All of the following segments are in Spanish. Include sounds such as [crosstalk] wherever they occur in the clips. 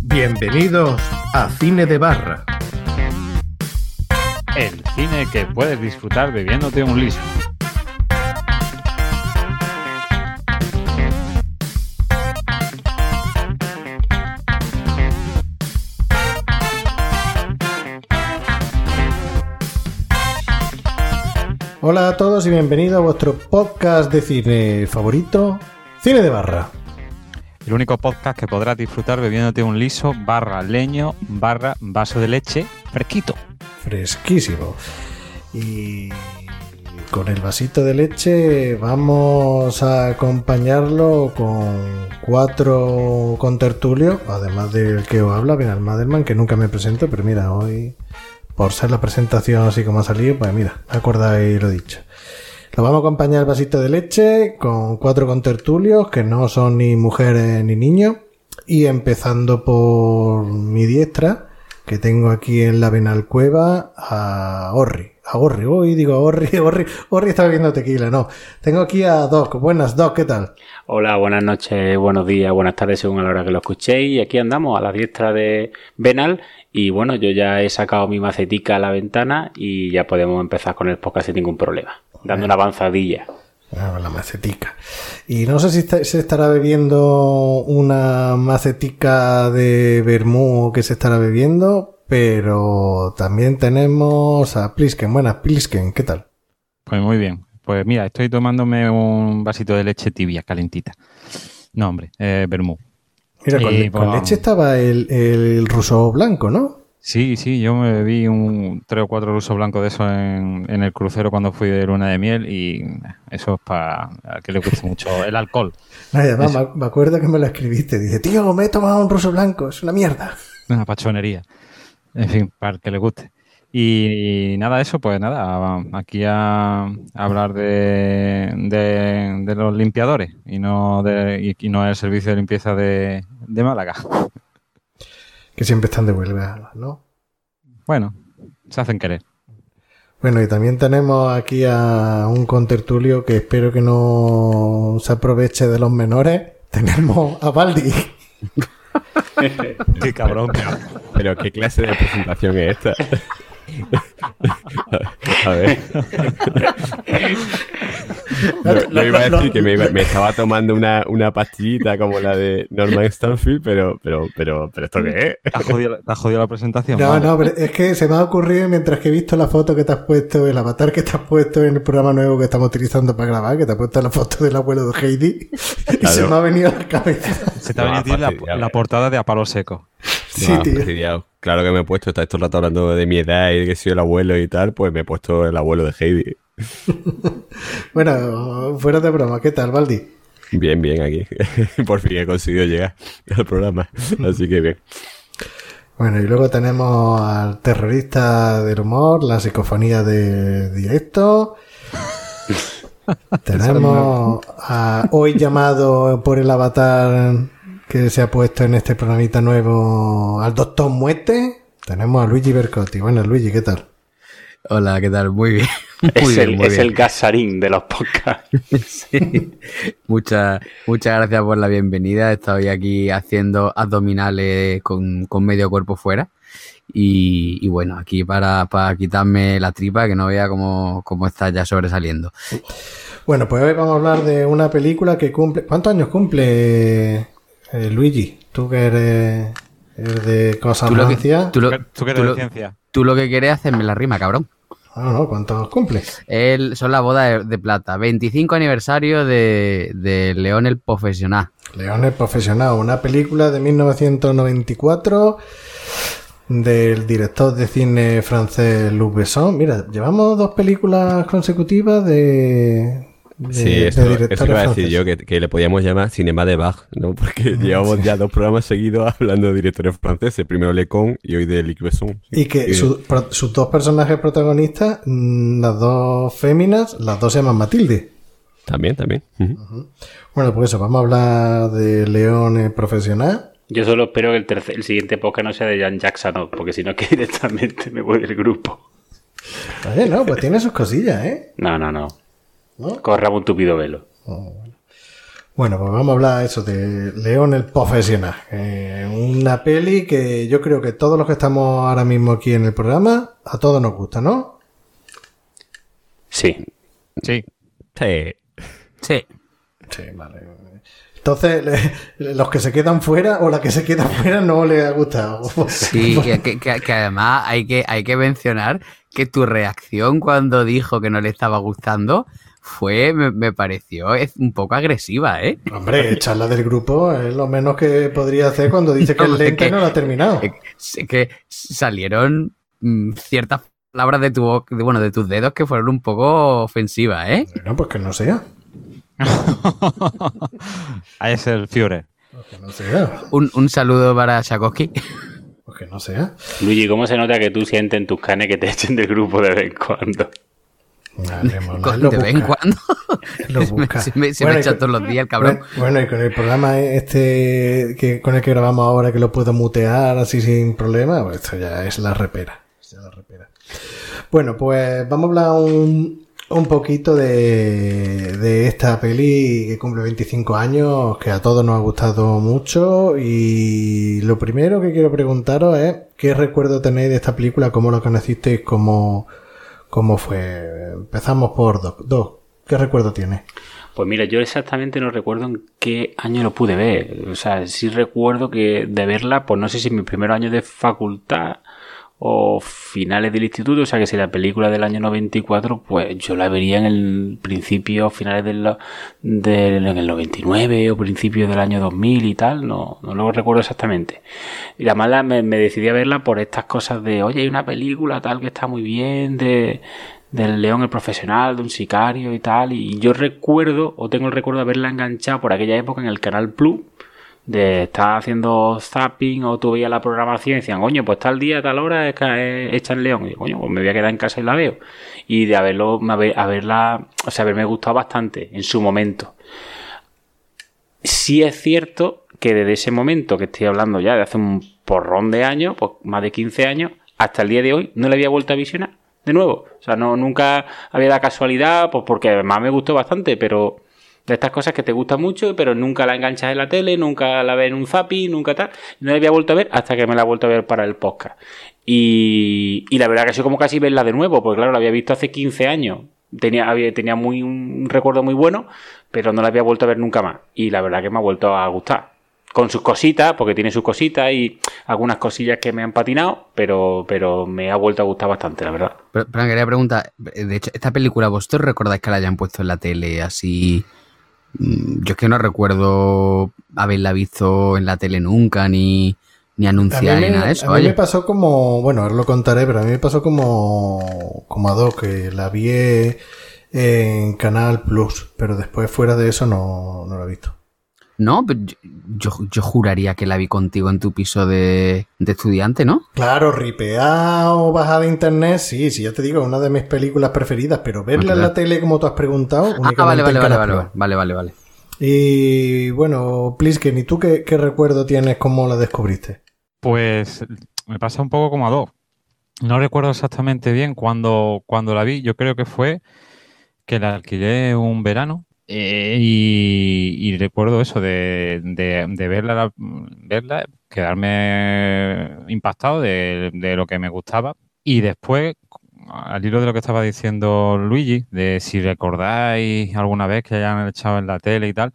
Bienvenidos a Cine de Barra. El cine que puedes disfrutar bebiéndote un liso. Hola a todos y bienvenidos a vuestro podcast de cine favorito, Cine de Barra. El único podcast que podrás disfrutar bebiéndote un liso barra leño barra vaso de leche fresquito. Fresquísimo. Y con el vasito de leche vamos a acompañarlo con cuatro contertulios, además del que os habla, Benal Madelman, que nunca me presento, pero mira, hoy, por ser la presentación así como ha salido, pues mira, me acordáis lo dicho. Lo vamos a acompañar el vasito de leche con cuatro contertulios que no son ni mujeres ni niños. Y empezando por mi diestra, que tengo aquí en la Benal Cueva, a Orri. A Orri, hoy digo Orri, [laughs] Orri, Orri está bebiendo tequila, no. Tengo aquí a Doc. Buenas, Doc, ¿qué tal? Hola, buenas noches, buenos días, buenas tardes según a la hora que lo escuchéis. Y aquí andamos a la diestra de Benal. Y bueno, yo ya he sacado mi macetica a la ventana y ya podemos empezar con el podcast sin ningún problema. Dando una avanzadilla. Ah, la macetica. Y no sé si está- se estará bebiendo una macetica de vermú que se estará bebiendo, pero también tenemos a Plisken. Buenas, Plisken, ¿qué tal? Pues muy bien. Pues mira, estoy tomándome un vasito de leche tibia, calentita. No, hombre, eh, vermú. Mira, con, Sí, con leche estaba el, el ruso blanco, ¿no? Sí, sí, yo me bebí un tres o cuatro rusos blancos de eso en, en el crucero cuando fui de luna de miel y eso es para que le guste [laughs] mucho el alcohol. No, y además, me, me acuerdo que me lo escribiste. Dice, tío, me he tomado un ruso blanco, es una mierda. Una pachonería. En fin, para el que le guste. Y, nada, eso, pues nada, aquí a, a hablar de, de, de los limpiadores y no de, y, y no el servicio de limpieza de, de Málaga. Que siempre están de vuelta, ¿no? Bueno, se hacen querer. Bueno, y también tenemos aquí a un contertulio que espero que no se aproveche de los menores. [laughs] Tenemos a Baldi. [laughs] Qué cabrón. Pero qué clase de presentación es esta. A ver. No, no iba a decir que me, iba- me estaba tomando una, una pastillita como la de Norman Stanfield, pero, pero, pero, pero ¿esto qué es? ¿Te has jodido, te has jodido la presentación? No, Vale. no, pero es que se me ha ocurrido mientras que he visto la foto que te has puesto, el avatar que te has puesto en el programa nuevo que estamos utilizando para grabar, que te has puesto la foto del abuelo de Heidi, y Claro. se me ha venido a la cabeza. Se te ha venido a ti la, la portada de A Palo Seco. Sí, tío. fastidiado. Claro que me he puesto, está esto el rato hablando de mi edad y de que soy el abuelo y tal, pues me he puesto el abuelo de Heidi. [laughs] Bueno, fuera de broma, ¿qué tal, Baldi? Bien, bien aquí. [laughs] Por fin he conseguido llegar al programa. Así que bien. Bueno, y luego tenemos al terrorista del humor, la psicofonía de directo. [laughs] tenemos a hoy llamado por el avatar que se ha puesto en este programita nuevo al Doctor Muerte. Tenemos a Luigi Bercotti. Bueno, Luigi, ¿qué tal? Hola, ¿qué tal? Muy bien. [laughs] Es, bien, el, muy es bien. el gasarín de los podcasts. [laughs] Sí. Muchas, muchas gracias por la bienvenida. Estoy aquí haciendo abdominales con, con medio cuerpo fuera. Y, y bueno, aquí para, para quitarme la tripa, que no vea cómo, cómo está ya sobresaliendo. Bueno, pues hoy vamos a hablar de una película que cumple... ¿Cuántos años cumple eh, Luigi? Tú que eres, eres de cosas Tú lo que, rancias. tú lo- ¿Tú tú eres lo- de ciencia? tú lo que quieres es hacerme la rima, cabrón. Ah, no, ¿cuántos cumple? El, son la boda de, de plata. 25 aniversario de, de León el Profesional. León el Profesional, una película de 1994 del director de cine francés Luc Besson. Mira, llevamos dos películas consecutivas de, de, Sí, de eso, iba a decir franceses. yo, que, que le podíamos llamar Cinema de Bach, ¿no? [laughs] Porque llevamos ya dos programas seguidos [laughs] hablando de directores franceses. Primero Lecon y hoy de Luc Besson. Y que su- pro- sus dos personajes protagonistas, mm, las dos féminas, las dos se llaman Matilde. También, también. Bueno, pues eso, vamos a hablar de León Profesional. Yo solo espero que el, tercer, el siguiente podcast no sea de Jan Jackson, porque si no, que [laughs] directamente me voy del grupo. Oye, no, pues tiene sus cosillas, ¿eh? No, no, no. Corramos un tupido velo. Oh, bueno, pues vamos a hablar eso de León el Profesional. una peli que yo creo que todos los que estamos ahora mismo aquí en el programa, a todos nos gusta, ¿no? Sí. Sí. Sí. Sí. Sí, vale. Entonces, los que se quedan fuera o la que se queda fuera no le ha gustado. Sí, [laughs] que, que, además hay que, hay que mencionar que tu reacción cuando dijo que no le estaba gustando fue, me, pareció es un poco agresiva, ¿eh? Hombre, echarla del grupo es lo menos que podría hacer cuando dice que [laughs] el lente no lo ha terminado. Que, que salieron mm, ciertas palabras de tu de, bueno, de tus dedos que fueron un poco ofensivas, ¿eh? Bueno, pues que no sea. [laughs] Ahí es el Fiore. Pues que no sea. Un, un saludo para Shakoski. Pues que no sea. Luigi, ¿cómo se nota que tú sientes en tus canes que te echen del grupo de vez en cuando? [laughs] de vez en cuando. [laughs] se me, echa todos los días el cabrón. Bueno, y con el programa este que con el que grabamos ahora que lo puedo mutear así sin problema, pues esto ya es la repera. Bueno, pues vamos a hablar un, un poquito de, de esta peli que cumple 25 años, que a todos nos ha gustado mucho. Y lo primero que quiero preguntaros es: ¿qué recuerdo tenéis de esta película? ¿Cómo lo conocisteis? ¿Cómo.? ¿Cómo fue? Empezamos por Doc. Doc, ¿qué recuerdo tiene? Pues mira, yo exactamente no recuerdo en qué año lo pude ver. O sea, sí recuerdo que de verla, pues no sé si en mi primer año de facultad o finales del instituto, o sea que si la película del año 94, pues yo la vería en el principio, finales del, del en el 99 o principios del año 2000 y tal, no, no lo recuerdo exactamente. Y la me, me decidí a verla por estas cosas de, oye, hay una película tal que está muy bien, de, del león el profesional, de un sicario y tal, y yo recuerdo, o tengo el recuerdo de haberla enganchado por aquella época en el canal Plus, de estar haciendo zapping o tú veías la programación y decían, coño, pues tal día, tal hora es que hecha en León. Y coño, pues me voy a quedar en casa y la veo. Y de haberlo, haberla, o sea, haberme gustado bastante en su momento. Sí es cierto que desde ese momento que estoy hablando ya de hace un porrón de años, pues más de 15 años, hasta el día de hoy no le había vuelto a visionar de nuevo. O sea, no, nunca había dado casualidad, pues porque además me gustó bastante, pero de estas cosas que te gustan mucho, pero nunca la enganchas en la tele, nunca la ves en un zapping, nunca tal. No la había vuelto a ver hasta que me la he vuelto a ver para el podcast. Y, la verdad que sido como casi verla de nuevo, porque claro, la había visto hace 15 años. Tenía, había, tenía muy, un recuerdo muy bueno, pero no la había vuelto a ver nunca más. Y la verdad que me ha vuelto a gustar. Con sus cositas, porque tiene sus cositas y algunas cosillas que me han patinado, pero, pero me ha vuelto a gustar bastante, la verdad. Pero, pero quería preguntar, de hecho, ¿esta película vosotros recordáis que la hayan puesto en la tele así yo es que no recuerdo haberla visto en la tele nunca, ni, ni anunciar ni nada de eso. A mí me pasó como, bueno, ahora lo contaré, pero a mí me pasó como, como a Doc, que la vi en Canal Plus, pero después fuera de eso no, no la he visto. No, pero yo, yo, juraría que la vi contigo en tu piso de, de estudiante, ¿no? Claro, ripeado, bajada de internet, sí, sí, ya te digo, una de mis películas preferidas, pero verla en la tele como tú has preguntado. Ah, vale, vale, vale, vale, vale, vale, vale. Y bueno, Plisken, ¿y tú qué, qué recuerdo tienes? ¿Cómo la descubriste? Pues me pasa un poco como a dos. No recuerdo exactamente bien cuando, cuando la vi. Yo creo que fue que la alquilé un verano eh, y, recuerdo eso de, verla, verla, quedarme impactado de, lo que me gustaba. Y después, al hilo de lo que estaba diciendo Luigi, de si recordáis alguna vez que hayan echado en la tele y tal,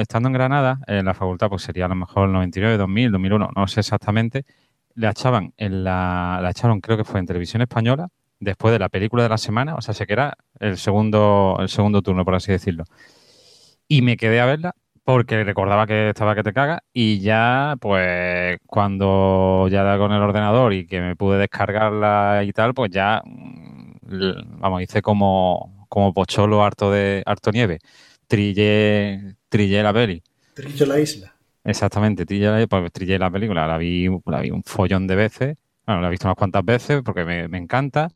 estando en Granada, en la facultad, pues sería a lo mejor 99, 2000, 2001, no sé exactamente, la echaban en la, la echaron creo que fue en televisión española después de la película de la semana, o sea, se que era el segundo, el segundo turno, por así decirlo. Y me quedé a verla porque recordaba que estaba que te caga y ya, pues, cuando ya con el ordenador y que me pude descargarla y tal, pues ya, mm, vamos, hice como, como pocholo harto de harto nieve. Trillé, trillé la peli. Trillé la isla. Exactamente, trillé la, pues, trillé la película, la vi, la vi un follón de veces. Bueno, la he visto unas cuantas veces porque me, me encanta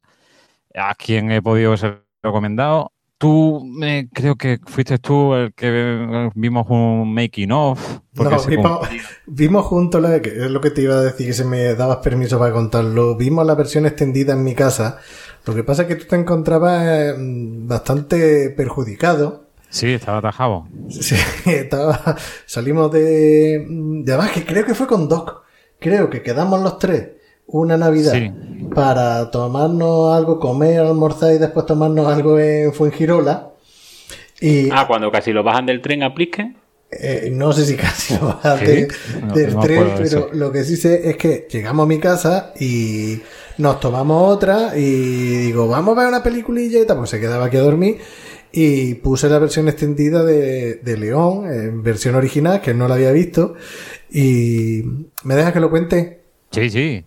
a quien he podido ser recomendado tú creo que fuiste tú el que vimos un making of. No, vimos, vimos, juntos, lo que es lo que te iba a decir, que se me dabas permiso para contarlo. Vimos la versión extendida en mi casa. Lo que pasa es que tú te encontrabas mm, bastante perjudicado. Sí, estaba atajado. Sí, [laughs] estaba, salimos de, de además que creo que fue con Doc. Creo que quedamos los tres una Navidad para tomarnos algo, comer, almorzar y después tomarnos algo en Fuengirola. Y, ah, cuando casi lo bajan del tren, aplique. Eh, no sé si casi lo bajan del tren, pero lo que sí sé es que llegamos a mi casa y nos tomamos otra y digo, vamos a ver una peliculilla y tal, pues se quedaba aquí a dormir y puse la versión extendida de, de León, en versión original, que no la había visto. Y me deja que lo cuente. Sí, sí.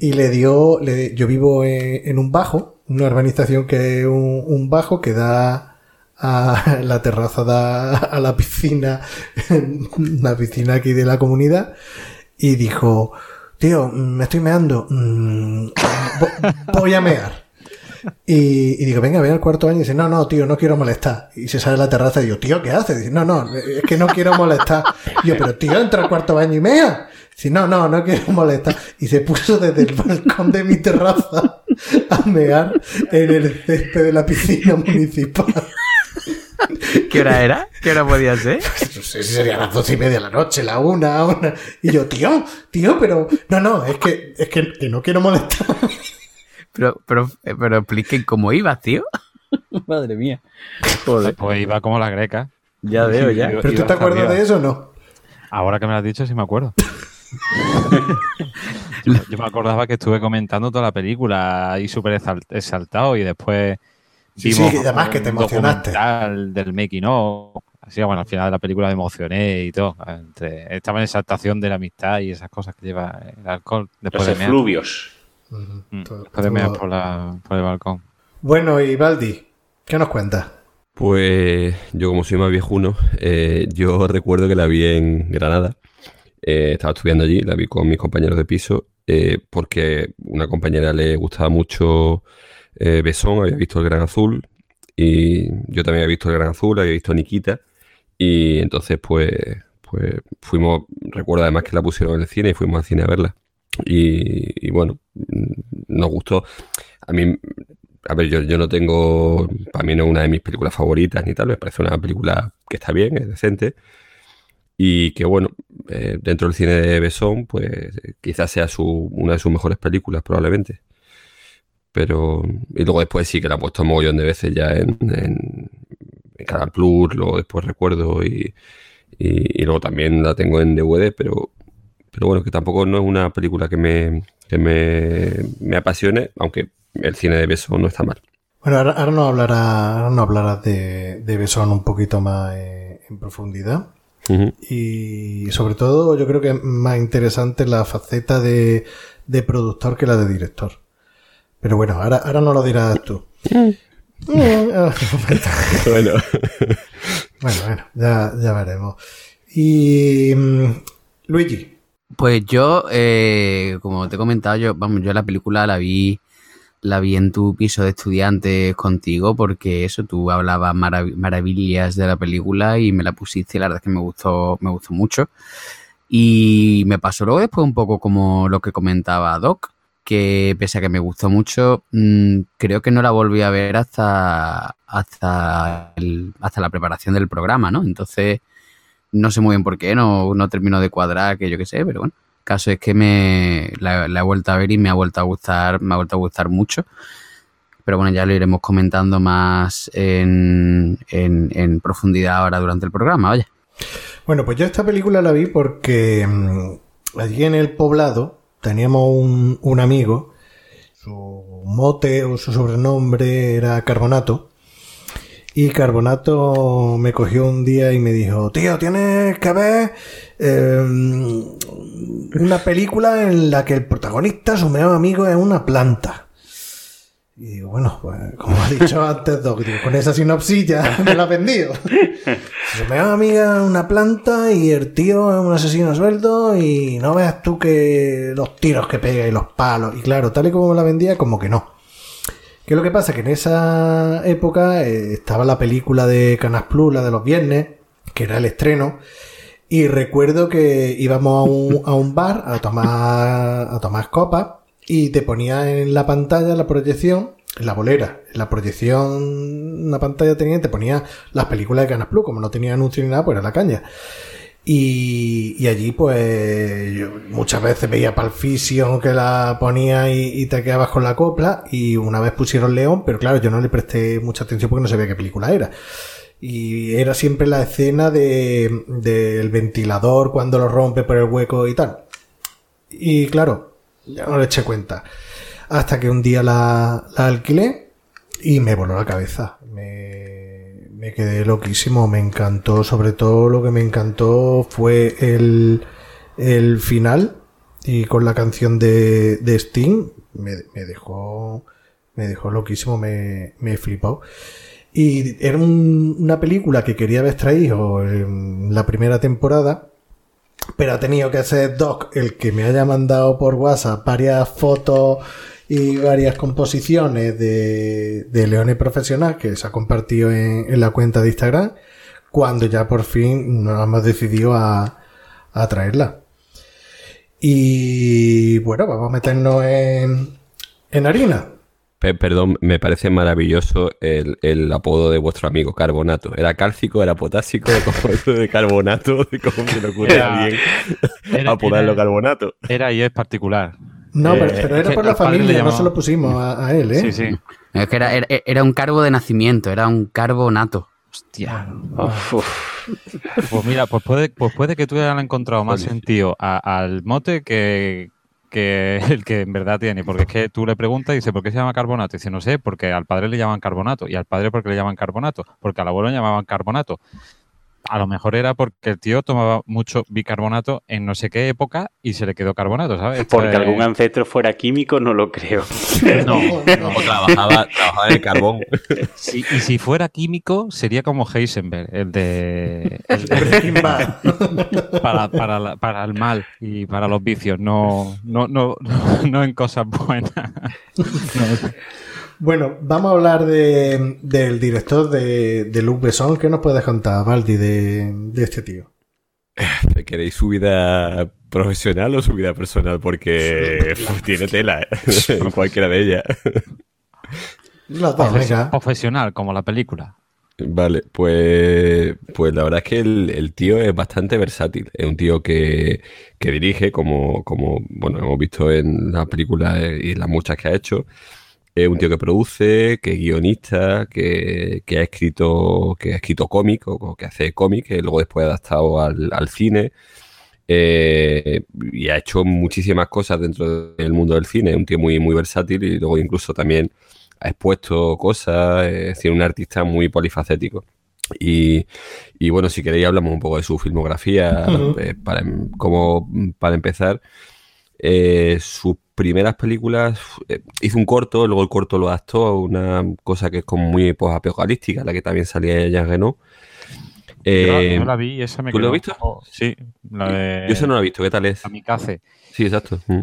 Y, le dio, le, yo vivo en, un bajo, una urbanización que es un, bajo que da a [laughs] la terraza, da a la piscina, [laughs] la piscina aquí de la comunidad, y dijo, tío, me estoy meando, mm, [coughs] voy a mear. Y, digo, venga, ven al cuarto año y dice, no, no, tío, no quiero molestar. Y se sale a la terraza y digo, tío, ¿qué haces? Dice, no, no, es que no quiero molestar. Y yo, pero tío, entra al cuarto baño y mea. Dice, no, no, no quiero molestar. Y se puso desde el balcón de mi terraza a mear en el césped de la piscina municipal. ¿Qué hora era? ¿Qué hora podía ser? No sé si sería las dos y media de la noche, la una, una. Y yo, tío, tío, pero. No, no, es que, es que, que no quiero molestar. Pero, pero, eh, pero expliquen cómo iba, tío. [laughs] Madre mía. Joder. Pues iba como la greca. Ya veo, ya. ¿Pero tú te acuerdas de eso o no? Ahora que me lo has dicho, sí me acuerdo. [laughs] yo, me acordaba que estuve comentando toda la película ahí súper exaltado y después vimos sí, además que te emocionaste. del making of. Así, bueno, al final de la película me emocioné y todo. estaba en exaltación de la amistad y esas cosas que lleva el alcohol. Después Los de efluvios. Mm. Por, el balcón. Bueno, y Baldi, ¿qué nos cuentas? Pues yo como soy más viejuno, eh, yo recuerdo que la vi en Granada. Eh, estaba estudiando allí, la vi con mis compañeros de piso, eh, porque una compañera le gustaba mucho Besón, había visto El Gran Azul, y yo también había visto El Gran Azul, había visto Nikita, y entonces pues, pues fuimos, recuerdo además que la pusieron en el cine y fuimos al cine a verla. Y, bueno, nos gustó. A mí, a ver, yo, yo no tengo, para mí no es una de mis películas favoritas ni tal, me parece una película que está bien, es decente. Y que bueno, eh, dentro del cine de Besón, pues quizás sea su, una de sus mejores películas probablemente. Pero, y luego después sí que la he puesto un mogollón de veces ya en, en, en Canal Plus, luego después recuerdo y, y, y, luego también la tengo en DVD, pero pero bueno, que tampoco no es una película que me, que me, apasione, aunque el cine de Besón no está mal. Bueno, ahora, no hablará, no hablarás de, de un poquito más eh, en profundidad. Y sobre todo, yo creo que es más interesante la faceta de, de productor que la de director. Pero bueno, ahora, ahora no lo dirás tú. [laughs] bueno. [laughs] bueno, bueno, ya, ya veremos. Y mm, Luigi, pues yo, eh, como te he comentado, yo, vamos, yo la película la vi, la vi en tu piso de estudiantes contigo, porque eso, tú hablabas maravillas de la película y me la pusiste la verdad es que me gustó, me gustó mucho. Y me pasó luego después un poco como lo que comentaba Doc, que pese a que me gustó mucho, mm, creo que no la volví a ver hasta, hasta, hasta la preparación del programa, ¿no? Entonces, no sé muy bien por qué, no, no termino de cuadrar, que yo qué sé, pero bueno. Caso es que me la, he vuelto a ver y me ha vuelto a gustar, me ha vuelto a gustar mucho. Pero bueno, ya lo iremos comentando más en, en, profundidad ahora durante el programa, vaya. Bueno, pues yo esta película la vi porque mm, allí en el poblado teníamos un, un amigo, su mote o su sobrenombre era Carbonato, y Carbonato me cogió un día y me dijo, tío, tienes que ver em, una película en la que el protagonista, su mejor amigo, es una planta. Y digo, bueno, pues, como ha dicho [laughs] antes Doc, con esa sinopsis ya [laughs] me la ha vendido. [laughs] Su mejor amiga es una planta y el tío es un asesino sueldo y no veas tú que los tiros que pega y los palos. Y claro, tal y como me la vendía, como que no. ¿Qué es lo que pasa? Que en esa época eh, estaba la película de Canas Plus, la de los viernes, que era el estreno. Y recuerdo que íbamos a un, a un bar a tomar, a tomar copas y te ponía en la pantalla la proyección, en la bolera, en la proyección, una pantalla tenía te ponía las películas de Canas Plus, como no tenía anuncio ni nada, pues era la caña. Y, y allí, pues, yo muchas veces veía Palfision que la ponía y, y te quedabas con la copla. Y una vez pusieron León, pero claro, yo no le presté mucha atención porque no sabía qué película era. Y era siempre la escena de, del ventilador cuando lo rompe por el hueco y tal. Y claro, ya no le eché cuenta. Hasta que un día la, la alquilé y me voló la cabeza. Me quedé loquísimo, me encantó. Sobre todo lo que me encantó fue el, el final y con la canción de, de Sting me, me dejó me dejó loquísimo, me, me flipó. Y era un- una película que quería haber traído en la primera temporada, pero ha tenido que ser Doc el que me haya mandado por WhatsApp varias fotos y varias composiciones de, de Leones Profesional que se ha compartido en, en la cuenta de Instagram, cuando ya por fin nos hemos decidido a, a traerla. Y bueno, vamos a meternos en, en harina. Pe- Perdón, me parece maravilloso el, el apodo de vuestro amigo Carbonato. ¿Era cálcico, era potásico? [laughs] ¿Cómo de carbonato? [laughs] ¿Cómo se le ocurre a alguien Era, apodarlo era- Carbonato? era y es particular. No, Eh, pero, era por la familia, no se lo pusimos a, a él, ¿eh? Sí, sí. Es que era, era, era un carbo de nacimiento, era un carbonato. Hostia. Uf, uf. Pues mira, pues puede, pues puede que tú hayas encontrado más sentido a- al mote que, que el que en verdad tiene. Porque es que tú le preguntas y dice, ¿por qué se llama carbonato? Y dice, no sé, porque al padre le llaman carbonato. Y al padre, porque le llaman carbonato? Porque al abuelo le llamaban carbonato. A lo mejor era porque el tío tomaba mucho bicarbonato en no sé qué época y se le quedó carbonato, ¿sabes? Porque algún ancestro fuera químico, no lo creo. [laughs] No, O trabajaba, trabajaba en el carbón. Sí, y si fuera químico, sería como Heisenberg, el de. el de- para, para, la- para el mal y para los vicios, no, no, no, no, no en cosas buenas. No. [laughs] Bueno, vamos a hablar de, del director de, de Luc Besson. ¿Qué nos puedes contar, Valdi, de, de este tío? [laughs] ¿Queréis su vida profesional o su vida personal? Porque [laughs] tiene tela, ¿eh? en [laughs] cualquiera de ellas. Las dos, Profes- venga. Profesional, como la película. Vale, pues, pues la verdad es que el, el tío es bastante versátil. Es un tío que, que dirige, como, como bueno, hemos visto en las películas y en las muchas que ha hecho. Es un tío que produce, que es guionista, que, que ha escrito, que ha escrito cómic o, que hace cómic, que luego después ha adaptado al, al cine. Eh, y ha hecho muchísimas cosas dentro del mundo del cine. Es un tío muy, muy versátil y luego incluso también ha expuesto cosas, es decir, un artista muy polifacético. Y, y bueno, si queréis hablamos un poco de su filmografía, eh, para, em- como para empezar. Eh, sus primeras películas eh, hizo un corto, luego el corto lo adaptó a una cosa que es como muy apocalíptica, la que también salía Jean Reno. Eh, yo la vi esa me ¿tú lo has visto? Sí, la de yo esa no la he visto, ¿qué tal es? Kamikaze. Sí, exacto. Mm.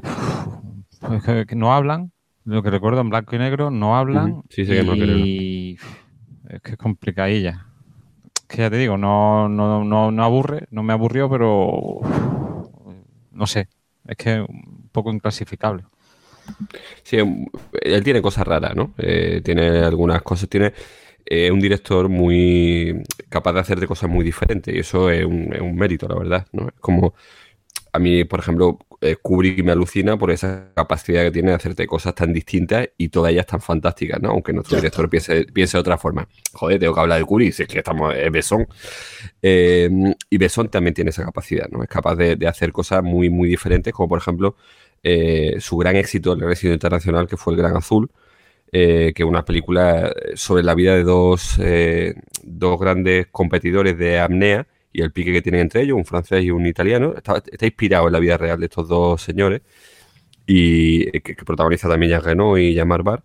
Pues que, que no hablan, lo que recuerdo en blanco y negro, no hablan. Ujú. Sí, sí que y negro. y es que es complicadilla. Es que ya te digo, no, no, no, no aburre, no me aburrió, pero no sé, es que poco inclasificable. Sí, um, él tiene cosas raras, ¿no? Eh, tiene algunas cosas, tiene eh, un director muy capaz de hacer de cosas muy diferentes y eso es un, es un mérito, la verdad, ¿no? Es como a mí, por ejemplo, eh, Kubrick me alucina por esa capacidad que tiene de hacerte cosas tan distintas y todas ellas tan fantásticas, ¿no? Aunque nuestro director piense, piense de otra forma. Joder, tengo que hablar de Kubrick, si es que estamos, es Besson. Eh, y Besson también tiene esa capacidad, ¿no? Es capaz de, de hacer cosas muy, muy diferentes, como por ejemplo eh, su gran éxito, el gran éxito internacional, que fue El Gran Azul, eh, que es una película sobre la vida de dos, eh, dos grandes competidores de apnea y el pique que tienen entre ellos, un francés y un italiano. Está, está inspirado en la vida real de estos dos señores y que, que protagoniza también Jean Reno y Jean Marbar.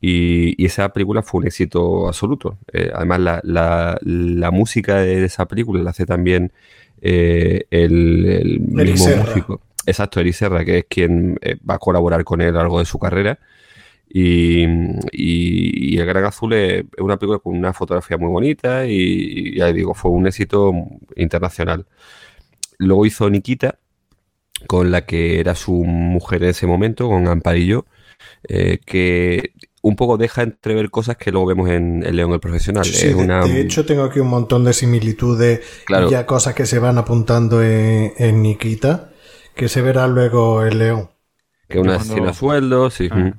Y, y esa película fue un éxito absoluto. Eh, además, la, la- la música de esa película la hace también eh, el, el mismo Serra. músico. Exacto, Eri Serra, que es quien eh, va a colaborar con él a lo largo de su carrera. Y, y, El Gran Azul es, una película con una fotografía muy bonita y, ya digo, fue un éxito internacional. Luego hizo Nikita, con la que era su mujer en ese momento, con Amparillo, eh, que un poco deja entrever cosas que luego vemos en El León el Profesional. de, hecho, tengo aquí un montón de similitudes y ya cosas que se van apuntando en, Nikita, que se verá luego El León. Que una escena sueldo, sí. Ah.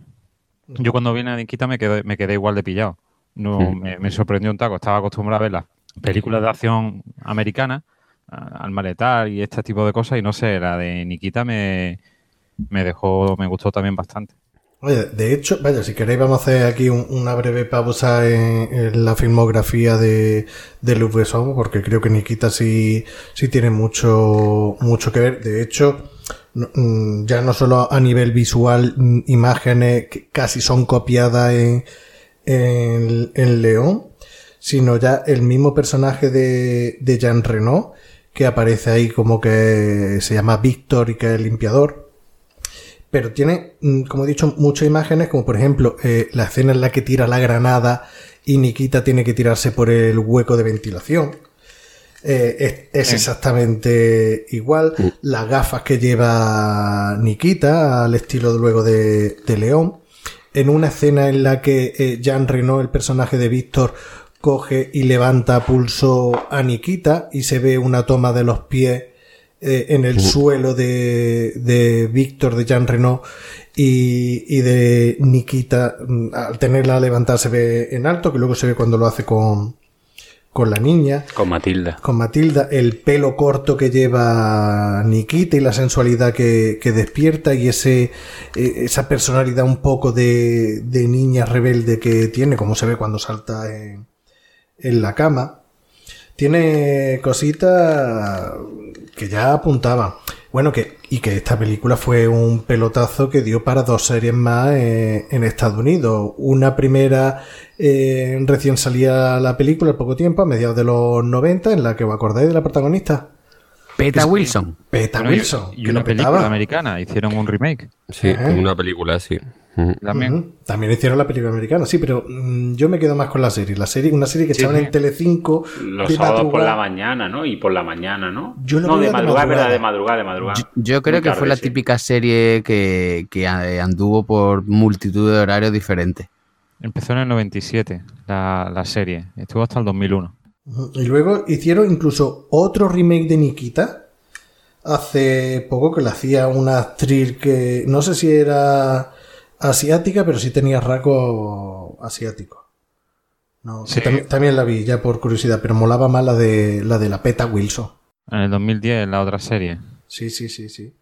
Yo cuando vine a Nikita me quedé, me quedé igual de pillado. No, me, sorprendió un taco. Estaba acostumbrado a ver las películas de acción americanas, al maletar y este tipo de cosas, y no sé, la de Nikita me, me dejó, me gustó también bastante. Oye, de hecho, vaya, si queréis vamos a hacer aquí una breve pausa en, la filmografía de, de Luc porque creo que Nikita sí, sí tiene mucho, mucho que ver. De hecho, mm, ya no solo a nivel visual, mm, imágenes que casi son copiadas en, en, León, sino ya el mismo personaje de, de Jean Renault, que aparece ahí como que se llama Víctor y que es el limpiador pero tiene, mm, como he dicho, muchas imágenes, como por ejemplo eh, la escena en la que tira la granada y Nikita tiene que tirarse por el hueco de ventilación. Eh, es, exactamente igual. Mm. Las gafas que lleva Nikita, al estilo luego de, León. En una escena en la que eh, Jean Reno, el personaje de Víctor, coge y levanta a pulso a Nikita y se ve una toma de los pies eh, en el suelo de, de Víctor, de Jean Renault y, de Nikita, mm, al tenerla levantada se ve en alto, que luego se ve cuando lo hace con, con la niña. Con Matilda. Con Matilda, el pelo corto que lleva Nikita y la sensualidad que, que despierta y ese, eh, esa personalidad un poco de, de niña rebelde que tiene, como se ve cuando salta en, en la cama. Tiene cositas que ya apuntaba. Bueno, que, y que esta película fue un pelotazo que dio para dos series más eh, en Estados Unidos. Una primera eh, recién salía la película al poco tiempo, a mediados de los 90, en la que os acordáis de la protagonista. Peta Wilson. Peta Wilson. Y una película americana, hicieron un remake. Sí, una película, sí. También. También hicieron la película americana, sí, pero mm, yo me quedo más con la serie. La serie, una serie que echaban en Telecinco. Los sábados por la mañana, ¿no? Y por la mañana, ¿no? Yo no, de madrugada, ¿verdad? De madrugada, de madrugada. Yo, creo que fue la típica serie que, que, anduvo por multitud de horarios diferentes. Empezó en el 97, la, la serie. Estuvo hasta el 2001. Y luego hicieron incluso otro remake de Nikita. Hace poco que le hacía una actriz que no sé si era asiática, pero sí tenía rasgo asiático. No, también, la vi ya por curiosidad, pero molaba más la de la de la Peta Wilson. En el 2010, la otra serie. Sí, sí, sí, sí.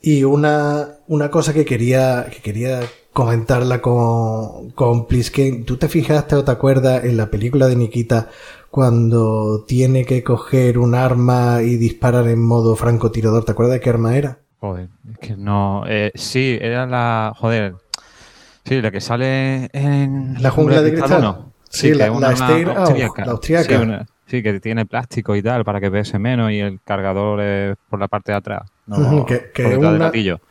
Y una, una cosa que quería, que quería comentarla con, con Plisken. ¿Tú te fijaste o te acuerdas en la película de Nikita cuando tiene que coger un arma y disparar en modo francotirador? ¿Te acuerdas de qué arma era? Joder, es que no. Eh, sí, era la. Joder. Sí, la que sale en. La jungla de cristal. Sí, la, una, austríaca. Sí, que tiene plástico y tal para que pese menos y el cargador es por la parte de atrás. No, que, que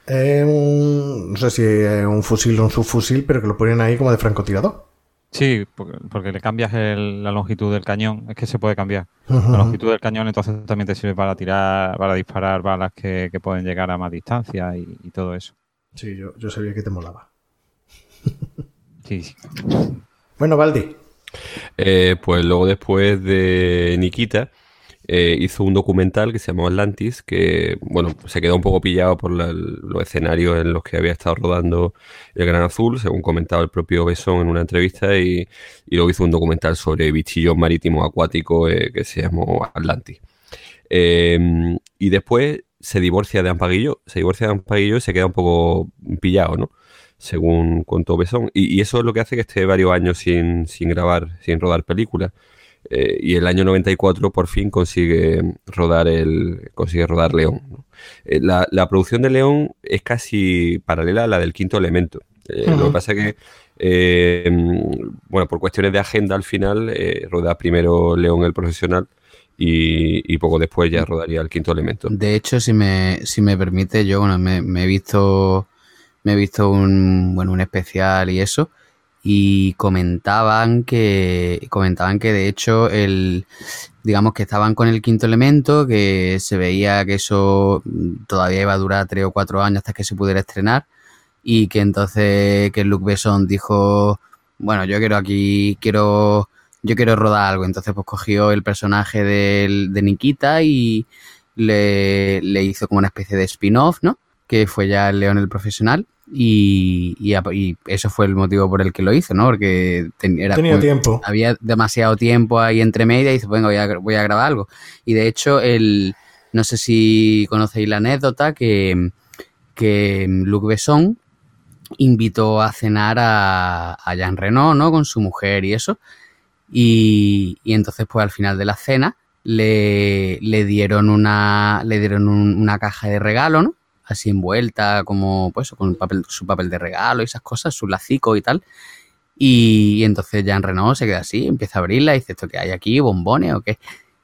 Es un. No sé si es un fusil o un subfusil, pero que lo ponen ahí como de francotirador. Sí, porque, le cambias la longitud del cañón, es que se puede cambiar. La longitud del cañón entonces también te sirve para tirar, para disparar balas que, pueden llegar a más distancia y, todo eso. Sí, yo, yo, sabía que te molaba. Sí, sí. Bueno, Valdi. Eh, pues luego después de Nikita, eh, hizo un documental que se llamó Atlantis, que, bueno, se quedó un poco pillado por los escenarios en los que había estado rodando El Gran Azul, según comentaba el propio Besón en una entrevista, y, luego hizo un documental sobre bichillos marítimos acuáticos eh, que se llamó Atlantis. Em, y después se divorcia de Ampaguillo, se divorcia de Ampaguillo y se queda un poco pillado, ¿no? Según contó Besón. Y, y, eso es lo que hace que esté varios años sin, sin grabar, sin rodar películas. Eh, y el año 94 por fin consigue rodar el consigue rodar León. Eh, la, producción de León es casi paralela a la del quinto elemento. Eh, lo que pasa es que, bueno, por cuestiones de agenda al final, roda primero León el profesional y, poco después ya rodaría el quinto elemento. De hecho, si me, si me permite, yo bueno, me, he visto me he visto un, bueno, un especial y eso, y comentaban que, comentaban que de hecho el, digamos que estaban con el quinto elemento, que se veía que eso todavía iba a durar tres o cuatro años hasta que se pudiera estrenar, y que entonces que Luke Besson dijo, bueno, yo quiero aquí, quiero, yo quiero rodar algo, entonces pues cogió el personaje de, de Nikita y le, le hizo como una especie de spin-off, ¿no? Que fue ya el León el Profesional y, y, eso fue el motivo por el que lo hizo, ¿no? Porque era, tenía tiempo. Había demasiado tiempo ahí entre media y dice, venga, voy a, voy a grabar algo. Y de hecho, el, no sé si conocéis la anécdota que, que Luc Besson invitó a cenar a, a Jean Reno, ¿no? Con su mujer y eso. Y, y entonces, pues al final de la cena, le, le dieron una, le dieron una caja de regalo, ¿no? Así envuelta, como, pues, con su papel de regalo y esas cosas, su lacico y tal. Y, entonces Jean Renault se queda así, empieza a abrirla y dice, ¿esto qué hay aquí? ¿Bombones o qué?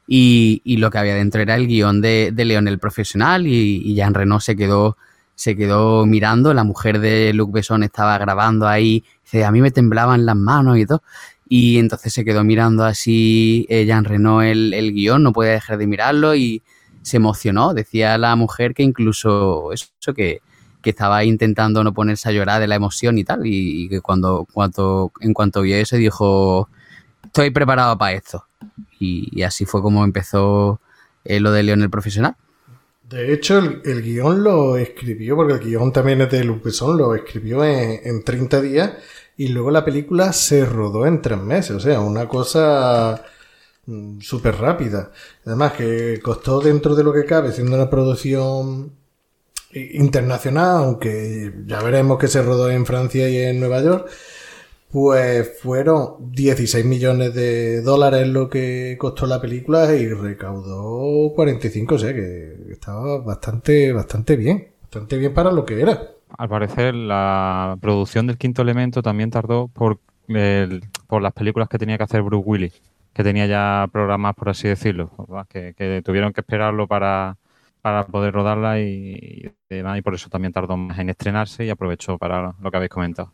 Y, lo que había dentro era el guion de, de León el Profesional y, y Jean Renault se quedó, se quedó mirando, la mujer de Luc Besson estaba grabando ahí, dice, a mí me temblaban las manos y todo. Y entonces se quedó mirando así eh, Jean Reno el, el guion, no podía dejar de mirarlo y se emocionó. Decía la mujer que incluso eso, que, que estaba intentando no ponerse a llorar de la emoción y tal. Y, que cuando, cuando, en cuanto vio eso dijo, estoy preparado para esto. Y, así fue como empezó eh, lo de León el Profesional. De hecho, el, el, guion lo escribió, porque el guion también es de Lupesón, lo escribió en, en 30 días y luego la película se rodó en tres meses, o sea, una cosa súper rápida. Además que costó dentro de lo que cabe, siendo una producción internacional, aunque ya veremos que se rodó en Francia y en Nueva York, pues fueron 16 millones de dólares lo que costó la película y recaudó 45, o sea que estaba bastante, bastante bien, bastante bien para lo que era al parecer la producción del quinto elemento también tardó por, por las películas que tenía que hacer Bruce Willis, que tenía ya programas, por así decirlo, que, tuvieron que esperarlo para, para poder rodarla y, y, por eso también tardó más en estrenarse y aprovechó para lo que habéis comentado.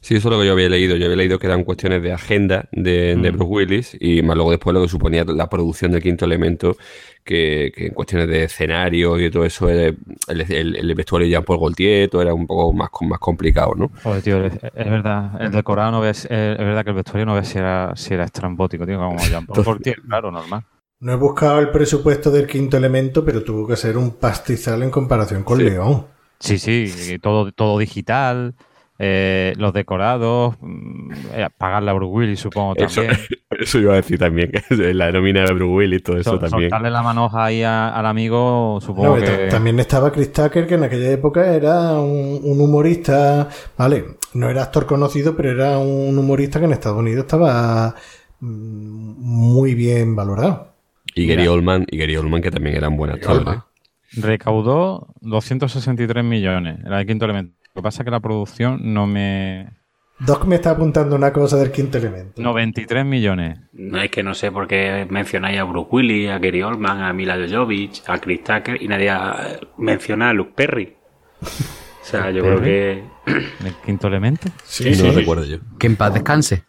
Sí, eso es lo que yo había leído. Yo había leído que eran cuestiones de agenda de, de mm. Bruce Willis y más luego después lo que suponía la producción del quinto elemento, que, en cuestiones de escenario y todo eso, el, el, vestuario de Jean-Paul Gaultier, todo era un poco más, más complicado, ¿no? Joder, tío, es, verdad, el decorado no ves, es, verdad que el vestuario no ves si era, si era estrambótico, tío, como Jean-Paul Gaultier, claro, normal. No he buscado el presupuesto del quinto elemento, pero tuvo que ser un pastizal en comparación con León. Sí, sí, todo, todo digital. Eh, los decorados, mm, eh, pagar la Bruce Willis, supongo también. [laughs] Eso iba a decir también, que la nómina de Bruce Willis, todo eso también. Darle la manoja ahí al amigo, supongo que... También estaba Chris Tucker, que en aquella época era un, humorista, vale, no era actor conocido, pero era un humorista que en Estados Unidos estaba mm, muy bien valorado. Y Gary Oldman, y Gary Oldman, que también era un buen actor. ¿eh? Recaudó 263 millones, era el quinto elemento. Lo que pasa es que la producción no me... Doc me está apuntando una cosa del quinto elemento. 93 millones. No es que no sé por qué mencionáis a Bruce Willis, a Gary Oldman, a Mila Jovovich, a Chris Tucker y nadie menciona a Luke Perry. O sea, yo creo que... ¿El quinto elemento? Sí, no lo recuerdo yo. Que en paz descanse.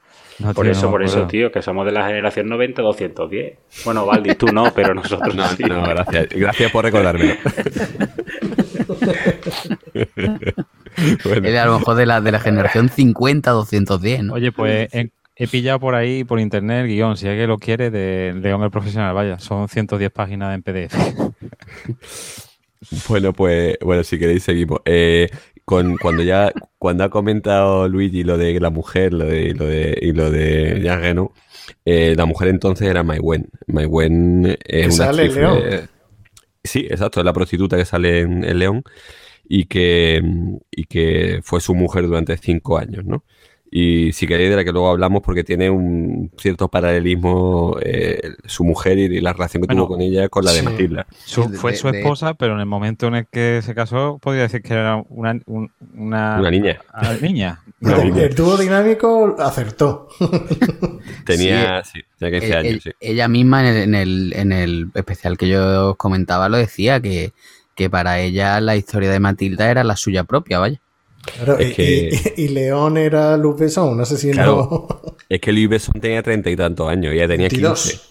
por eso, por eso, tío, que somos de la generación 90-210. Bueno, Valdi, tú no, pero nosotros [laughs] no. No, gracias. Gracias por recordarme. [laughs] [laughs] bueno. a lo mejor de la, de la generación 50-210, Oye, pues he, pillado por ahí, por internet, el guion, si alguien lo quiere, de León el Profesional, vaya, son 110 páginas en PDF. [laughs] bueno, pues, bueno, si queréis seguimos. Eh, con, cuando ya, cuando ha comentado Luigi lo de la mujer, lo de, lo de, y lo de Jean eh, la mujer entonces era Mai Wen. Mai Wen es una sale León. Sí, exacto, es la prostituta que sale en el León y que, y que fue su mujer durante cinco años, ¿no? Y si queréis de la que luego hablamos porque tiene un cierto paralelismo eh, su mujer y la relación que tuvo con ella con la de Matilda. fue su esposa, pero en el momento en el que se casó podría decir que era una, una, niña. [laughs] niña. El tubo dinámico acertó. [laughs] tenía, sí, tenía 15 años, sí. Ella misma en el, en el, en el especial que yo os comentaba lo decía que que para ella la historia de Matilda era la suya propia, vaya. Claro, Es y, que- y- y León era Luc Besson, un asesino. Claro. Es que Luis Besson tenía treinta y tantos años, y ella tenía 22. 15.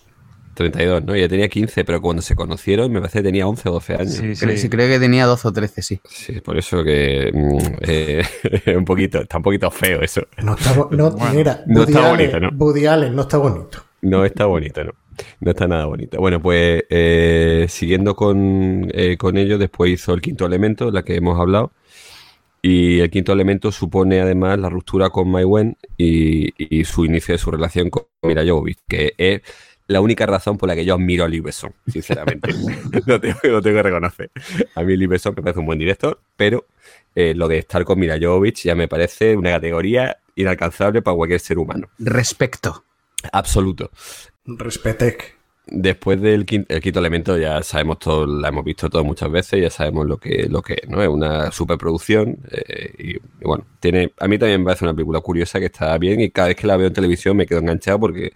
32, ¿no? Ella tenía 15, pero cuando se conocieron me parece que tenía 11 o 12 años. Sí, Creo, sí. sí, creo que tenía 12 o 13, sí. Sí, por eso que mm, eh, [laughs] un poquito, está un poquito feo eso. No está, no, Bueno, mira, no Woody está Allen, bonito, ¿no? Woody Allen no está bonito. No está bonito, no. No está nada bonito. Bueno, pues eh, siguiendo con, eh, con ello, después hizo el quinto elemento, la que hemos hablado. Y el quinto elemento supone además la ruptura con Mai Wen y, y su inicio de su relación con Mira Jovovich, que es la única razón por la que yo admiro a Lee Besson, sinceramente. [laughs] lo, tengo, lo tengo que reconocer. A mí Lee Besson me parece un buen director, pero eh, lo de estar con Mira Jovovich ya me parece una categoría inalcanzable para cualquier ser humano. Respecto. Absoluto. Respetec. Después del quinto, el quinto elemento ya sabemos todo, la hemos visto todo muchas veces, ya sabemos lo que, lo que es, ¿no? Es una superproducción eh, y, y bueno, tiene, a mí también me parece una película curiosa que está bien y cada vez que la veo en televisión me quedo enganchado porque,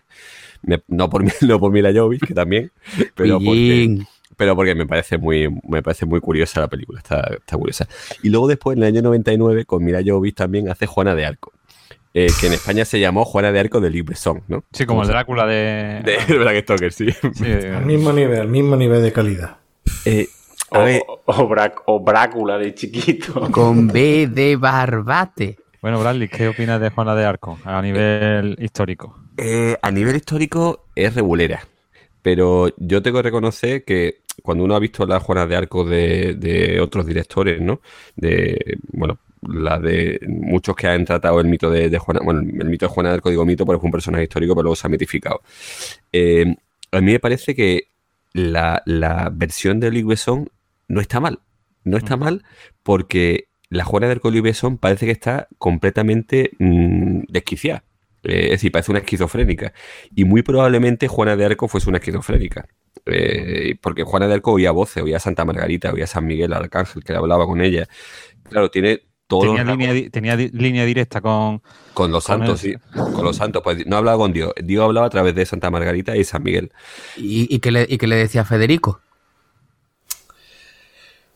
me- no por mí, [laughs] no por Mila Jovovich, que también, pero porque, pero porque me parece muy, me parece muy curiosa la película, está, está curiosa. Y luego después, en el año 99, con Mila Jovovich también hace Juana de Arco, eh, que en España se llamó Juana de Arco de Libre Son, ¿no? Sí, como el Drácula de. [laughs] De Bram Stoker, sí. Sí, de- Al mismo nivel, al mismo nivel de calidad. Eh, a O, ver, o, Brá- o Brácula de chiquito. [laughs] Con B de barbate. Bueno, Bradley, ¿qué opinas de Juana de Arco a nivel histórico? Eh, a nivel histórico es regulera, pero yo tengo que reconocer que cuando uno ha visto las Juanas de Arco de, de otros directores, ¿no? De, bueno, la de muchos que han tratado el mito de, de Juana, bueno, el mito de Juana de Arco, digo mito porque es un personaje histórico, pero luego se ha mitificado. Eh, a mí me parece que la, la versión de Luc Besson no está mal. No está mal porque la Juana de Arco de Luc Besson parece que está completamente mm, desquiciada. Eh, es decir, parece una esquizofrénica. Y muy probablemente Juana de Arco fuese una esquizofrénica. Eh, porque Juana de Arco oía voces, oía a Santa Margarita, oía a San Miguel Arcángel, que hablaba con ella. Claro, tiene Tenía, línea, di- tenía di- línea directa con. con los con santos, sí. Con los santos. Pues no hablaba con Dios. Dios hablaba a través de Santa Margarita y San Miguel. ¿Y, y qué le, y qué le decía Federico?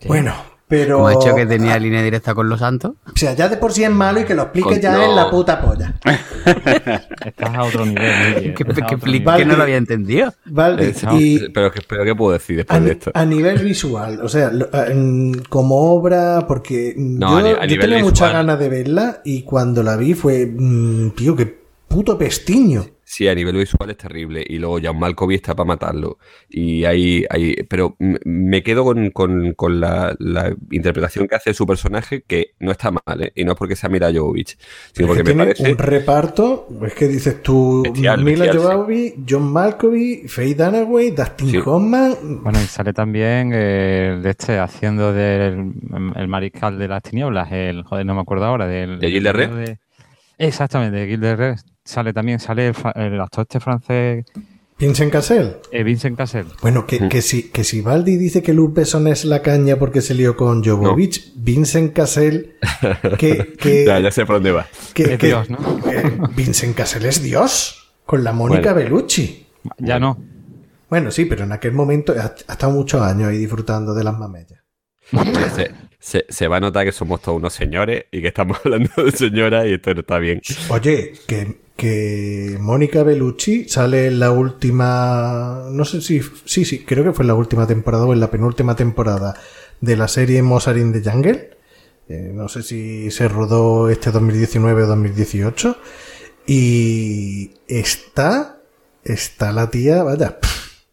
Bueno, pero. Como ha dicho que tenía línea directa con los santos. O sea, ya de por sí es malo y que lo explique Con- ya no. en la puta polla. Estás a otro nivel, Que, que, no lo había entendido. Valdi, Eh, y pero, pero ¿qué puedo decir después a, de esto? a nivel visual, o sea, lo- a- en- como obra, porque No, yo, a yo tenía muchas ganas de verla y cuando la vi fue, mm, tío, qué puto pestiño. Sí, a nivel visual es terrible. Y luego Jan Malkovich está para matarlo. Y ahí, ahí pero me quedo con, con- con la, la interpretación que hace su personaje, que no está mal, ¿eh? Y no es porque sea Mira Jovovich, sino Es porque que me tiene parece. un reparto, es que dices tú, Bestial, Mila bestial, sí. Jovovich, John Malkovich, Faye Dunaway, Dustin Sí. Hoffman, Bueno, y sale también de este haciendo del el mariscal de las tinieblas, el joder, no me acuerdo ahora, del ¿De Gilles de Exactamente, de Gilles. Sale también, sale el, actor este francés, Vincent Cassel. eh, Vincent Cassel. Bueno, que, que si, que si Baldi dice que Luke Besson es la caña porque se lió con Jovovich, Vincent Cassel, que, [laughs] que, Ya, ya sé por dónde va. que- Es que- Dios, ¿no? eh, Vincent Cassel es Dios, con la Mónica Bueno. Bellucci. Ya no. Bueno, sí, pero en aquel momento ha, ha estado muchos años ahí disfrutando de las mamellas. Se, se- va a notar que somos todos unos señores y que estamos [laughs] hablando de señoras y esto no está bien. Oye, que, que Mónica Bellucci sale en la última. No sé si. Sí, sí, creo que fue en la última temporada o en la penúltima temporada de la serie Mozart in the Jungle. Eh, no sé si se rodó este 2019 o 2018. Y está. Está la tía, vaya,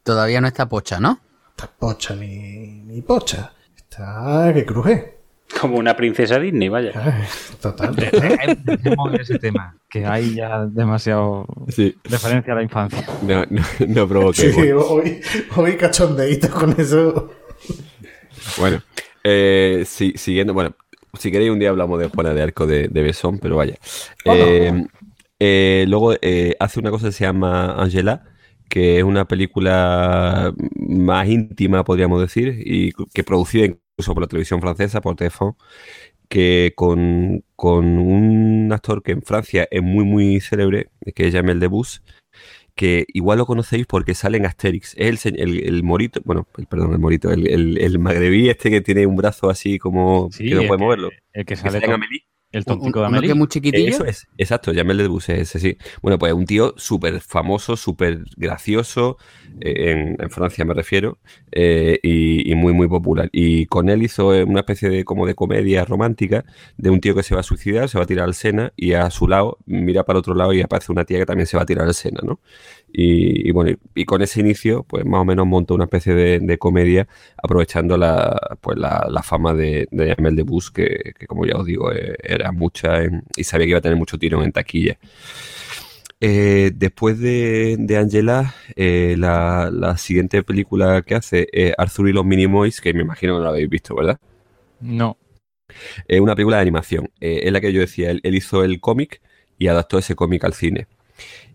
Todavía no está pocha, ¿no? está pocha ni, ni pocha. Está que cruje. Como una princesa Disney, vaya. Ay, Total. Dejemos ese tema, que hay ya demasiado Sí, referencia a la infancia. no, no, no provoque. Sí, hoy, hoy cachondeíto con eso. Bueno, eh, si- siguiendo, bueno, si queréis un día hablamos de Juana de Arco de, de Besón, pero vaya. Oh, no. Eh, eh, luego eh, hace una cosa que se llama Angela, que es una película más íntima, podríamos decir, y que producida incluso por la televisión francesa, por TF1, que con, con un actor que en Francia es muy, muy célebre, que es Jamel Debbouze, que igual lo conocéis porque sale en Asterix. Es el, el, el morito, bueno, el, perdón, el morito, el, el, magrebí este que tiene un brazo así como Sí, que no puede moverlo. El que Que sale sale en Amélie. El tontico de Uno que Amelie. es muy chiquitillo. Eso es, exacto, Jamel Debbouze, ese sí. Bueno, pues un tío súper famoso, súper gracioso, eh, en, en Francia me refiero, eh, y, y muy, muy popular. Y con él hizo eh, una especie de como de comedia romántica de un tío que se va a suicidar, se va a tirar al Sena, y a su lado mira para otro lado y aparece una tía que también se va a tirar al Sena, ¿no? Y, y bueno, y, con ese inicio, pues más o menos montó una especie de, de comedia aprovechando la, pues la, la fama de, de Jamel Debbouze, que, que como ya os digo, eh, era mucha en- y sabía que iba a tener mucho tirón en taquilla. Eh, después de, de Angela, eh, la, la siguiente película que hace es Arthur y los Minimoys, que me imagino que no la habéis visto, ¿verdad? No. Es una película de animación. Eh, es la que yo decía, él, él hizo el cómic y adaptó ese cómic al cine.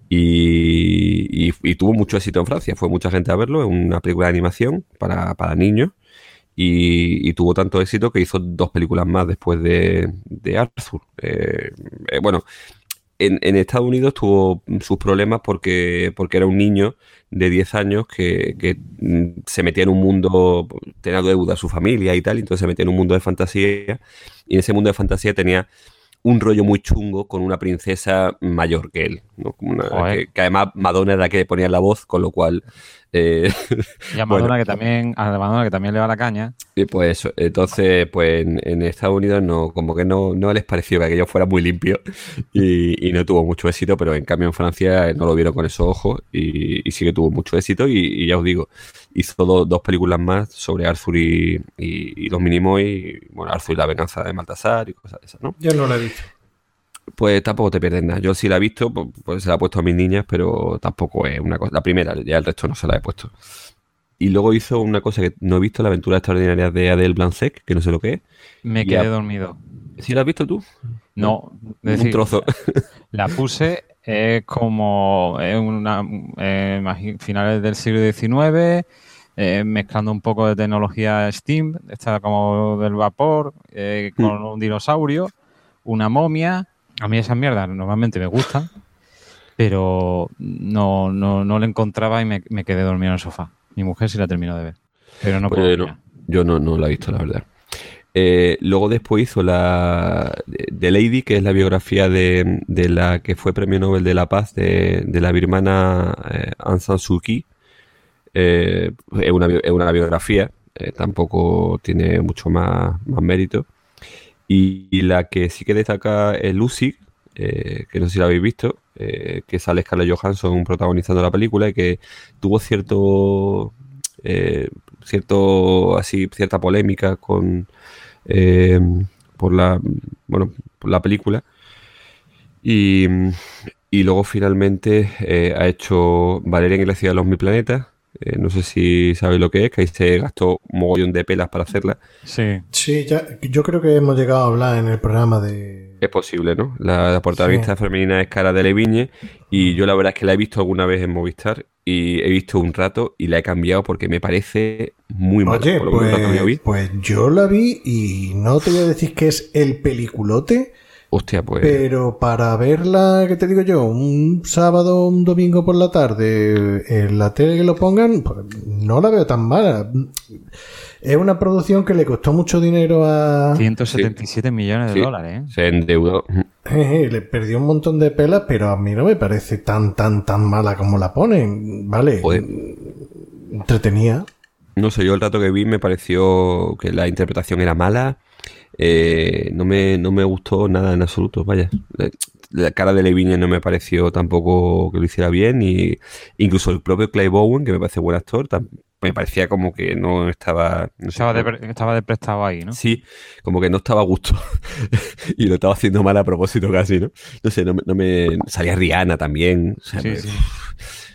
Y, y- tuvo mucho éxito en Francia. Fue mucha gente a verlo. Es una película de animación para, para niños. Y, y tuvo tanto éxito que hizo dos películas más después de, de Arthur. Eh, eh, bueno, en, Estados Unidos tuvo sus problemas porque, porque era un niño de 10 años que, que, mm, se metía en un mundo, tenía deuda a su familia y tal, entonces se metía en un mundo de fantasía, y en ese mundo de fantasía tenía un rollo muy chungo con una princesa mayor que él, ¿no? Como una- que además Madonna era la que ponía la voz, con lo cual eh, Y a [laughs] Bueno. Madonna, que también, a Madonna que también le va la caña. Y pues entonces, pues en, en Estados Unidos no, como que no, no les pareció que aquello fuera muy limpio y, y no tuvo mucho éxito, pero en cambio en Francia no lo vieron con esos ojos y, y sí que tuvo mucho éxito y, y ya os digo, hizo do- dos películas más sobre Arthur y, y- y los Minimoy, y, bueno, Arthur y la venganza de Maltasar y cosas de esas, ¿no? Yo no la he visto. Pues tampoco te pierdes nada. Yo sí la he visto, pues, pues se la he puesto a mis niñas, pero tampoco es una cosa. La primera, ya el resto no se la he puesto. Y luego hizo una cosa que no he visto, la aventura extraordinaria de Adele Blancet, que no sé lo que es. Me quedé dormido. ¿Sí la has visto tú? No, es un decir, trozo. [laughs] la puse, es como una, eh, finales del siglo XIX, eh, mezclando un poco de tecnología Steam, está como del vapor, eh, con un dinosaurio, una momia. A mí esas mierdas normalmente me gustan, pero no, no, no la encontraba y me, me quedé dormido en el sofá. Mi mujer sí la terminó de ver, pero no Bueno, yo no, no la he visto, la verdad. Eh, luego después hizo la The Lady, que es la biografía de, de la que fue Premio Nobel de la Paz de, de la birmana eh, Aung San Suu Kyi. Eh, es, una, es una biografía, eh, tampoco tiene mucho más, más mérito. Y, la que sí que destaca es Lucy, eh, que no sé si la habéis visto, eh, que sale Scarlett Johansson protagonizando la película y que tuvo cierto eh, cierto así cierta polémica con por la bueno por la película. Y, y luego finalmente ha hecho Valeria en la ciudad de los mil planetas Eh, no sé si sabéis lo que es que ahí se gastó un mogollón de pelas para hacerla Sí, Sí, ya, yo creo que hemos llegado a hablar en el programa de... es posible ¿no? la, la protagonista femenina es Cara de Leviñe y yo la verdad es que la he visto alguna vez en Movistar y he visto un rato y la he cambiado porque me parece muy mala Oye, por lo menos la que yo vi. pues, pues yo la vi y no te voy a decir que es el peliculote, hostia pues pero para verla, ¿qué te digo yo? Un sábado, un domingo por la tarde, en la tele que lo pongan, pues, no la veo tan mala. Es una producción que le costó mucho dinero a... 177 millones de Sí. dólares, ¿eh? se endeudó Jeje, le perdió un montón de pelas, pero a mí no me parece tan, tan, tan mala como la ponen. Vale, Joder. entretenía. No sé, yo el rato que vi me pareció que la interpretación era mala. Eh, no, me, no me gustó nada en absoluto, vaya. La, cara de Leviñe no me pareció tampoco que lo hiciera bien. Y incluso el propio Clay Bowen, que me parece buen actor, me parecía como que no estaba. no sé, Estaba de, estaba de prestado ahí, ¿no? Sí, como que no estaba a gusto. [laughs] y lo estaba haciendo mal a propósito casi, ¿no? No sé, no, me- no me. Salía Rihanna también. o sea, Sí, me- sí.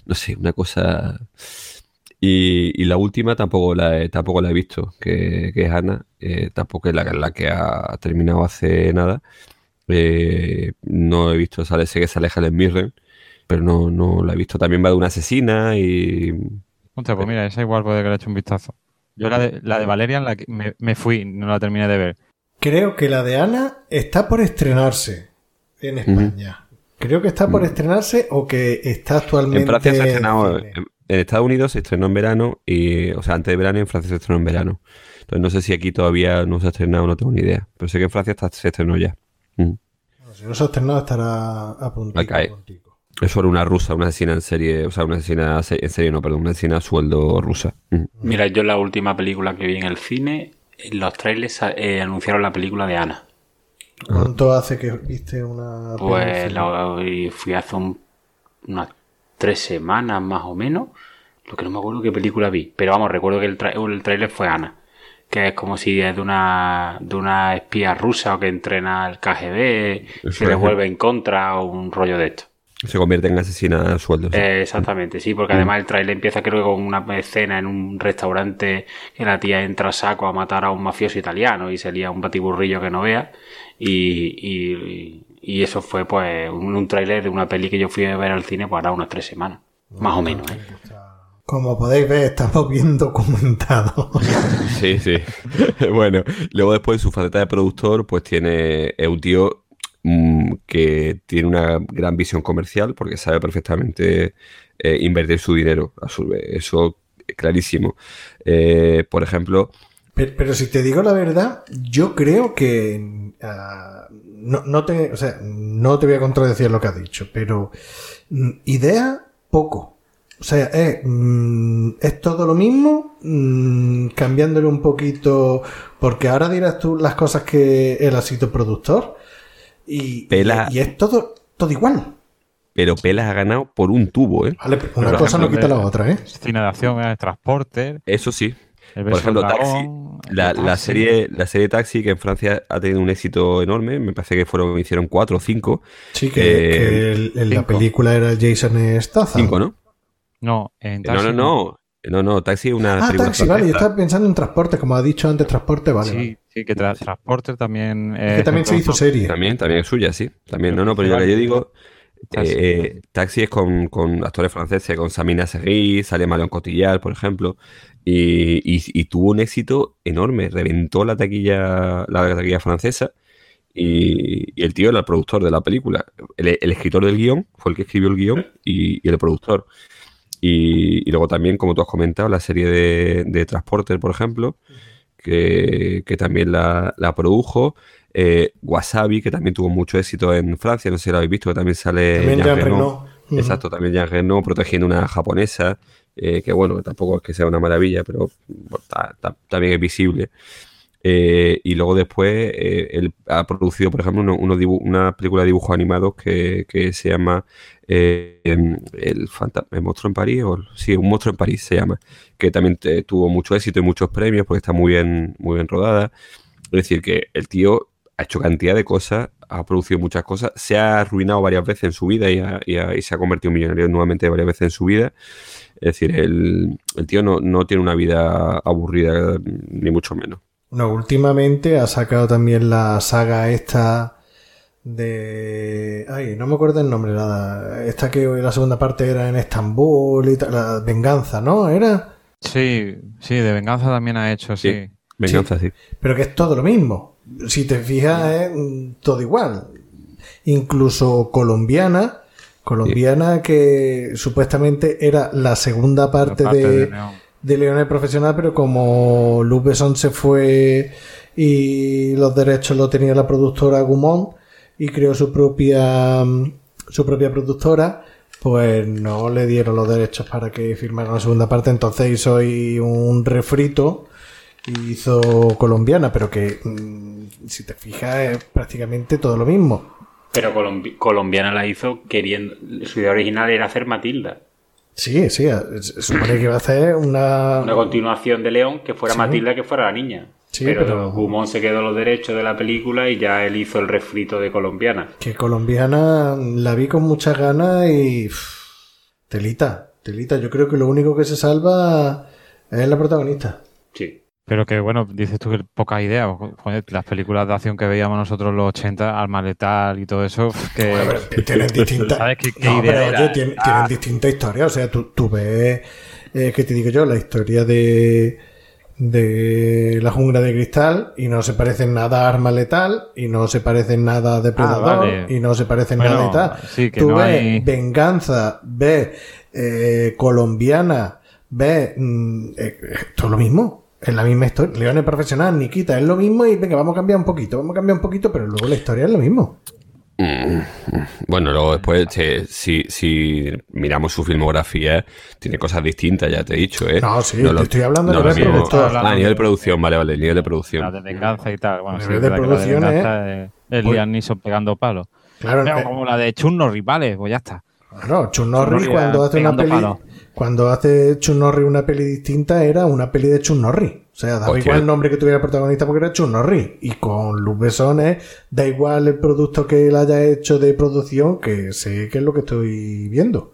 no sé, una cosa. Y, y la última tampoco la he, tampoco la he visto, que, que es Ana, eh, tampoco es la, la que ha terminado hace nada. Eh, no he visto, sale, sé que sale Helen Mirren, pero no, no la he visto. También va de una asesina y. Hostia, pues mira, esa igual puede que le eche un vistazo. Yo la de, la de Valerian la que me, me fui, no la terminé de ver. Creo que la de Ana está por estrenarse en España. Creo que está por estrenarse o que está actualmente. En Francia se ha estrenado, en Estados Unidos se estrenó en verano, y, o sea, antes de verano y en Francia se estrenó en verano. Entonces no sé si aquí todavía no se ha estrenado, no tengo ni idea. Pero sé que en Francia está- se estrenó ya. Mm. Si no se ha estrenado, estará a puntico. Es sobre una rusa, una asesina en serie, o sea, una asesina se- en serie, no, perdón, una asesina a sueldo rusa. Mm. Mira, yo la última película que vi en el cine, en los trailers eh, anunciaron la película de Ana. ¿Cuánto hace que viste una Pues película? la, y fui hace un- unas tres semanas más o menos. Lo que no me acuerdo qué película vi. Pero vamos, recuerdo que el, tra- el trailer fue Ana. Que es como si es de una, de una espía rusa o que entrena al KGB, se le vuelve en contra o un rollo de esto. Se convierte en asesina a sueldo. sí. Eh, exactamente, sí, porque además el trailer empieza creo que con una escena en un restaurante que la tía entra a saco a matar a un mafioso italiano y se lía un batiburrillo que no vea y, y, y eso fue pues un, un tráiler de una peli que yo fui a ver al cine pues ahora unas tres semanas, más o menos. ¿eh? Como podéis ver, estamos bien documentados. [laughs] Sí, sí. [laughs] bueno, luego después en su faceta de productor, pues tiene es un tío mm, que tiene una gran visión comercial porque sabe perfectamente eh, invertir su dinero. A su vez, eso es clarísimo. Eh, por ejemplo, Pero, pero si te digo la verdad, yo creo que ah, no, no te, o sea, no te voy a contradecir lo que has dicho, pero mm, idea poco. O sea, es, mm, es todo lo mismo, mm, cambiándole un poquito, porque ahora dirás tú las cosas que él ha sido productor y, Pela- y, y es todo, todo igual. pero Pelas ha ganado por un tubo, ¿eh? Vale, pero una cosa no quita la de- otra, ¿eh? Cine de acción, eh, Transporter, Eso sí. El Por ejemplo, Taxi, dragón, La, el la serie, la serie Taxi, que en Francia ha tenido un éxito enorme, me parece que fueron, hicieron cuatro o cinco. Sí, que, Eh, que el- en la cinco. película era Jason Statham. Cinco, ¿no? No, en No, Taxi no, no. No, no, Taxi es una Ah, taxi, vale. Yo estaba pensando en transporte, como ha dicho antes, transporte, vale. Sí, vale. sí, que tra- Transporter también. Es eh, que también se hizo serie. También, también es suya, sí. También, no, no, pero yo yo digo, Taxi. eh, eh, Taxi es con, con actores franceses, con Samina Seguí, sale Marion Cotillard, por ejemplo, y, y- y tuvo un éxito enorme, reventó la taquilla, la taquilla francesa, y, y el tío era el productor de la película. El, el escritor del guion fue el que escribió el guion y, y el productor. Y, y luego también, como tú has comentado, la serie de, de Transporter, por ejemplo, que, que también la, la produjo. Eh, Wasabi, que también tuvo mucho éxito en Francia, no sé si lo habéis visto, que también sale También Jean Jean. Ujú. Exacto, también Jean Reno protegiendo una japonesa, eh, que bueno, tampoco es que sea una maravilla, pero bueno, ta- ta- también es visible. Eh, y luego después eh, él ha producido, por ejemplo, una película de dibujos animados que, se llama eh, em, el, ¿El monstruo en París, o sí, un monstruo en París se llama, que también tuvo mucho éxito y muchos premios porque está muy bien, muy bien rodada. Es decir, que el tío ha hecho cantidad de cosas, ha producido muchas cosas, se ha arruinado varias veces en su vida y, ha- y ha- y se ha convertido en millonario nuevamente varias veces en su vida. Es decir, el, el tío no, no tiene una vida aburrida, ni mucho menos. No, últimamente ha sacado también la saga esta de... Ay, no me acuerdo el nombre, nada. Esta que la segunda parte era en Estambul y tal, la venganza, ¿no? Era... Sí, sí, de venganza también ha hecho, sí. Sí. Venganza, sí. Pero que es todo lo mismo. Si te fijas, es todo igual. Incluso colombiana, colombiana que supuestamente era la segunda parte, La parte de. De Leones Profesional, pero como Luc Besson se fue y los derechos lo tenía la productora Gumont y creó su propia mm, su propia productora, pues no le dieron los derechos para que firmara la segunda parte, entonces hizo un refrito y hizo colombiana, pero que mm, si te fijas es prácticamente todo lo mismo. Pero Colombi- colombiana la hizo queriendo. Su idea original era hacer Matilda. Sí, sí, se supone que va a hacer una... Una continuación de León que fuera Sí. Matilda que fuera la niña. Sí, pero, pero- Gumón se quedó los derechos de la película y ya él hizo el refrito de colombiana. Que colombiana la vi con muchas ganas y... telita, telita. Yo creo que lo único que se salva es la protagonista. Sí. Pero que bueno, dices tú que poca idea. Joder, las películas de acción que veíamos nosotros en los 80, Arma Letal y todo eso, que Bueno, tienen [laughs] distintas... ¿Sabes qué- qué No, idea pero, oye, tienen, tienen distintas historias. O sea, tú, tú ves, eh, ¿qué te digo yo? La historia de, de la jungla de cristal y no se parece en nada a Arma Letal y no se parece en nada a Depredador Ah, vale. y no se parece en Bueno, nada y tal. sí, que tú no ves hay- Venganza, ves eh, Colombiana, ves... mm, eh, todo lo mismo. Es la misma historia. Leones profesional, Nikita, es lo mismo y venga, vamos a cambiar un poquito, vamos a cambiar un poquito, pero luego la historia es lo mismo. Mm, Bueno, luego después, che, si, si miramos su filmografía, tiene cosas distintas, ya te he dicho, ¿eh? No, sí, te estoy hablando a no nivel lo mismo. productor. Ah, a nivel de producción, vale, vale, nivel de La producción. de venganza y tal. Bueno, A sí, nivel de que la producción, venganza es, es Pues- Liam Neeson pegando palos. Claro, Pero eh, como la de Chun Norris, vale, pues ya está. Claro, Chun Norris Norris cuando hace una peli, cuando hace Chun Norris una peli distinta era una peli de Chun Norris. O sea, daba Hostia. igual el nombre que tuviera el protagonista porque era Chun Norris. Y con Luz Besones da igual el producto que él haya hecho de producción, que sé que es lo que estoy viendo.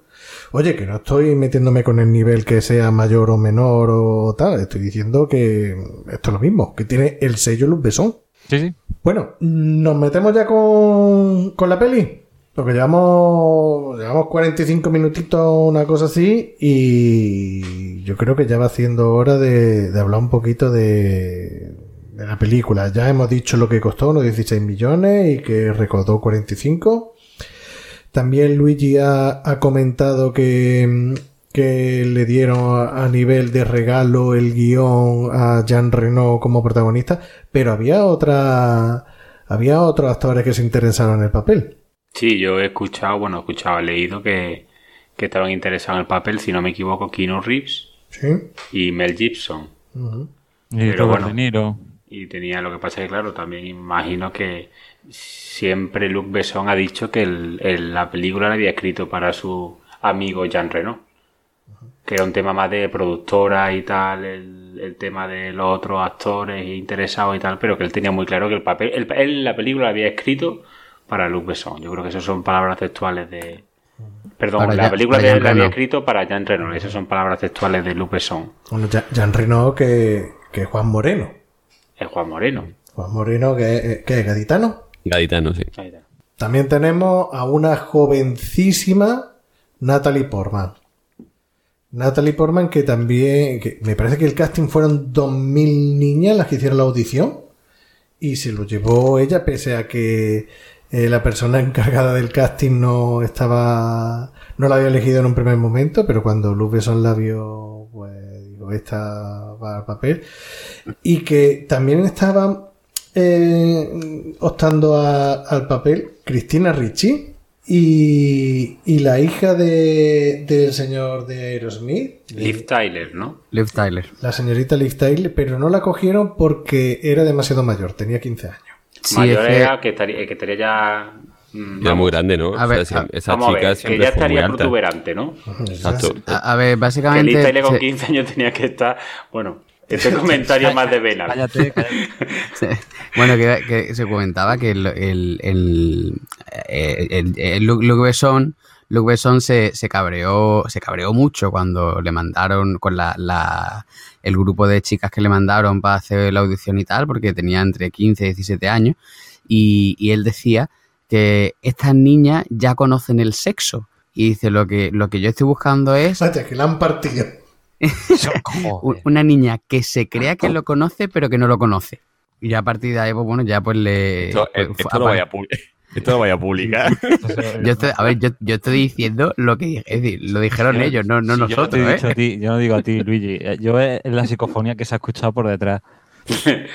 Oye, que no estoy metiéndome con el nivel que sea mayor o menor o tal. Estoy diciendo que esto es lo mismo, que tiene el sello Luz Besón. Sí, sí. Bueno, nos metemos ya con, con la peli. Porque llevamos, llevamos 45 minutitos, una cosa así, y yo creo que ya va siendo hora de, de hablar un poquito de, de la película. Ya hemos dicho lo que costó, unos 16 millones y que recaudó 45. También Luigi ha, ha comentado que, que le dieron a, nivel de regalo el guion a Jean Reno como protagonista, pero había otra, había otros actores que se interesaron en el papel. Sí, yo he escuchado, bueno, he escuchado, he leído que, que estaban interesados en el papel, si no me equivoco, Keanu Reeves Sí. y Mel Gibson. Y Pero bueno. De Niro. Y tenía lo que pasa es que, claro, también imagino que siempre Luc Besson ha dicho que el- el- la película la había escrito para su amigo Jean Reno. Que era un tema más de productora y tal, el, el tema de los otros actores interesados y tal, pero que él tenía muy claro que el papel, el- él la película la había escrito para Luc Besson. Yo creo que esas son palabras textuales de. Perdón, Para la Jean- película Jean la había escrito para Jean Reno. Esas son palabras textuales de Luc Besson. Bueno, Jean Reno que, que es Juan Moreno. Es Juan Moreno. Juan Moreno que, es- que es gaditano. Gaditano, sí. También tenemos a una jovencísima Natalie Portman. Natalie Portman que también, que me parece que el casting fueron 2.000 niñas las que hicieron la audición y se lo llevó ella pese a que eh, la persona encargada del casting no estaba, no la había elegido en un primer momento, pero cuando Luz Besson la vio, pues digo, esta va al papel. Y que también estaba eh, optando a- al papel Cristina Ricci y, y la hija de, del señor de Aerosmith, Liv Tyler, ¿no? Liv Tyler. la señorita Liv Tyler, pero no la cogieron porque era demasiado mayor, tenía 15 años. Sí, Mayor es que- era que estaría, que estaría ya. mm, Era muy grande, ¿no? A ver, si- a- esa vamos a chica ver, que ya fue estaría protuberante, ¿no? Exacto. A, a ver, Que básicamente. Tyler con se- 15 años tenía que estar. Bueno, [laughs] este comentario más de Venal. Cállate, cállate. [laughs] bueno, que, que se comentaba que el, el, el, eh, el- el Luc, Luc Besson, Luc Besson se, se cabreó, se cabreó mucho cuando le mandaron con la, la- el grupo de chicas que le mandaron para hacer la audición y tal, porque tenía entre 15 y 17 años, y, y él decía que estas niñas ya conocen el sexo. Y dice, lo que, lo que yo estoy buscando es [laughs] Vaya, que la han partido. [laughs] una niña que se crea que lo conoce, pero que no lo conoce. Y ya a partir de ahí, pues bueno, ya pues le. Esto, pues, esto lo vaya a publicar. Esto lo vaya a publicar. [laughs] yo estoy, a ver, yo, yo estoy diciendo lo que dije, es decir, lo dijeron ellos, no, no Sí, nosotros, yo, no te he ¿eh? dicho a ti, yo no digo a ti, Luigi. Eh, Yo es la psicofonía que se ha escuchado por detrás. [laughs]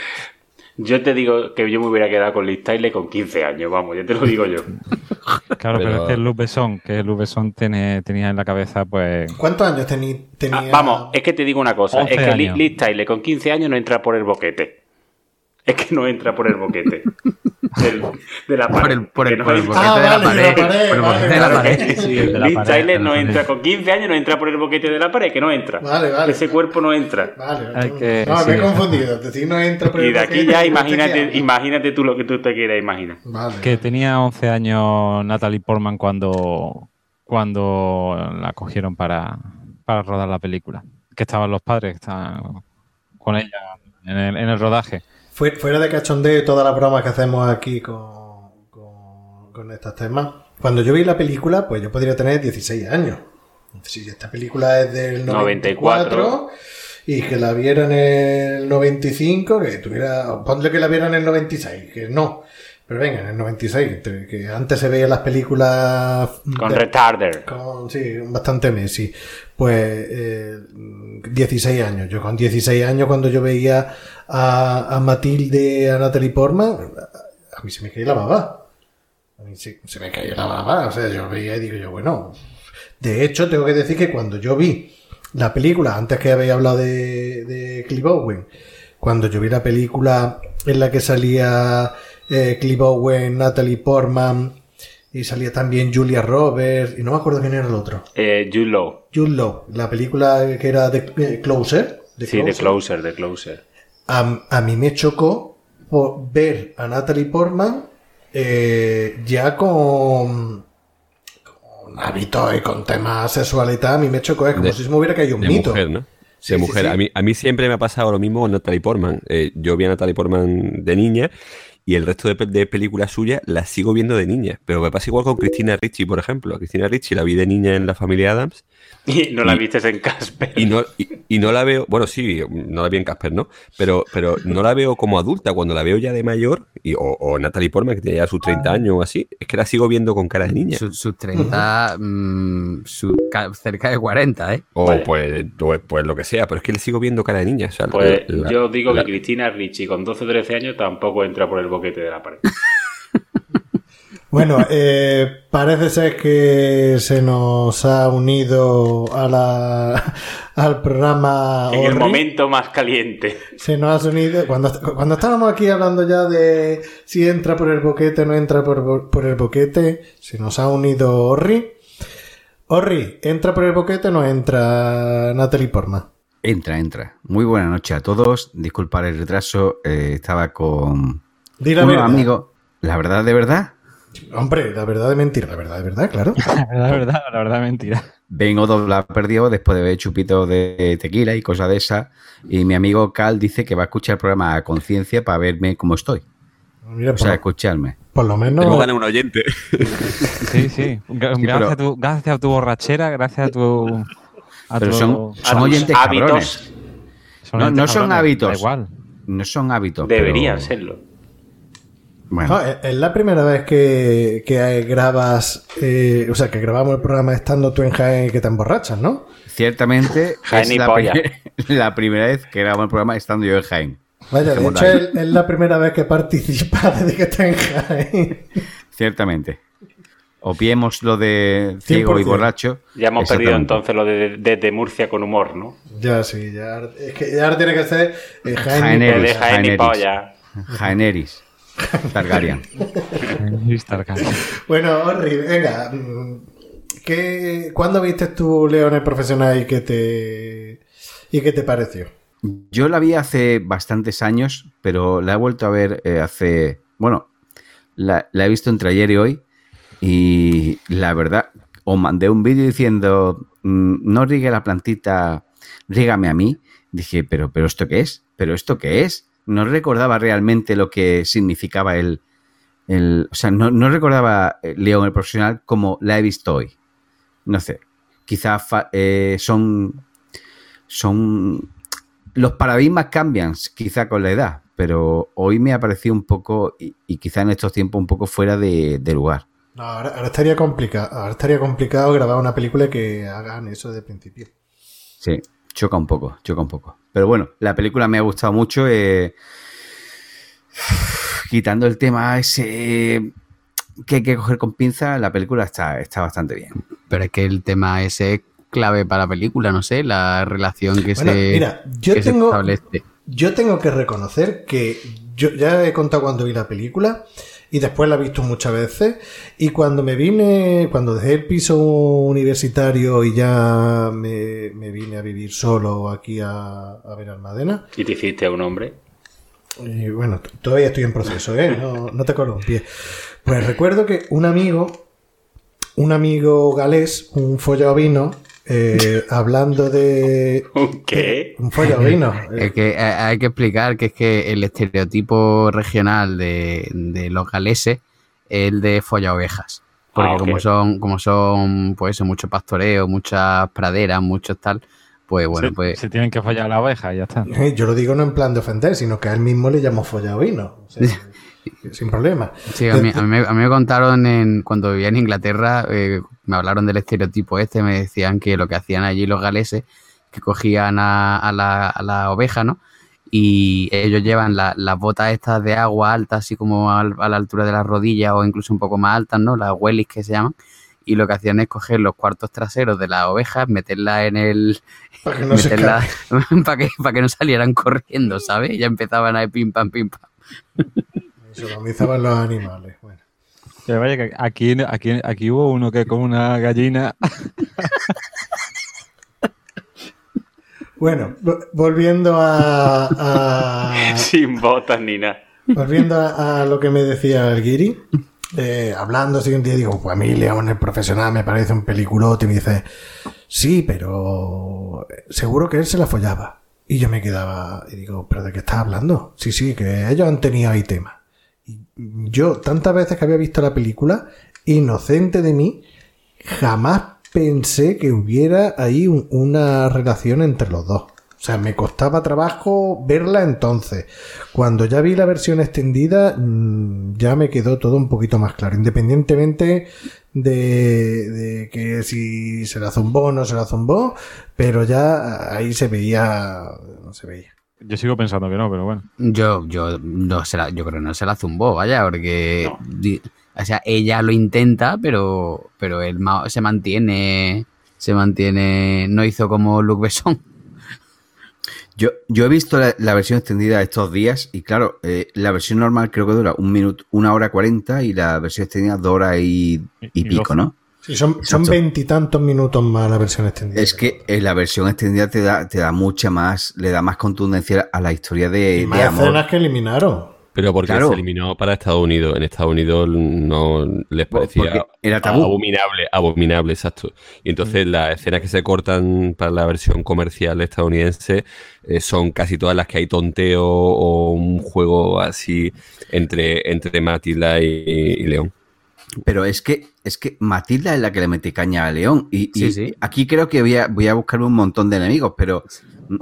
Yo te digo que yo me hubiera quedado con Liv Tyler con 15 años, vamos, ya te lo digo yo. [laughs] Claro, pero, Pero- es que Luc Besson, que Luc Besson tiene, tenía en la cabeza, pues. ¿Cuántos años teni- tenía? Ah, vamos, es que te digo una cosa, 11 es que. Liv Tyler con 15 años no entra por el boquete. Es que no entra por el boquete. Del- de la Por pared. el, por el, no por el entra- boquete Ah, de la vale, pared. por el vale, boquete de la vale. pared. Sí, de la pared, [laughs] Tyler no entra con 15 años, no entra por el boquete de la pared, que no entra. Vale, vale. Ese cuerpo no entra. Vale, Hay que- no, me he sí. confundido. Decir, no entra por Y el de aquí ya por imagínate, imagínate tú lo que tú te quieras imaginar. Vale. Que tenía 11 años Natalie Portman cuando, cuando la cogieron para, para rodar la película. Que estaban los padres, que estaban con ella en el, en el rodaje. Fue- Fuera de cachondeo todas las bromas que hacemos aquí con, con, con estos temas. Cuando yo vi la película, pues yo podría tener 16 años. Si esta película es del 94, 94. y que la viera en el 95, que tuviera. Ponle que la viera en el 96, que no. Pero venga, en el 96, entre que antes se veía las películas... Con de- retarder. con, sí, bastante Messi. Pues eh, 16 años. Yo con 16 años, cuando yo veía a, a Matilde, a Natalie Portman, a mí se me caía la baba. A mí se, se me caía la baba. O sea, yo veía y digo yo, bueno. De hecho, tengo que decir que cuando yo vi la película, antes que habéis hablado de, de Clive Owen, cuando yo vi la película en la que salía eh, Clive Owen, Natalie Portman y salía también Julia Roberts y no me acuerdo quién era el otro. Eh, Jude Law. Jude Law, la película que era de eh, Closer. de Sí, de Closer. Closer, de Closer. A, a mí me chocó por ver a Natalie Portman eh, ya con, con hábitos y con temas sexuales y tal. A mí me chocó, es como De- si se me hubiera caído un De mito. mujer, ¿no? Sí, de sí, mujer. sí. A, mí, a mí siempre me ha pasado lo mismo con Natalie Portman. Eh, yo vi a Natalie Portman de niña y el resto de, de películas suyas las sigo viendo de niña. Pero me pasa igual con Cristina Ricci, por ejemplo. Cristina Ricci la vi de niña en la familia Adams [laughs] Y no la Y- vistes en Casper. y no, y, y no la veo, bueno, sí, no la vi en Casper, ¿no? Pero, pero no la veo como adulta. Cuando la veo ya de mayor, y, o, o Natalie Portman, que tiene ya sus 30 años o así, es que la sigo viendo con cara de niña. Sus sus 30, mm, su- ca- cerca de 40, ¿eh? O Vale. pues, pues, pues lo que sea, pero es que le sigo viendo cara de niña. o sea, Pues la- yo digo la- que Cristina Ricci con 12 o 13 años tampoco entra por el boquete de la pared. [laughs] Bueno, eh, parece ser que se nos ha unido a la, al programa. En el momento más caliente. Se nos ha unido. Cuando, cuando estábamos aquí hablando ya de si entra por el boquete o no entra por, bo- por el boquete, se nos ha unido Orri. Orri, ¿entra por el boquete o no entra Natalie Portman? Entra, entra. Muy buena noche a todos. Disculpar el retraso. eh, estaba con Di la unos verdad. amigos. La verdad, de verdad. Hombre, la verdad de mentira, la verdad de verdad, claro. [laughs] La verdad, la verdad, la verdad, mentira. Vengo doblado perdido después de ver chupitos de tequila y cosas de esas. Y mi amigo Cal dice que va a escuchar el programa a conciencia para verme cómo estoy. Mira, O sea, escucharme. por lo menos. Tenemos ganas de un oyente. Sí, sí. [laughs] Gra- Sí, gracias, pero- a tu, gracias a tu borrachera, gracias a tu. A Pero tu- son- oyentes hábitos cabrones. son no- son hábitos. Da igual. No son hábitos. deberían pero- serlo. Bueno, No, es la primera vez que, que grabas, eh, o sea, que grabamos el programa estando tú en Jaén y que te emborrachas, ¿no? ciertamente [laughs] Jaén es y la, polla. pri- [laughs] la primera vez que grabamos el programa estando yo en Jaén. Vaya, de hecho es, es la primera vez que participa desde que está en Jaén. Ciertamente. Obviemos lo de ciego y 100%. borracho. Ya hemos perdido entonces lo de desde Murcia con humor, ¿no? ya, sí, ya. Es que ya ahora tiene que ser eh, Jaén. y Jaén Eres, de Jaén y polla. Jaeneris. [laughs] [laughs] Targaryen. Bueno, Orri, venga. ¿qué, ¿Cuándo viste tú Leones Profesional y qué te, y qué te pareció? Yo la vi hace bastantes años, pero la he vuelto a ver eh, hace. Bueno, la, la he visto entre ayer y hoy. Y la verdad, os mandé un vídeo diciendo: mm, No riegue la plantita, rígame a mí. Dije, pero, pero ¿esto qué es? ¿Pero esto qué es? No recordaba realmente lo que significaba el. el o sea, no, no recordaba eh, León el profesional como la he visto hoy. No sé. Quizás son. Son los paradigmas cambian quizá con la edad, pero hoy me ha parecido un poco, y, y quizá en estos tiempos un poco fuera de, de lugar. No, ahora, ahora estaría complicado. Ahora estaría complicado grabar una película que hagan eso de principio. Sí, choca un poco, choca un poco. Pero bueno, la película me ha gustado mucho. eh, [sighs] quitando el tema ese que hay que coger con pinza, la película está, está bastante bien. Pero es que el tema ese es clave para la película, no sé, la relación que Bueno, se, mira, yo que se tengo, establece. yo tengo que reconocer que yo ya he contado cuando vi la película y después la he visto muchas veces y cuando me vine, cuando dejé el piso universitario y ya me, me vine a vivir solo aquí a, a ver Almadena, Y te hiciste un hombre. y bueno, todavía estoy en proceso, ¿eh? No, no te columpies. Pues recuerdo que un amigo, un amigo galés, un follado vino, eh, [laughs] hablando de... ¿Un qué? Un follado vino. [laughs] Es que hay que explicar que es que el estereotipo regional de, de los galeses es el de folla ovejas. Porque Ah, como son, como son, pues mucho pastoreo, muchas praderas, muchos tal, pues bueno, se, pues se tienen que fallar la oveja y ya está. [laughs] Yo lo digo no en plan de ofender, sino que a él mismo le llamo follado vino. O sea, sin problema. Sí, a mí, a mí, me contaron en, cuando vivía en Inglaterra, eh, me hablaron del estereotipo este, me decían que lo que hacían allí los galeses, que cogían a, a, la, a la oveja, ¿no? y ellos llevan las botas estas de agua altas, así como a, la altura de las rodillas o incluso un poco más altas, ¿no? Las wellies que se llaman. Y lo que hacían es coger los cuartos traseros de las ovejas, meterlas en el... Para que no, [laughs] para que, para que no salieran corriendo, ¿sabes? Ya empezaban a pim pam, pim pam. Sodomizaban los animales, bueno. Que vaya que aquí, aquí, aquí hubo uno que con una gallina Bueno, volviendo a, Sin botas ni nada. Volviendo a, lo que me decía el Guiri, eh, hablando así un día, digo, pues a mí León el profesional me parece un peliculote y me dice, sí, pero seguro que él se la follaba. Y yo me quedaba y digo, ¿pero de qué estás hablando? Sí, sí, que ellos han tenido ahí tema. Yo, tantas veces que había visto la película, inocente de mí, jamás pensé que hubiera ahí una relación entre los dos. O sea, me costaba trabajo verla entonces. Cuando ya vi la versión extendida, mm, ya me quedó todo un poquito más claro. Independientemente de, que si se la zumbó o no se la zumbó, pero ya ahí se veía, no se veía. Yo sigo pensando que no, pero bueno. Yo, yo no se la, yo creo que no se la zumbó, vaya, porque o sea, ella lo intenta, pero, pero él se mantiene, se mantiene, no hizo como Luke Besson. [laughs] Yo, yo he visto la, versión extendida estos días y claro, eh, la versión normal creo que dura un minuto, una hora cuarenta y la versión extendida dos horas y, pico, ¿no? Sí, son veintitantos minutos más la versión extendida. Es que en la versión extendida te da, te da mucha más, le da más contundencia a la historia de, y más escenas que eliminaron. Pero porque se eliminó para Estados Unidos. En Estados Unidos no les parecía era tabú. abominable, abominable, exacto. Y entonces mm. las escenas que se cortan para la versión comercial estadounidense eh, son casi todas las que hay tonteo o un juego así entre, entre Matilda y, León. Pero es que, es que Matilda es la que le mete caña a León. Y, aquí creo que voy a, voy a buscarme un montón de enemigos, pero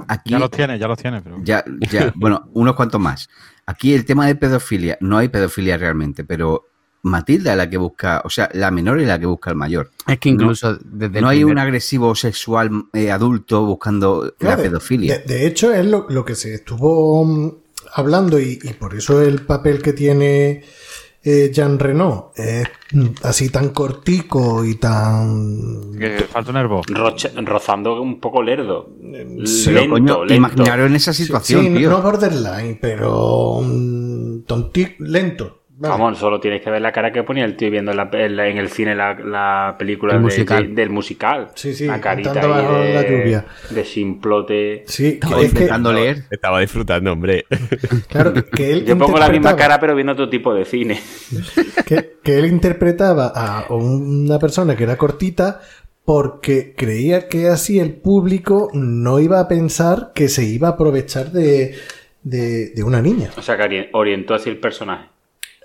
aquí. Ya los tiene, ya los tiene. Pero... Ya, ya, [laughs] bueno, unos cuantos más. Aquí el tema de pedofilia, no hay pedofilia realmente, pero Matilda es la que busca, o sea, la menor es la que busca al mayor. Es que incluso no, desde no hay un agresivo sexual eh, adulto buscando la pedofilia. De, hecho, es lo, que se estuvo mm, hablando y, por eso el papel que tiene eh, Jean Renault es así tan cortico y tan. Que falta un herbo. rozando un poco lerdo. Sí, lento, en esa situación. Sí, no borderline, pero. Um, lento. Vamos, solo tienes que ver la cara que ponía el tío viendo en, el cine la, película del musical. Sí, sí, la carita de, la lluvia. de simplote. Sí, estaba intentando leer. Estaba disfrutando, hombre. [laughs] Claro, que él Yo pongo la misma cara, pero viendo otro tipo de cine. [laughs] Que, que él interpretaba a una persona que era cortita porque creía que así el público no iba a pensar que se iba a aprovechar de, de una niña. O sea, que orientó así el personaje.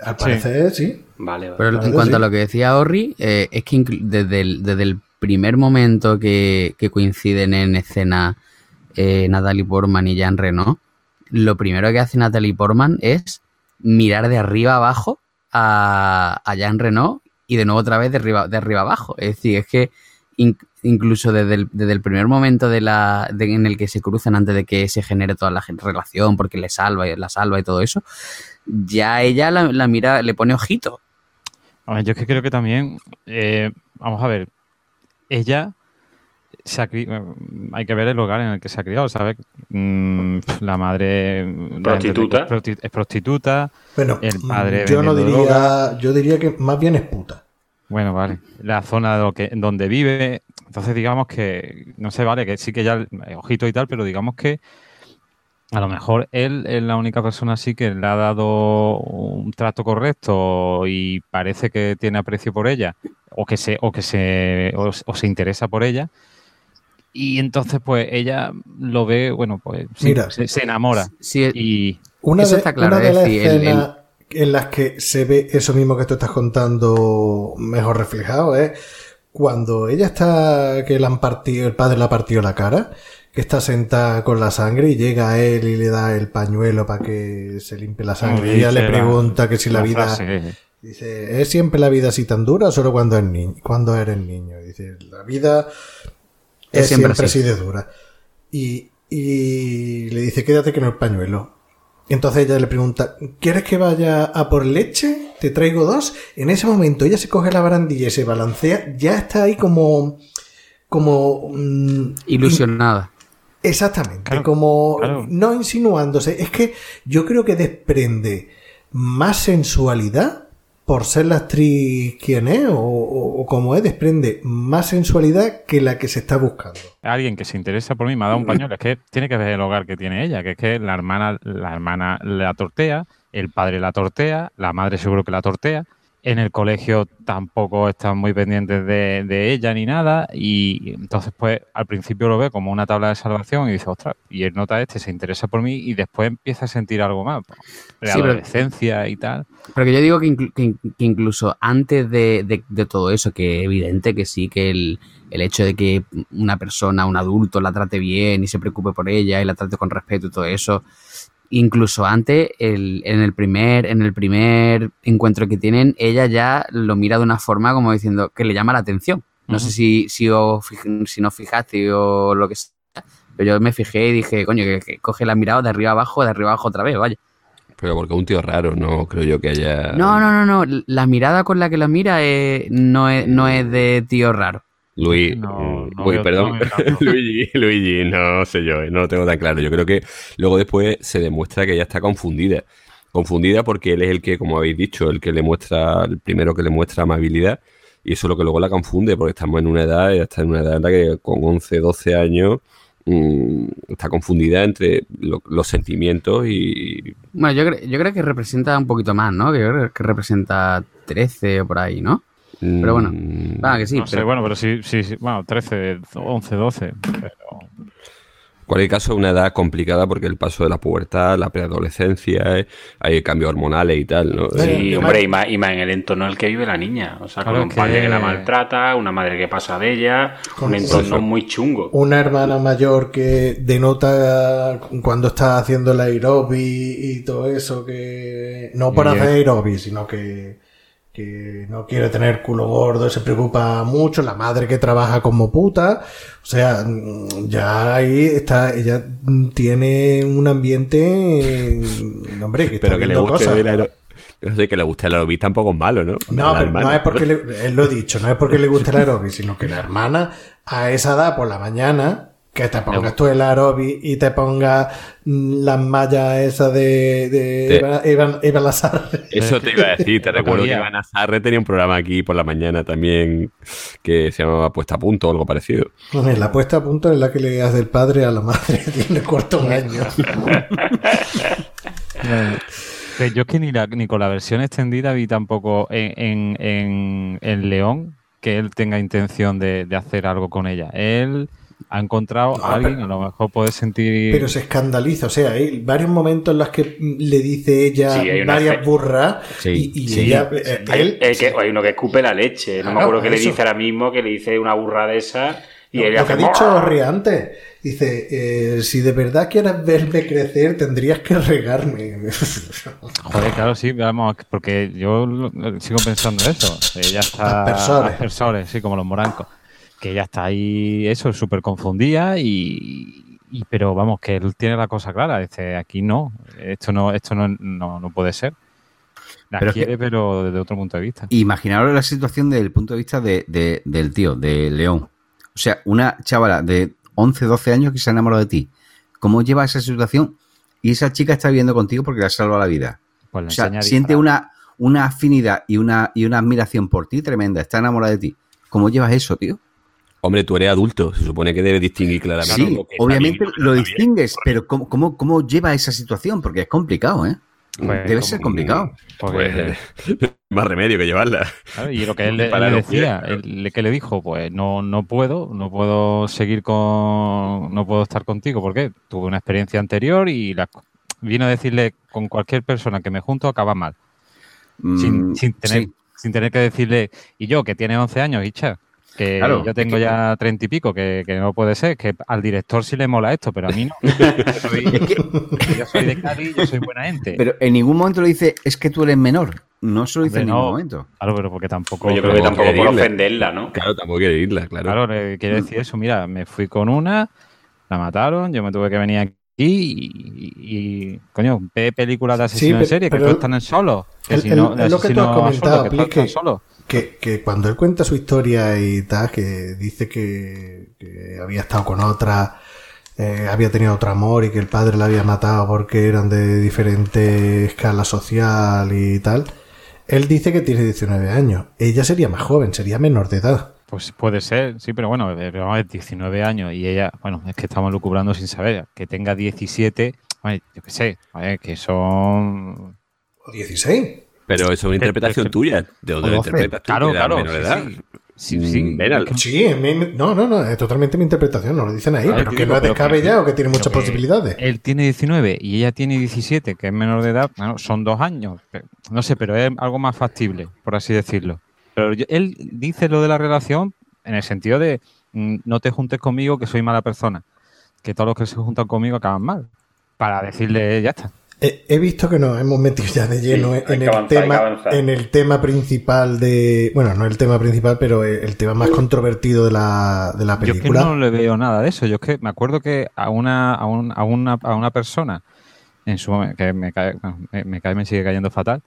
Al parecer, sí. Vale, Pero en cuanto a lo que decía Orri, eh, es que desde el, desde el primer momento que, coinciden en escena eh, Natalie Portman y Jean Reno, lo primero que hace Natalie Portman es mirar de arriba abajo a, a Jean Reno y de nuevo otra vez de arriba, de arriba abajo. Es decir, es que incluso desde el, primer momento de la, en el que se cruzan antes de que se genere toda la relación, porque le salva, la salva y todo eso, ya ella la, mira, le pone ojito. A yo es que creo que también, eh, vamos a ver, ella se hay que ver el lugar en el que se ha criado, ¿sabes? Mm, la madre prostituta es prostituta. Bueno, el padre yo no diría, yo diría que más bien es puta. Bueno, vale. La zona de lo que, donde vive. Entonces, digamos que, no sé, vale, que sí que ya, ojito y tal, pero digamos que a lo mejor él es la única persona así que le ha dado un trato correcto y parece que tiene aprecio por ella o que se o que se o, se interesa por ella. Y entonces pues ella lo ve bueno pues se, enamora. sí, y una eso está claro de las en las que se ve eso mismo que tú estás contando mejor reflejado es cuando ella está que le han partido el padre le ha partido la cara está sentada con la sangre y llega a él y le da el pañuelo para que se limpie la sangre. y ella le pregunta que si la, vida... Dice, ¿es siempre la vida así tan dura o solo cuando, es cuando eres niño? Dice, la vida es, siempre, así. de dura. Y, y le dice, quédate con el pañuelo. Y entonces ella le pregunta, ¿quieres que vaya a por leche? Te traigo dos. En ese momento ella se coge la barandilla y se balancea. Ya está ahí como... como... Mm, Ilusionada. Exactamente, como no insinuándose. Es que yo creo que desprende más sensualidad por ser la actriz quien es o, como es, desprende más sensualidad que la que se está buscando. Alguien que se interesa por mí me ha dado un pañuelo, es que tiene que ver el hogar que tiene ella, que es que la hermana, la hermana la tortea, el padre la tortea, la madre seguro que la tortea, en el colegio tampoco están muy pendientes de, ella ni nada y entonces pues al principio lo ve como una tabla de salvación y dice, ostras, y él nota este, se interesa por mí y después empieza a sentir algo más, de adolescencia y tal. Pero que yo digo que, incluso antes de, todo eso, que evidente que sí, que el, el hecho de que una persona, un adulto la trate bien y se preocupe por ella y la trate con respeto y todo eso, incluso antes, el, en, el primer, en el primer encuentro que tienen, ella ya lo mira de una forma como diciendo que le llama la atención. No sé si, si, os, si no fijaste o lo que sea, pero yo me fijé y dije, coño, que, coge la mirada de arriba abajo, de arriba abajo otra vez, vaya. Pero porque un tío raro, no creo yo que haya... No, no, no, no. La mirada con la que la mira no, es, no es de tío raro. Luis, no, mm, perdón, [laughs] Luigi, Luigi, no sé yo, eh, no lo tengo tan claro. Yo creo que luego después se demuestra que ella está confundida. Confundida porque él es el que, como habéis dicho, el que le muestra, el primero que le muestra amabilidad. Y eso es lo que luego la confunde, porque estamos en una edad, ella está en una edad en la que con 11, 12 años mm, está confundida entre los sentimientos y... Bueno, yo, yo creo que representa un poquito más, ¿no? Que yo creo que representa 13 o por ahí, ¿no? Pero bueno, mm. va, que sí. No sé, bueno, pero sí, sí, sí, bueno, 13, 11, 12. Pero... En cualquier caso, es una edad complicada porque el paso de la pubertad, la preadolescencia, eh, hay cambios hormonales y tal, ¿no? Sí, hombre, y más, y más, en el entorno en el que vive la niña. O sea, con un padre que la maltrata, una madre que pasa de ella, un entorno muy chungo. Una hermana mayor que denota cuando está haciendo el aerobi y todo eso, que no por hacer aerobi, sino que que no quiere tener culo gordo, se preocupa mucho, la madre que trabaja como puta, o sea, ya ahí está, ella tiene un ambiente, hombre, que Pero que le guste no sé, que le guste el aerobis tampoco es malo, ¿no? No, pero no es porque, le, él lo he dicho, no es porque le guste el aerobis, sino que la hermana a esa edad por la mañana que te pongas tú el aerobi y te pongas las mallas esas de, de Iván, Eso te iba a decir, te [laughs] recuerdo que Iván Azarre tenía un programa aquí por la mañana también que se llamaba Puesta a Punto o algo parecido. la puesta a punto es la que le das del padre a la madre, [laughs] tiene corto un año. [laughs] Yo es que ni, ni, con la versión extendida vi tampoco en, en, en, León que él tenga intención de, de hacer algo con ella. Él ha encontrado a alguien, a lo mejor puede sentir. Pero se escandaliza, o sea, hay varios momentos en los que le dice ella varias burras y, ella. Eh, hay, uno que escupe la leche, no me acuerdo qué le dice ahora mismo, que le dice una burra de esa. Y lo, que ha dicho antes, dice, eh, si de verdad quieres verme crecer, tendrías que regarme. [laughs] Joder, claro, sí, vamos, porque yo sigo pensando eso. Ella está... Aspersores. sí, como los morancos que ya está ahí, eso, súper confundida y, pero vamos, que él tiene la cosa clara, dice, aquí no, esto no, esto no, no, puede ser. La pero quiere, pero desde otro punto de vista. Imaginaros la situación desde el punto de vista de, del tío, de León. O sea, una chavala de 11, 12 años que se ha enamorado de ti. ¿Cómo lleva esa situación? Y esa chica está viviendo contigo porque le ha salvado la vida. Pues o sea, siente una, una afinidad y una, y una admiración por ti tremenda. Está enamorada de ti. ¿Cómo llevas eso, tío? Hombre, tú eres adulto, se supone que debes distinguir claramente. Sí, obviamente lo distingues, pero ¿cómo, cómo, cómo lleva esa situación? Porque es complicado, ¿eh? Pues, Debe ser complicado. Pues, [laughs] más remedio que llevarla. y lo que [laughs] él, le decía, que le dijo, pues no, no puedo, no puedo seguir con, no puedo estar contigo, porque tuve una experiencia anterior y la, vino a decirle con cualquier persona que me junto acaba mal. sin, mm, tener, sin tener que decirle, y yo que tiene 11 años, Icha, Que yo tengo ya treinta y pico, que, no puede ser, que al director sí le mola esto, pero a mí no. [laughs] yo, soy, de Cali, yo soy buena gente. Pero en ningún momento le dice, es que tú eres menor. No se lo dice en ningún momento. Claro, pero porque tampoco. Pues yo creo que tampoco por ofenderla, ¿no? Claro, tampoco quiere irla, claro. Claro, quiere decir eso. Mira, me fui con una, la mataron, yo me tuve que venir aquí y, coño, ve películas de asesino en serie que tú están en solo. Que si no, lo que tú has comentado, que, que, cuando él cuenta su historia y tal, que dice que, había estado con otra, eh, había tenido otro amor y que el padre la había matado porque eran de diferente escala social y tal, él dice que tiene 19 años. Ella sería más joven, sería menor de edad. Pues puede ser, sí, pero bueno, pero 19 años y ella, bueno, es que estamos lucubrando sin saber, que tenga 17, yo qué sé, que son... ¿O 16? Pero eso es una interpretación tuya, de dónde lo interpretas tú, claro, claro, Sí, sí, mm, sí, no, no, no, es totalmente mi interpretación, no lo dicen ahí, pero que no es descabellado, que, que tiene muchas posibilidades. Él tiene 19 y ella tiene 17, que es menor de edad, bueno, son dos años, no sé, pero es algo más factible, por así decirlo. Pero él dice lo de la relación en el sentido de mm, no te juntes conmigo que soy mala persona. Que todos los que se juntan conmigo acaban mal. Para decirle, ya está. He, visto que nos hemos metido ya de lleno en, el tema, en el tema principal de. Bueno, no el tema principal, pero el tema más controvertido de la, de la película. Yo es que no le veo nada de eso. Yo es que me acuerdo que a una, a, a una, a una persona en su momento, que me cae, me cae, me sigue cayendo fatal,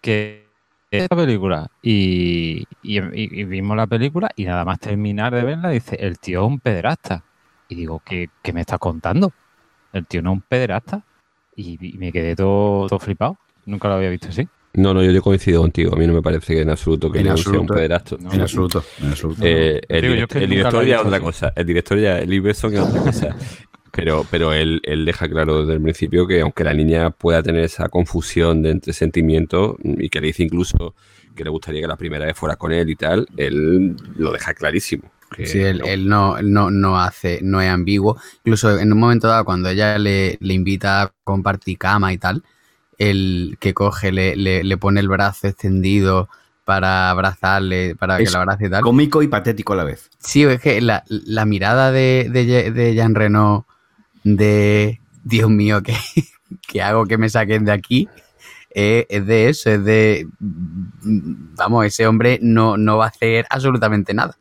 que esta película y, vimos la película y nada más terminar de verla dice, el tío es un pederasta. Y digo, ¿qué, me estás contando? El tío no es un pederasta. Y, me quedé todo, flipado. Nunca lo había visto así. No, no, yo, coincido contigo. A mí no me parece que en absoluto que no sea un pederasta. en absoluto. En absoluto. Eh, el, director ya es otra cosa. El director ya, el Iverson es otra cosa. Pero, pero él, él, deja claro desde el principio que aunque la niña pueda tener esa confusión de entre sentimientos y que le dice incluso que le gustaría que la primera vez fuera con él y tal, él lo deja clarísimo. Sí, él, no. no, no, hace, no es ambiguo. Incluso en un momento dado, cuando ella le, le invita a compartir cama y tal, el que coge, le, le, pone el brazo extendido para abrazarle, para que la abrace y tal. Cómico y patético a la vez. Sí, es que la, la mirada de, de, de Jean Reno de Dios mío, [laughs] ¿qué, hago que me saquen de aquí? Eh, es de eso, es de vamos, ese hombre no, no va a hacer absolutamente nada.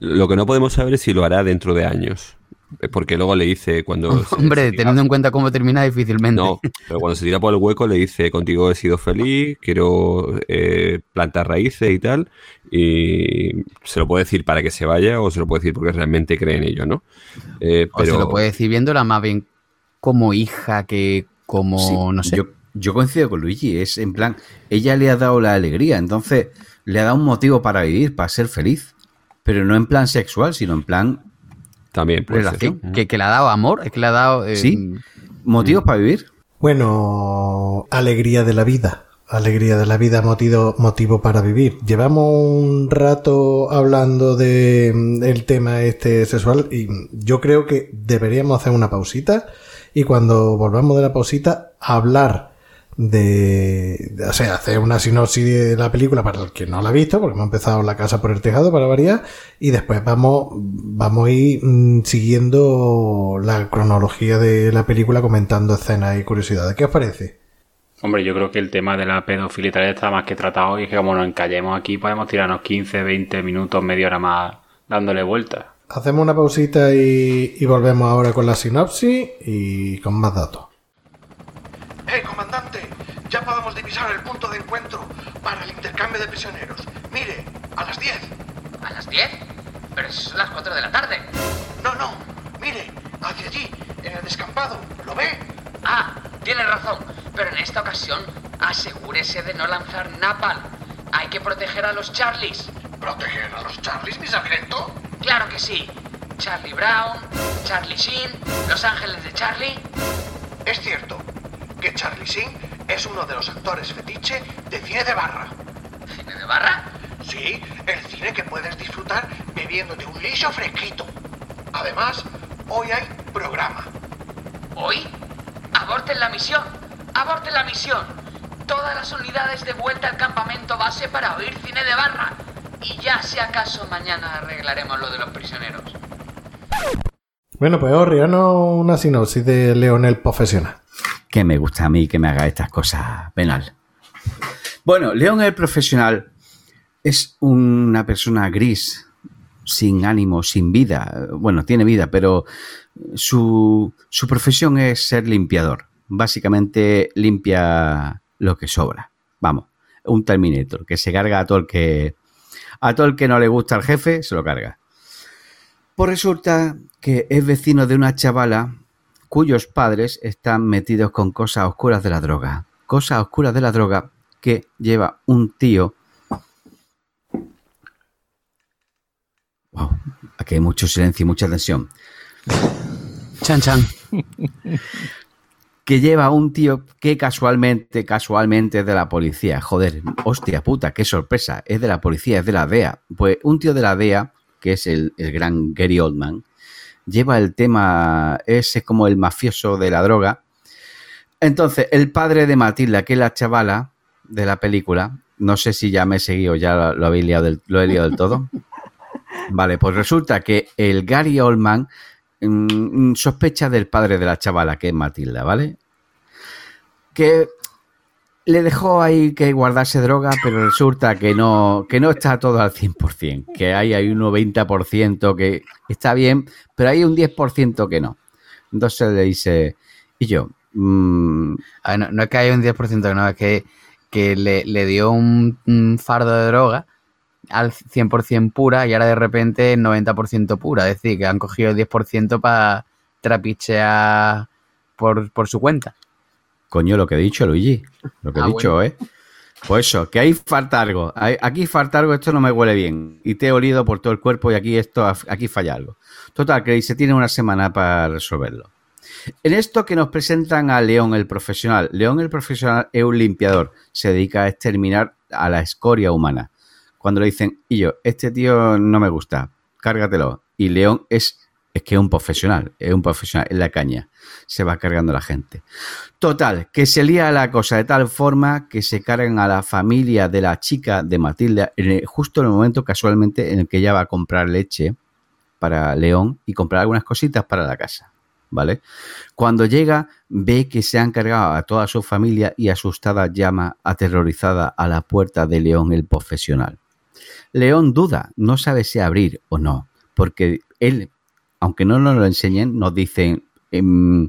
Lo que no podemos saber es si lo hará dentro de años. Porque luego le dice cuando... [laughs] Hombre, teniendo en cuenta cómo termina difícilmente. No, pero cuando se tira por el hueco le dice, contigo he sido feliz, quiero eh, plantar raíces y tal. Y se lo puede decir para que se vaya o se lo puede decir porque realmente cree en ello, ¿no? Eh, o se lo puede decir viéndola más bien como hija que como, no sé. Yo, yo coincido con Luigi, es en plan, ella le ha dado la alegría, entonces le ha dado un motivo para vivir, para ser feliz. Pero no en plan sexual, sino en plan también puede Que, que, le ha dado amor, es que le ha dado... Eh, sí, motivos para vivir. Bueno, alegría de la vida. Alegría de la vida, motivo, motivo para vivir. Llevamos un rato hablando de mm, el tema este sexual y yo creo que deberíamos hacer una pausita y cuando volvamos de la pausita hablar de, o sea, hacer una sinopsis de la película para el que no la ha visto, porque hemos empezado La casa por el tejado para variar, y después vamos, vamos a ir mm, siguiendo la cronología de la película comentando escenas y curiosidades. ¿Qué os parece? Hombre, yo creo que el tema de la pedofilia está más que tratado y es que como nos encallemos aquí podemos tirarnos 15, 20 minutos, media hora más dándole vueltas. Hacemos una pausita y, y volvemos ahora con la sinopsis y con más datos. ¡Eh, comandante! Ya podemos divisar el punto de encuentro para el intercambio de prisioneros. Mire, a las 10. ¿A las 10? Pero son las 4 de la tarde. No, no. Mire, hacia allí, en el descampado. ¿Lo ve? Ah, tiene razón. Pero en esta ocasión, asegúrese de no lanzar napal. Hay que proteger a los Charlies. ¿Proteger a los Charlies, mi sargento? Claro que sí. Charlie Brown, Charlie Sheen, Los Ángeles de Charlie. Es cierto que Charlie Sheen es uno de los actores fetiche de cine de barra. ¿Cine de barra? Sí, el cine que puedes disfrutar bebiéndote un lillo fresquito. Además, hoy hay programa. ¿Hoy? Aborten la misión. Aborten la misión. Todas las unidades de vuelta al campamento base para oír cine de barra. y ya si acaso mañana arreglaremos lo de los prisioneros. Bueno, pues Orriano, una sinopsis de Leonel profesional. Que me gusta a mí que me haga estas cosas, penal. Bueno, León el profesional es una persona gris, sin ánimo, sin vida. Bueno, tiene vida, pero su, su profesión es ser limpiador. Básicamente limpia lo que sobra. Vamos, un Terminator que se carga a todo el que a todo el que no le gusta al jefe, se lo carga. Pues resulta que es vecino de una chavala cuyos padres están metidos con cosas oscuras de la droga. Cosas oscuras de la droga que lleva un tío. Wow, aquí hay mucho silencio y mucha tensión. Chan chan. que lleva un tío que casualmente, casualmente es de la policía. Joder, hostia puta, qué sorpresa. Es de la policía, es de la DEA. Pues un tío de la DEA, que es el, el gran Gary Oldman, lleva el tema, ese es como el mafioso de la droga. Entonces, el padre de Matilda, que es la chavala de la película, no sé si ya me he seguido, ya lo, lo habéis liado del, lo he liado del todo. [laughs] Vale, pues resulta que el Gary Oldman mm, sospecha del padre de la chavala, que es Matilda, ¿vale? Que le dejó ahí que guardarse droga, pero resulta que no, que no está todo al 100%, que hay, hay un 90% que está bien, pero hay un 10% que no. Entonces le dice, y yo, mm, no, no es que haya un 10% que no, es que, que le, le dio un, fardo de droga al 100% pura y ahora de repente 90% pura. Es decir, que han cogido el 10% para trapichear por, por su cuenta. Coño, lo que he dicho, Luigi. Lo que he Ah, dicho, ¿eh? Pues eso, que ahí falta algo. Aquí falta algo, esto no me huele bien. Y te he olido por todo el cuerpo y aquí esto aquí falla algo. Total, que se tiene una semana para resolverlo. En esto que nos presentan a León el profesional. León el profesional es un limpiador. Se dedica a exterminar a la escoria humana. Cuando le dicen, y yo, este tío no me gusta, cárgatelo. Y León es, es que es un profesional, es un profesional, es la caña. Se va cargando la gente. Total, que se lía la cosa de tal forma que se cargan a la familia de la chica de Matilda en justo en el momento casualmente en el que ella va a comprar leche para León y comprar algunas cositas para la casa. ¿Vale? Cuando llega, ve que se han cargado a toda su familia y asustada llama aterrorizada a la puerta de León el profesional. León duda, no sabe si abrir o no, porque él, aunque no nos lo enseñen, nos dicen, em,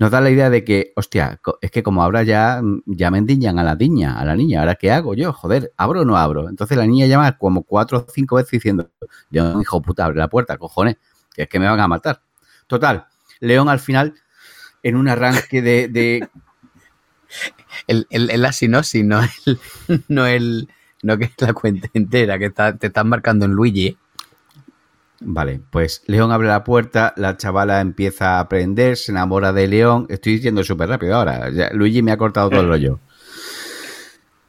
nos da la idea de que, hostia, es que como ahora ya, ya me endiñan a la niña, a la niña, ¿ahora qué hago yo? Joder, ¿abro o no abro? Entonces la niña llama como cuatro o cinco veces diciendo, León, hijo puta, abre la puerta, cojones, que es que me van a matar. Total, León al final, en un arranque de, [laughs] El, el, el no el, [laughs] no el, no que la cuenta entera, que te están marcando en Luigi. Vale, pues León abre la puerta, la chavala empieza a aprender, se enamora de León. Estoy diciendo súper rápido ahora. ya Luigi me ha cortado todo el rollo.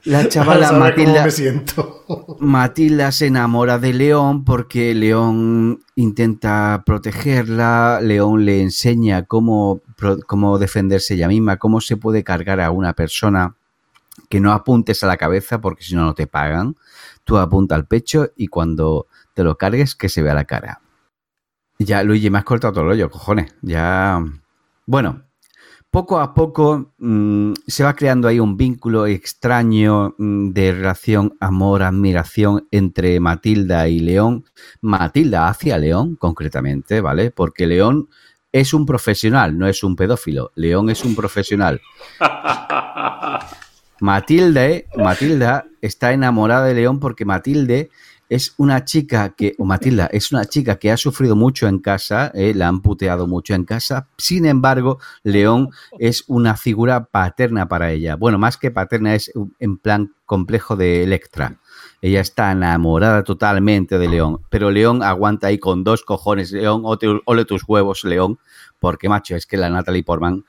La [laughs] chavala ¿Sabes cómo Matilda, me siento? [laughs] Matilda se enamora de León porque León intenta protegerla, León le enseña cómo, cómo defenderse ella misma, cómo se puede cargar a una persona que no apuntes a la cabeza porque si no no te pagan. Tú apunta al pecho y cuando te lo cargues que se vea la cara. Ya, Luigi, me has cortado todo el rollo, cojones. Ya. Bueno, poco a poco mm, se va creando ahí un vínculo extraño mm, de relación amor-admiración entre Matilda y León. Matilda hacia León, concretamente, ¿vale? Porque León es un profesional, no es un pedófilo. León es un profesional. [laughs] Matilde, Matilda está enamorada de León porque Matilde es una chica que, o Matilda, es una chica que ha sufrido mucho en casa, eh, la han puteado mucho en casa. Sin embargo, León es una figura paterna para ella. Bueno, más que paterna, es un- en plan complejo de Electra. Ella está enamorada totalmente de León, pero León aguanta ahí con dos cojones. León, ole ole tus huevos, León, porque macho, es que la Natalie Portman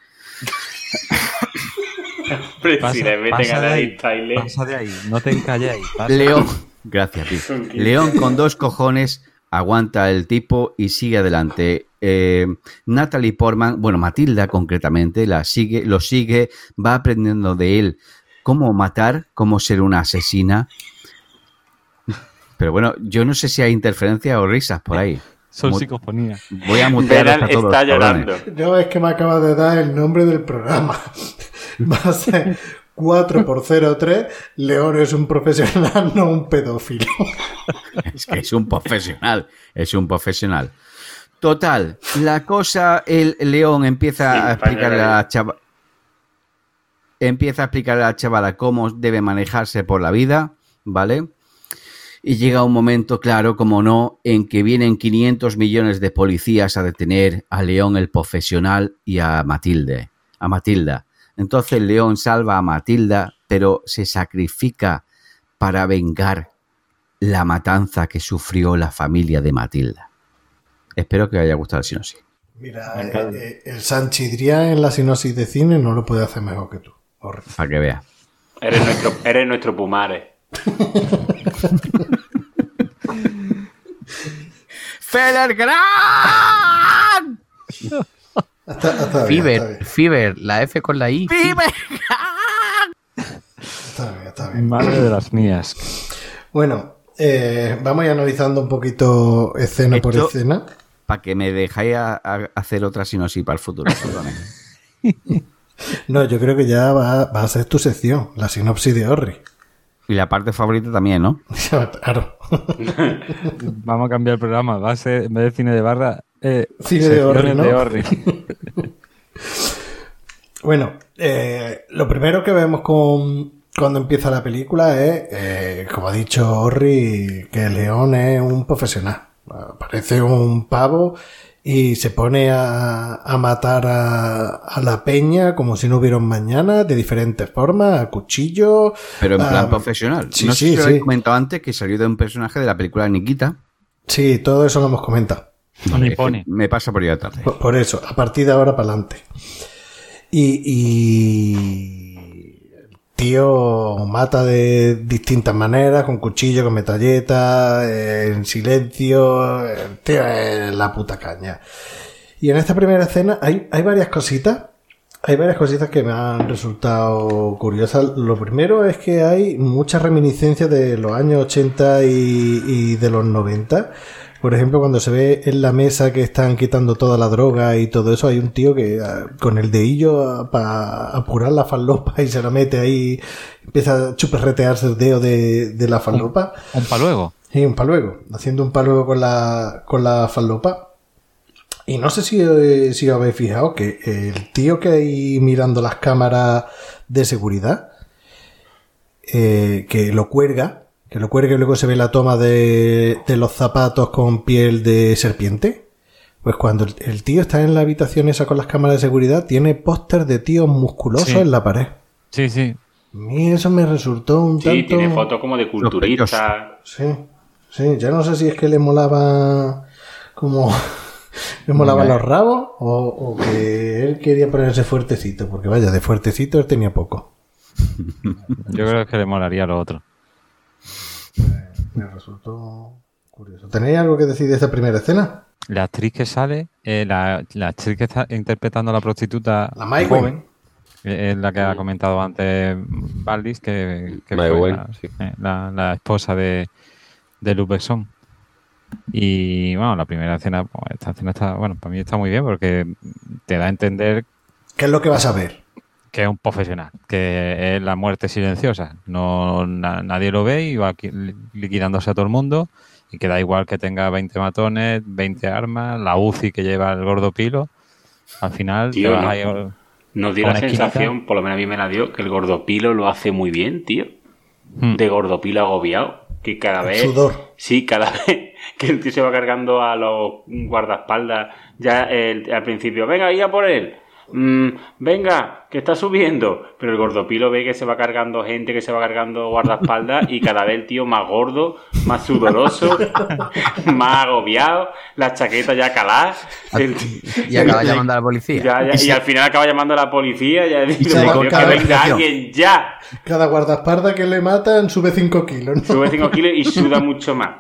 Hombre, si le meten pasa a de ahí, David Tyler. pasa de ahí, no te encalléis. León, gracias, Pi. León con dos cojones aguanta el tipo y sigue adelante. Eh, Natalie Portman, bueno, Matilda concretamente, la sigue, lo sigue, va aprendiendo de él cómo matar, cómo ser una asesina. Pero bueno, yo no sé si hay interferencias o risas por ahí. Son Mu- psicofonía. Voy a mutear Beral a todos. está cabrones. llorando. Yo es que me acaba de dar el nombre del programa. [laughs] Va a ser 4 por 03 León es un profesional, no un pedófilo. [laughs] Es que es un profesional, es un profesional. Total, la cosa, el león empieza Sí, a explicarle a la chava, empieza a explicarle a la chavala cómo debe manejarse por la vida, ¿vale? Y llega un momento, claro, como no, en que vienen 500 millones de policías a detener a León el profesional y a Matilde, a Matilda. Entonces León salva a Matilda, pero se sacrifica para vengar la matanza que sufrió la familia de Matilda. Espero que os haya gustado el sinopsis. Mira, eh, eh, el Sanchidrián en la sinopsis de cine no lo puede hacer mejor que tú. Horrible. Para que vea. Eres nuestro, eres nuestro Pumare. [laughs] ¡Feller Gran! Está, está bien, está Fiverr, bien, Fiverr, la F con la I. está bien, está bien. Madre de las mías. Bueno, eh, vamos a ir analizando un poquito escena por escena. Para que me dejáis a- a hacer otra sinopsis para el futuro. [laughs] No, yo creo que ya va, va a ser tu sección, la sinopsis de Orri. y la parte favorita también, ¿no? [laughs] claro. Vamos a cambiar el programa. Va a ser, en vez de cine de barra, eh, Cine de Orri, secciones ¿no? de Orri. [laughs] Bueno, eh, lo primero que vemos con, cuando empieza la película es, eh, como ha dicho Orri, que León es un profesional. Parece un pavo y se pone a, a matar a, a la peña como si no hubiera un mañana, de diferentes formas, a cuchillo. Pero en plan profesional. sí, no sí, sé si lo sí. he comentado antes que salió de un personaje de la película Nikita. Sí, todo eso lo hemos comentado. Pone. Me pasa por ir tarde. Por, por eso, a partir de ahora para adelante. Y, tío mata de distintas maneras, con cuchillo, con metralleta, eh, en silencio. Tío es la puta caña. Y en esta primera escena hay, hay varias cositas. Hay varias cositas que me han resultado curiosas. Lo primero es que hay muchas reminiscencias de los años 80 y, y de los 90. Por ejemplo, cuando se ve en la mesa que están quitando toda la droga y todo eso, hay un tío que ah, con el dedillo para apurar la falopa y se la mete ahí, empieza a chuperretearse el dedo de, de la falopa. Un paluego. Sí, un paluego, haciendo un paluego con la, con la falopa. Y no sé si, eh, si os habéis fijado que el tío que hay mirando las cámaras de seguridad, eh, que lo cuelga, que lo cuelga y luego se ve la toma de, de los zapatos con piel de serpiente. Pues cuando el, el tío está en la habitación esa con las cámaras de seguridad, tiene póster de tíos musculosos Sí. en la pared. Sí, sí. A mí eso me resultó un Sí, tanto... tiene fotos como de culturista. Sí, sí, ya no sé si es que le molaba como [laughs] le molaban los rabos o, o que él quería ponerse fuertecito, porque vaya, de fuertecito él tenía poco. [laughs] Yo creo que le molaría lo otro. Me resultó curioso. ¿Tenéis algo que decir de esta primera escena? La actriz que sale, eh, la, la actriz que está interpretando a la prostituta La Mai joven, eh, es la que ha comentado antes Valdis, que, fue la, sí. eh, la- la esposa de, de Besson. Y bueno, la primera escena, pues, esta escena está, bueno, para mí está muy bien porque te da a entender ¿Qué es lo que vas a ver? Que es un profesional, que es la muerte silenciosa. No na- nadie lo ve y va qui- li- liquidándose a todo el mundo y que da igual que tenga 20 matones, 20 armas, la UCI que lleva el gordo pilo. Al final te Tío, vas no. a ir- Nos dio la esquinita. sensación, por lo menos a mí me la dio, que el gordopilo lo hace muy bien, tío. Hmm. De gordopilo agobiado. Que cada El vez. sudor. Sí, cada [laughs] vez que el tío se va cargando a los guardaespaldas, ya el- al principio, venga, ir a por él. Mm, venga, que está subiendo. Pero el gordopilo ve que se va cargando gente, que se va cargando guardaespaldas y cada vez el tío más gordo, más sudoroso, [laughs] más agobiado, la chaqueta ya calada. el tío- Y acaba llamando a la policía. ya, ya, y al final acaba llamando a la policía. Ya dice, se le "Por Dios, corta que venga respiración". alguien ya. Cada guardaespaldas que le matan sube 5 kilos. ¿no? Sube 5 kilos y [laughs] suda mucho más.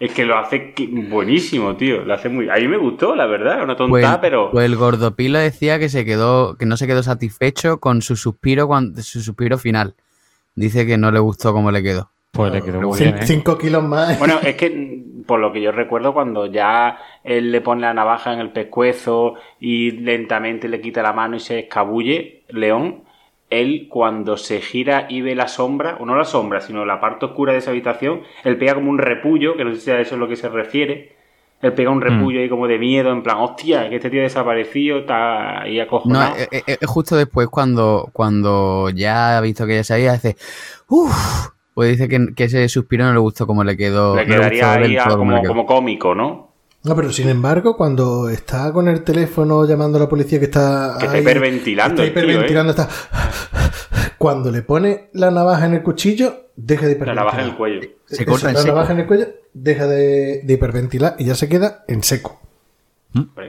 Es que lo hace buenísimo, tío. Lo hace muy. A mí me gustó, la verdad. Una Pues, tontada, pero. pues el gordopilo decía que se quedó, que no se quedó satisfecho con su suspiro cuando, su suspiro final. Dice que no le gustó cómo le quedó. Pues le quedó muy bien, ¿eh? Cinco kilos más. Bueno, [laughs] es que mm, por lo que yo recuerdo, cuando ya él le pone la navaja en el pescuezo y lentamente le quita la mano y se escabulle, León, él cuando se gira y ve la sombra, o no la sombra, sino la parte oscura de esa habitación, él pega como un repullo, que no sé si a eso es lo que se refiere. Él pega un repullo ahí como de miedo, en plan, hostia, que este tío ha desaparecido, está ahí No, acojonado. es, es- es justo después cuando, cuando ya ha visto que ya sabía, dice, uff, pues dice que, que ese suspiro no le gustó como le quedó. le no quedaría ahí a- como le como, quedó. como cómico, ¿no? No, pero sin embargo, cuando está con el teléfono llamando a la policía que está. Que está ahí, hiperventilando Está el tío, ¿eh? hiperventilando, está. Cuando le pone la navaja en el cuchillo, deja de La hiperventilar. navaja en el cuello. Se Eso, corta en la seco. navaja en el cuello, deja de, de hiperventilar y ya se queda en seco. Pa-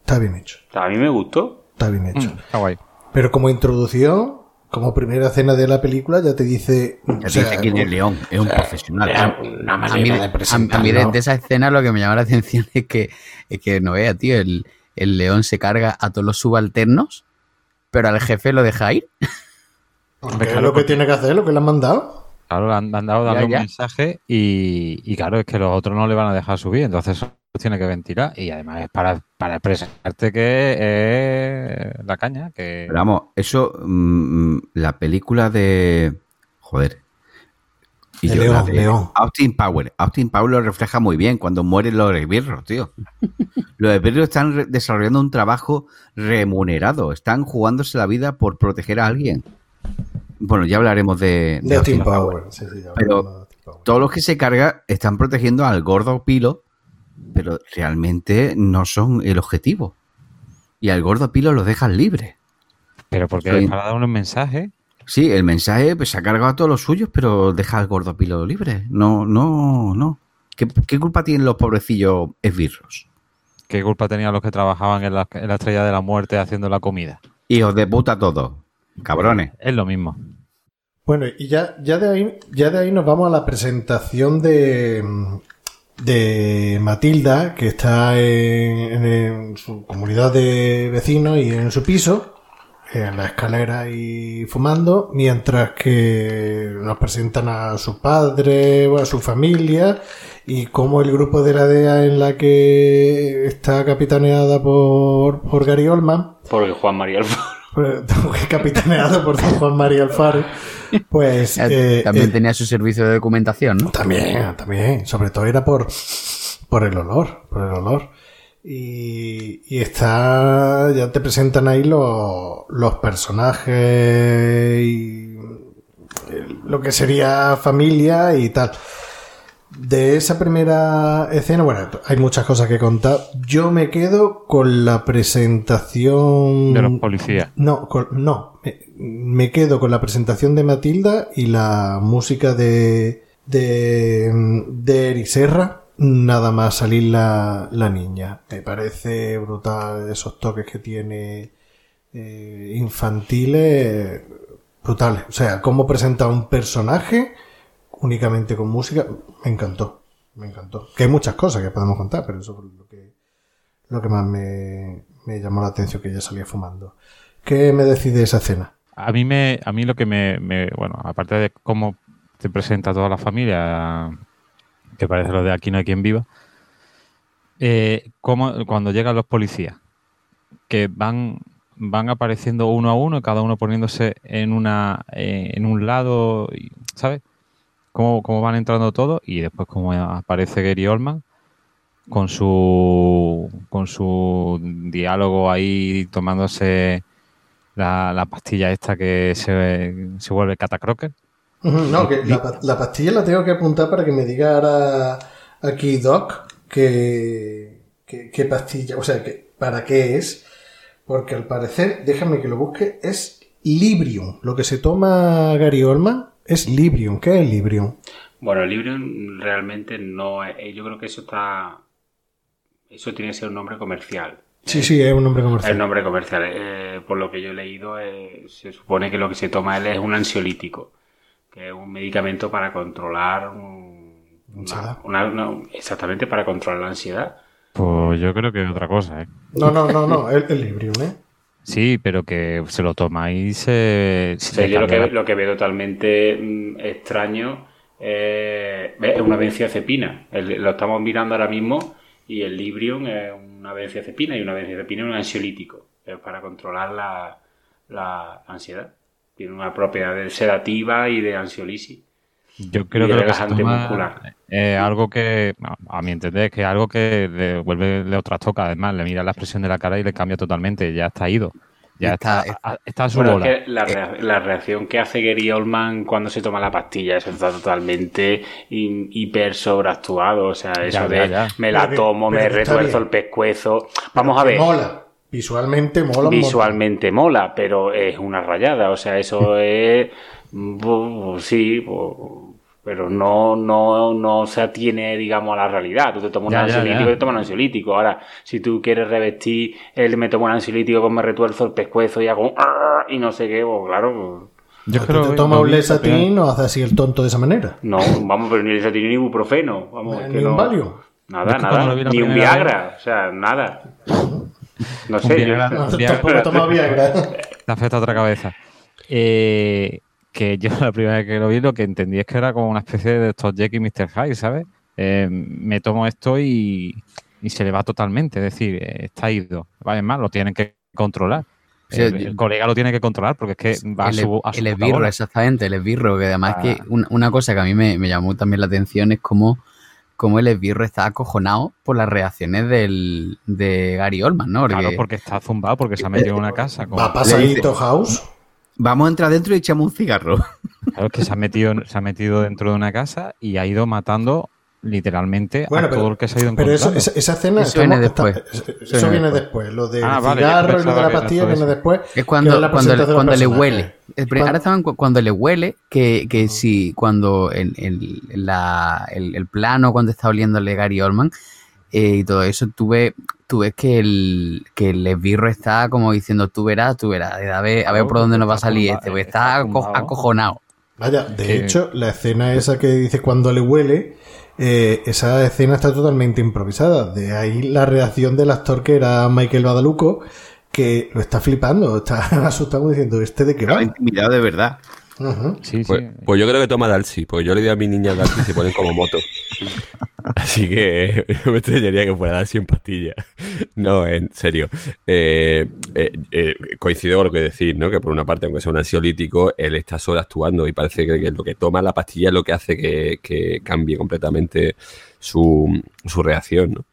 Está bien hecho. A mí me gustó. Está bien hecho. Está guay. Pero como introducción, como primera escena de la película, ya te dice. Ya o te sea, dice quién es León, es un profesional. Era una A mí, de a- mí de, de esa escena lo que me llama la [laughs] atención es que, es que no vea, tío, el, el león se carga a todos los subalternos, pero al jefe lo deja ir. es lo que tiene que hacer, lo que le han mandado. Claro, le han mandado darle Ya, un mensaje y, y claro, es que los otros no le van a dejar subir, entonces eso tiene que ventilar y además es para, para expresarte que es la caña, que Pero vamos, eso, mm, la película de. Joder. De la León, León. Austin Power. Austin Power lo refleja muy bien cuando mueren los esbirros, tío. [laughs] los esbirros están desarrollando un trabajo remunerado. Están jugándose la vida por proteger a alguien. Bueno, ya hablaremos de, De Austin Power. Sí, sí, ya Pero- hablamos de Austin Power. Todos los que se carga están protegiendo al gordo Pilo, pero realmente no son el objetivo. Y al gordo Pilo lo dejan libre. pero porque es para dar unos mensajes, Sí, el mensaje pues, se ha cargado a todos los suyos, pero deja al gordo Pilo libre. No, no, no. ¿Qué, qué culpa tienen los pobrecillos esbirros? ¿qué culpa tenían los que trabajaban en la, en la estrella de la muerte haciendo la comida? Hijos de puta todos. Cabrones. Es lo mismo. Bueno, y ya, ya, de ahí, ya de ahí nos vamos a la presentación de, de Matilda, que está en, en su comunidad de vecinos y en su piso, en la escalera y fumando, mientras que nos presentan a su padre o a su familia y cómo el grupo de la DEA en la que está capitaneada por, por Gary Oldman Porque Juan María Alfaro. [laughs] [laughs] capitaneado por don Juan María Alfaro, pues eh, También eh, tenía su servicio de documentación, ¿no? también, también, sobre todo era por, por el olor, por el olor. Y, y está, ya te presentan ahí los, los personajes y eh, lo que sería familia y tal. De esa primera escena, bueno, hay muchas cosas que contar. Yo me quedo con la presentación De los policías. no, con- no. Me, me quedo con la presentación de Matilda y la música de de, de Eric Serra. Nada más salir la, la niña. Me parece brutal esos toques que tiene eh, infantiles. Brutales. O sea, cómo presenta un personaje únicamente con música. Me encantó. Me encantó. Que hay muchas cosas que podemos contar, pero eso es lo que, lo que más me, me llamó la atención que ella salía fumando. ¿Qué me decide esa escena? A mí me, a mí lo que me, me- bueno, aparte de cómo te presenta toda la familia, que parece lo de aquí no hay quien viva, eh, cómo- cuando llegan los policías, que van, van apareciendo uno a uno, cada uno poniéndose en una, eh, en un lado, ¿sabes? Cómo, cómo van entrando todos y después cómo aparece Gary Oldman con su con su diálogo ahí tomándose la, la pastilla esta que se, se vuelve catacroker. No, que la, pa- la pastilla la tengo que apuntar para que me diga ahora aquí Doc que, pastilla, o sea, que, para qué es, porque al parecer, déjame que lo busque, es Librium. Lo que se toma Gary Oldman es Librium. ¿Qué es Librium? Bueno, libro realmente no es. eh, Yo creo que eso está. Eso tiene que ser un nombre comercial. Sí, sí, es un nombre Es comercial. nombre comercial. eh, por lo que yo he leído, eh, se supone que lo que se toma él es un ansiolítico, que es un medicamento para controlar. un- Ansiedad. una- una- una- exactamente para controlar la ansiedad. Pues yo creo que es otra cosa, ¿eh? No, no, no, no, es, es Librium, ¿eh? Sí, pero que se lo toma y se... Yo lo que, lo que veo totalmente mm, extraño eh, es una benzodiazepina. El- lo estamos mirando ahora mismo y el Librium es una benzodiazepina y una benzodiazepina es un ansiolítico es para controlar la, la ansiedad. Tiene una propiedad de sedativa y de ansiolisis. Yo creo que lo que se toma algo que, a mi entender, que es algo que le vuelve, le trastoca. Además, le mira la expresión de la cara y le cambia totalmente. Ya está ido. Ya Está- está, a- está a su Bueno, bola. es que la, rea- la reacción que hace Gary Oldman cuando se toma la pastilla, eso está totalmente hi- hiper sobreactuado. O sea, eso Ya, de ya, ya. me la Pero que- tomo, me pero que retuerzo el pescuezo. Vamos a Que ver. Mola. Visualmente mola. Visualmente mola, pero es una rayada. O sea, eso [laughs] es. Sí, pero no, no, no se atiene, digamos, a la realidad. Tú te tomas un Ya, ansiolítico y te tomas un ansiolítico. Ahora, si tú quieres revestir, él me tomo un ansiolítico con me retuerzo el pescuezo y hago. "Ah", Y no sé qué, pues claro. pues, Yo Tú creo te que tomas un lesatín no haces así el tonto de esa manera. No, vamos, pero ni el ni ibuprofeno. Vamos, [laughs] es que Ni un no-. Nada, Es que cuando nada. Ni un Viagra. O sea, nada. No sé. Viagra. No, Viagra. tampoco toma Viagra. Te afecta otra cabeza. Eh, que yo [laughs] la primera vez que lo vi lo que entendí es que era como una especie de estos Jack y Mr. Hyde, ¿sabes? Eh, me tomo esto y, y se le va totalmente, es decir, eh, está ido. Vale, más, lo tienen que controlar. Sí, el, yo- el colega lo tiene que controlar porque es que va a el, su, a su el esbirro, exactamente, el esbirro, que además Ah. que una, una cosa que a mí me, me llamó también la atención es cómo, cómo el esbirro está acojonado por las reacciones del, de Gary Oldman, ¿no? Porque, Claro, porque está zumbado, porque se ha metido en una casa. con- Va pasadito House. Vamos a entrar dentro y echamos un cigarro. Claro, es que se ha metido, se ha metido dentro de una casa y ha ido matando literalmente Bueno, a pero- todo el que se ha ido Pero encontrando. eso, esa, esa escena Eso viene está- después. está- Eso eso viene después. después. Lo del Ah, vale, cigarro y lo de la pastilla viene después. Es cuando, la cuando, le huele. El Cuando- Ahora estaban cu- cuando le huele, que, que si cuando en, en la- el, el plano, cuando está oliéndole Gary Oldman eh, y todo eso, tú ves, tú ves que el, que el esbirro está como diciendo, tú verás, tú verás, a ver, a ver Claro, por dónde nos va a salir este, pues está aco- acojonado. Vaya, de Que- hecho, la escena esa que dice cuando le huele, eh, esa escena está totalmente improvisada. De ahí la reacción del actor que era Michael Badaluco, que lo está flipando, está [laughs] asustado diciendo, ¿este de qué va? Estaba intimidado de verdad. Sí. Pues, pues yo creo que toma Dalsi, porque yo le di a mi niña Dalsi y se ponen como moto. [laughs] Así que no [laughs] me extrañaría que fuera Dalsi en pastilla. No, en serio. Eh, eh, eh, coincido con lo que decís, ¿no? Que por una parte, aunque sea un ansiolítico, él está sobreactuando y parece que, lo que toma la pastilla es lo que hace que, que cambie completamente su, su reacción, ¿no?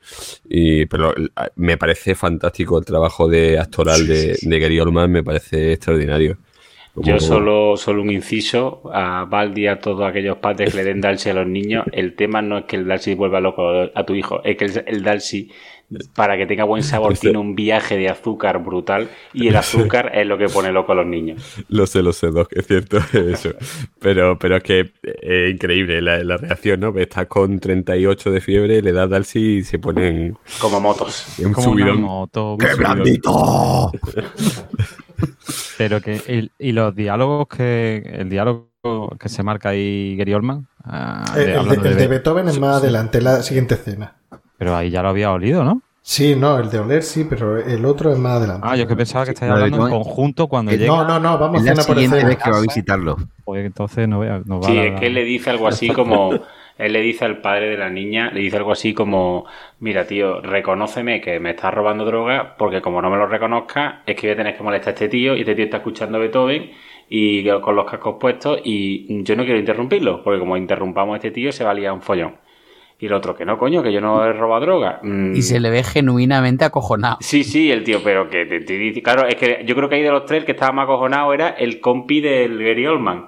Y, pero a- me parece fantástico el trabajo de actoral de, de Gary Oldman, me parece extraordinario. Yo solo, solo un inciso a Baldi y a todos aquellos padres que le den Dalsi a los niños. El tema no es que el Dalsi vuelva loco a tu hijo, es que el, el Dalsi, para que tenga buen sabor, Ese- tiene un viaje de azúcar brutal y el azúcar es lo que pone loco a los niños. [laughs] Lo sé, lo sé, Doc, es cierto [laughs] eso. Pero, pero es que es increíble la, la reacción, ¿no? Estás con 38 de fiebre, le das Dalsi y se ponen Como motos. en como una moto, un ¡Qué subidón. blandito! [laughs] [laughs] Pero que el- y los diálogos que el diálogo que se marca ahí Gary Oldman, ah, El, de- el de, el de de- Beethoven es más adelante, en la siguiente escena. pero ahí ya lo había olido, ¿no? Sí, no, el de oler sí, pero el otro es más adelante. Ah, yo que pensaba que estáis hablando en conjunto cuando Eh, llega. no, no, no, vamos Es la siguiente vez que va a visitarlo. Pues entonces no, vea- no va Sí, a es que él le dice algo así como, [laughs] él le dice al padre de la niña, le dice algo así como, mira tío, reconóceme que me estás robando droga, porque como no me lo reconozca, es que voy a tener que molestar a este tío, y este tío está escuchando a Beethoven, y con los cascos puestos, y yo no quiero interrumpirlo, porque como interrumpamos a este tío, se va a liar un follón. Y el otro, que no, coño, que yo no he robado droga. Mm, Y se le ve genuinamente acojonado. Sí, sí, el tío, pero que te, te dice- claro, es que yo creo que ahí de los tres el que estaba más acojonado era el compi del Gary Oldman.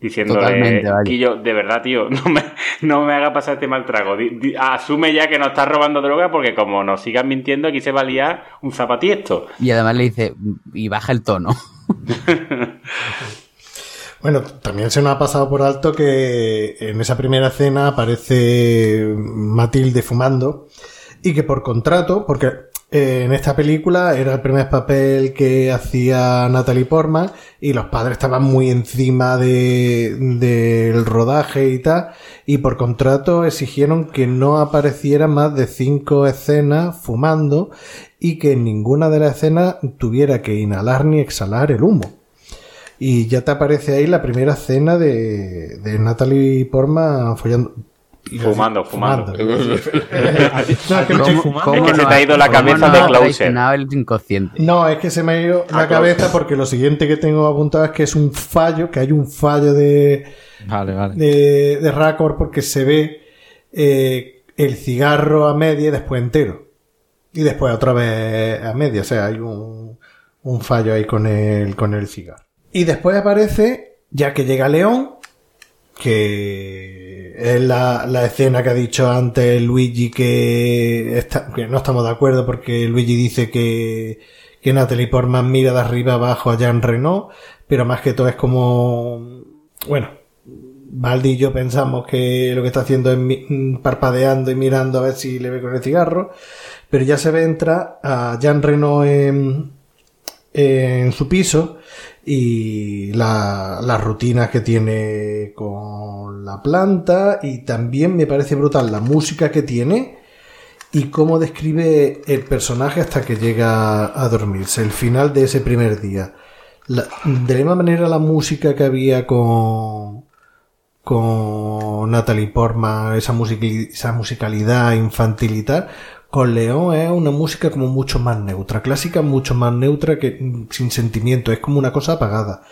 Diciéndole. Quillo, de verdad, tío, [laughs] no me, no me haga pasar este mal trago. Di- di- asume ya que nos estás robando droga porque como nos sigas mintiendo aquí se va a liar un zapatiesto. Y además le dice, y baja el tono. [laughs] Bueno, también se nos ha pasado por alto que en esa primera escena aparece Matilde fumando y que por contrato, porque en esta película era el primer papel que hacía Natalie Portman y los padres estaban muy encima del de, rodaje y tal y por contrato exigieron que no apareciera más de cinco escenas fumando y que en ninguna de las escenas tuviera que inhalar ni exhalar el humo. Y ya te aparece ahí la primera escena de, de Natalie Portman follando, Fumando, fumando. es que se te ha ido la cabeza de Closer. No, es que se me ha ido la cabeza porque lo siguiente que tengo apuntado es que es un fallo, que hay un fallo de, vale, vale. de, de porque se ve eh, el cigarro a media y después entero. Y después otra vez a media. O sea, hay un, un fallo ahí con el, con el cigarro. Y después aparece, ya que llega León, que es la, la, escena que ha dicho antes Luigi que, no estamos de acuerdo porque Luigi dice que, que Natalie Portman mira de arriba abajo a Jean Renault, pero más que todo es como, bueno, Valdi y yo pensamos que lo que está haciendo es parpadeando y mirando a ver si le ve con el cigarro, pero ya se ve entra a Jean Renault en, en su piso y la, las rutinas que tiene con la planta y también me parece brutal la música que tiene y cómo describe el personaje hasta que llega a dormirse, el final de ese primer día. de la misma manera la música que había con con Natalie Portman, esa, esa musicalidad infantil y tal, con León es una música como mucho más neutra, clásica mucho más neutra que mm, sin sentimiento, es como una cosa apagada.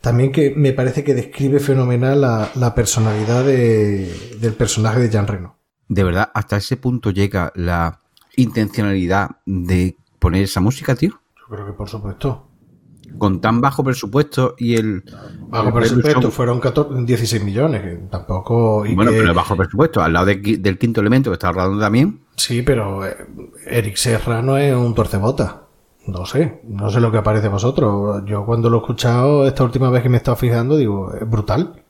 También que me parece que describe fenomenal la, personalidad del personaje de Jean Reno. De verdad, hasta ese punto llega la intencionalidad de poner esa música, tío. Yo creo que por supuesto. Con tan bajo presupuesto y el. Bajo presupuesto fueron 16 millones, que tampoco. bueno, pero bajo presupuesto, al lado del quinto elemento que está rodando también. Sí, pero eh, Eric Serra no es un torcebota. No sé, no sé lo que aparece vosotros. Yo cuando lo he escuchado esta última vez que me he estado fijando, digo, es brutal.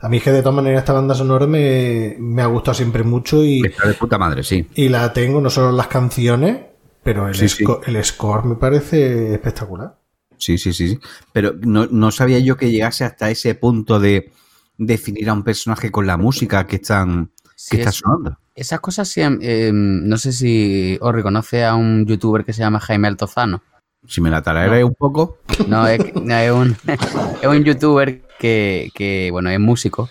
A mí es que de todas maneras esta banda sonora me, me ha gustado siempre mucho y... Está de puta madre, sí. Y la tengo, no solo las canciones, pero el, el score me parece espectacular. Sí, sí, sí. Pero no, no, sabía yo que llegase hasta ese punto de definir a un personaje con la música que están que está sonando. Esas cosas sí, em, no sé si os reconoce a un youtuber que se llama Jaime Altozano. Si me la traeré un poco. No, es, es, un, [laughs] es un youtuber que, que, bueno, es músico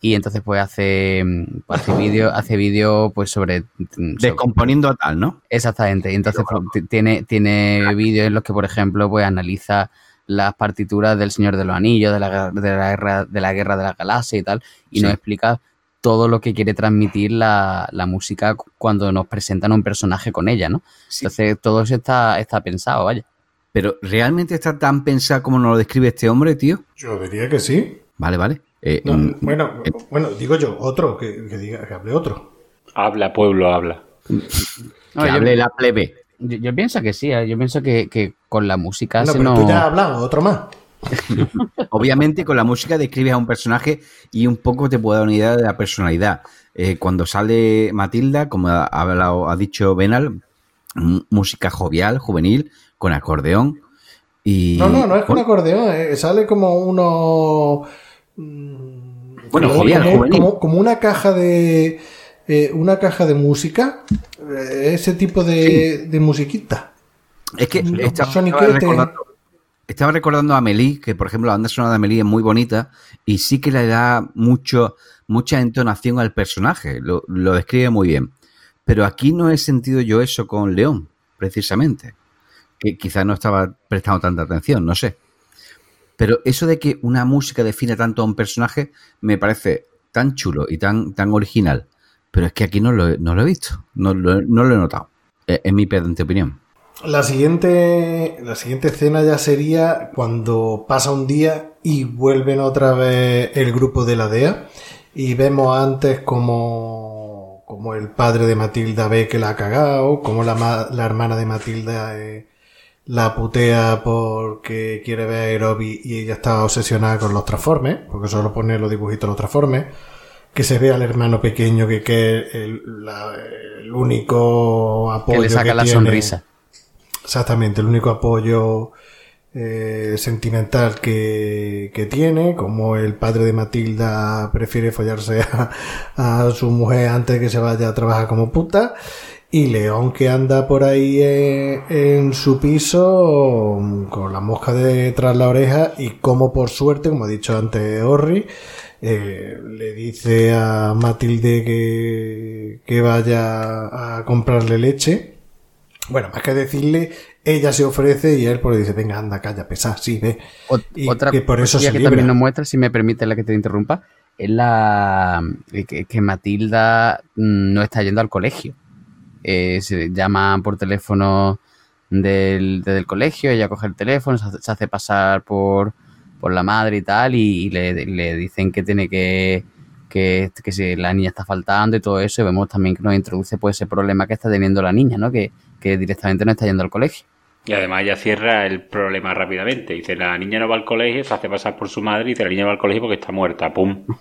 y entonces pues hace, em, hace vídeo hace vídeo pues sobre, descomponiendo a tal no exactamente y entonces pues, tiene tiene vídeos en los que por ejemplo pues analiza las partituras del Señor de los Anillos de la, de la guerra de la guerra de la galaxia y tal y nos explica todo lo que quiere transmitir la, música cuando nos presentan un personaje con ella, ¿no? Entonces, todo eso está, está pensado, vaya. Pero, ¿realmente está tan pensado como nos lo describe este hombre, tío? Yo diría que sí. Vale, vale. Eh, bueno, bueno, digo yo, otro, que, diga, que hable otro. Habla, pueblo, habla. [laughs] que hable la plebe. Yo, pienso que sí, ¿eh? yo pienso que, con la música no, pero tú ya has hablado, otro más. Obviamente con la música describes a un personaje y un poco te puede dar una idea de la personalidad. Eh, cuando sale Matilda, como ha, ha dicho Benal, música jovial, juvenil, con acordeón. Y... No, no, no es con acordeón, eh, sale como uno... Mm, bueno, jovial, como, juvenil. Como, una caja de... Eh, una caja de música, ese tipo de, de musiquita. Es que está, estaba recordando a Amelie, que por ejemplo la banda sonora de Amelie es muy bonita y sí que le da mucho, mucha entonación al personaje, lo, describe muy bien. Pero aquí no he sentido yo eso con León, precisamente. Que quizás no estaba prestando tanta atención, no sé. Pero eso de que una música define tanto a un personaje me parece tan chulo y tan, tan original. Pero es que aquí no lo, he visto, no, lo he notado, en eh, mi pedante opinión. La siguiente, la siguiente escena ya sería cuando pasa un día y vuelven otra vez el grupo de la DEA y vemos antes como, como el padre de Matilda ve que la ha cagado, como la, la hermana de Matilda eh, la putea porque quiere ver a Aerobi y ella está obsesionada con los transformes, porque solo pone los dibujitos los transformes, que se ve al hermano pequeño que, que es el, único apoyo que le saca la sonrisa exactamente el único apoyo eh, sentimental que, que, tiene, como el padre de Matilda prefiere follarse a, a, su mujer antes de que se vaya a trabajar como puta. Y León que anda por ahí en, en su piso con la mosca detrás de la oreja y como por suerte, como ha dicho antes Orri, eh, le dice a Matilde que, que vaya a comprarle leche. Bueno, más que decirle, ella se ofrece y él pues le dice, venga, anda, calla, pesa, sí, ve. y otra que por eso se que también nos muestra, si me permite la que te interrumpa, es la que, que Matilda mm, no está yendo al colegio. Eh, se llama por teléfono del, del colegio, ella coge el teléfono, se hace pasar por, por la madre y tal, y, le, le, dicen que tiene que, que, que si la niña está faltando y todo eso, y vemos también que nos introduce pues ese problema que está teniendo la niña, ¿no? Que, que directamente no está yendo al colegio. Y además ella cierra el problema rápidamente. Dice, la niña no va al colegio, se hace pasar por su madre y dice, la niña va al colegio porque está muerta. ¡Pum! [laughs]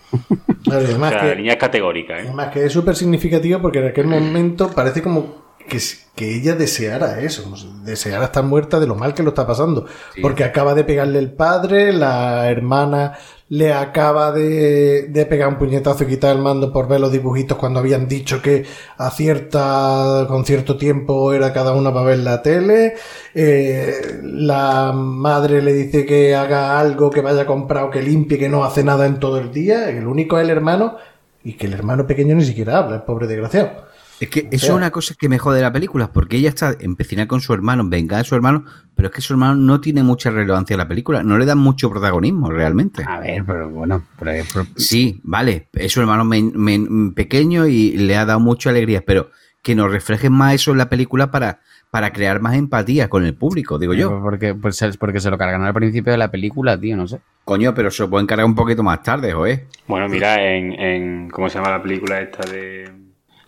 Claro, además que, la niña es categórica. ¿eh? Además que es súper significativo porque en aquel momento parece como que, que ella deseara eso, deseara estar muerta de lo mal que lo está pasando. Sí. Porque acaba de pegarle el padre, la hermana le acaba de, de, pegar un puñetazo y quitar el mando por ver los dibujitos cuando habían dicho que a cierta, con cierto tiempo era cada una para ver la tele. Eh, la madre le dice que haga algo, que vaya a comprar o que limpie, que no hace nada en todo el día. El único es el hermano y que el hermano pequeño ni siquiera habla, el pobre desgraciado. Es que eso es una cosa que me jode de la película, porque ella está empecinada con su hermano, venga de su hermano, pero es que su hermano no tiene mucha relevancia en la película, no le dan mucho protagonismo realmente. A ver, pero bueno, pero sí, vale, es su hermano men, men, pequeño y le ha dado mucha alegría, pero que nos reflejen más eso en la película para, para crear más empatía con el público, digo yo. Porque, pues, porque se lo cargan al principio de la película, tío, no sé. Coño, pero se lo pueden cargar un poquito más tarde, ¿eh? Bueno, mira, en, en. ¿Cómo se llama la película esta de.?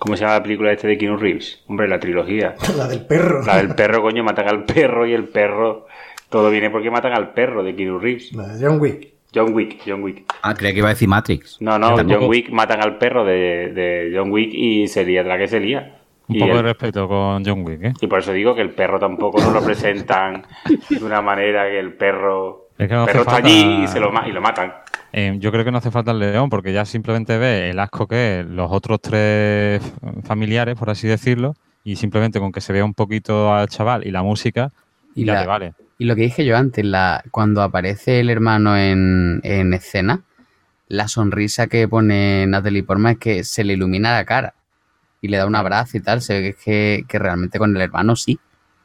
¿Cómo se llama la película este de Keanu Reeves? Hombre, la trilogía. [laughs] La del perro. La del perro, coño, matan al perro y el perro. Todo viene porque matan al perro de Keanu Reeves. La de John Wick. John Wick, John Wick. Ah, creía que iba a decir Matrix. No, no, John Wick matan al perro de, de John Wick y sería la que se lía. Un poco el... de respeto con John Wick, ¿eh? Y por eso digo que el perro tampoco nos lo presentan [laughs] de una manera que el perro. Es que no el perro falta... está allí y, se lo, y lo matan. Eh, yo creo que no hace falta el león, porque ya simplemente ve el asco que es los otros tres familiares, por así decirlo, y simplemente con que se vea un poquito al chaval y la música, y ya la, te vale. Y lo que dije yo antes, la, cuando aparece el hermano en, en escena, la sonrisa que pone Natalie Portman es que se le ilumina la cara y le da un abrazo y tal. Se ve que, que realmente con el hermano sí.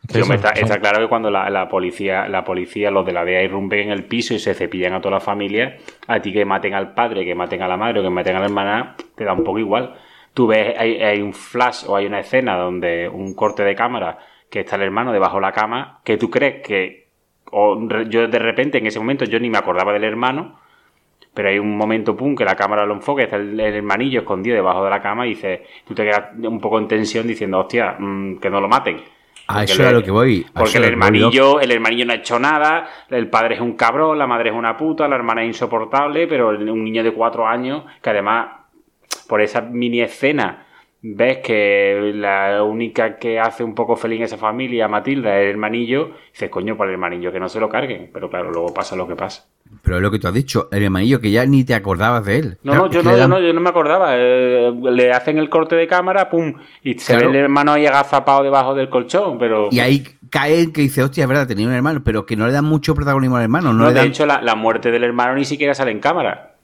Está, está, claro que cuando la, la, policía, la policía, los de la DEA irrumpen en el piso y se cepillan a toda la familia, a ti que maten al padre, que maten a la madre o que maten a la hermana, te da un poco igual. Tú ves, hay, hay un flash o hay una escena donde un corte de cámara que está el hermano debajo de la cama, que tú crees que, o yo de repente en ese momento yo ni me acordaba del hermano, pero hay un momento, pum, que la cámara lo enfoca, está el, el, hermanillo escondido debajo de la cama y dices, tú te quedas un poco en tensión diciendo, hostia, mmm, que no lo maten. A eso es a lo que voy. Porque el hermanillo, el hermanillo no ha hecho nada, el padre es un cabrón, la madre es una puta, la hermana es insoportable, pero un niño de cuatro años, que además, por esa mini escena, ves que la única que hace un poco feliz en esa familia, Matilda, es el hermanillo, dices, coño, por el hermanillo que no se lo carguen. Pero claro, luego pasa lo que pasa. Pero es lo que tú has dicho, el hermanillo que ya ni te acordabas de él. No, no, yo no, dan... no, yo no me acordaba. Eh, le hacen el corte de cámara, pum, y se claro. ve el hermano ahí agazapado debajo del colchón, pero... Y ahí cae que dice, hostia, es verdad, tenía un hermano, pero que no le dan mucho protagonismo al hermano. No, no le de dan... hecho, la, la, muerte del hermano ni siquiera sale en cámara.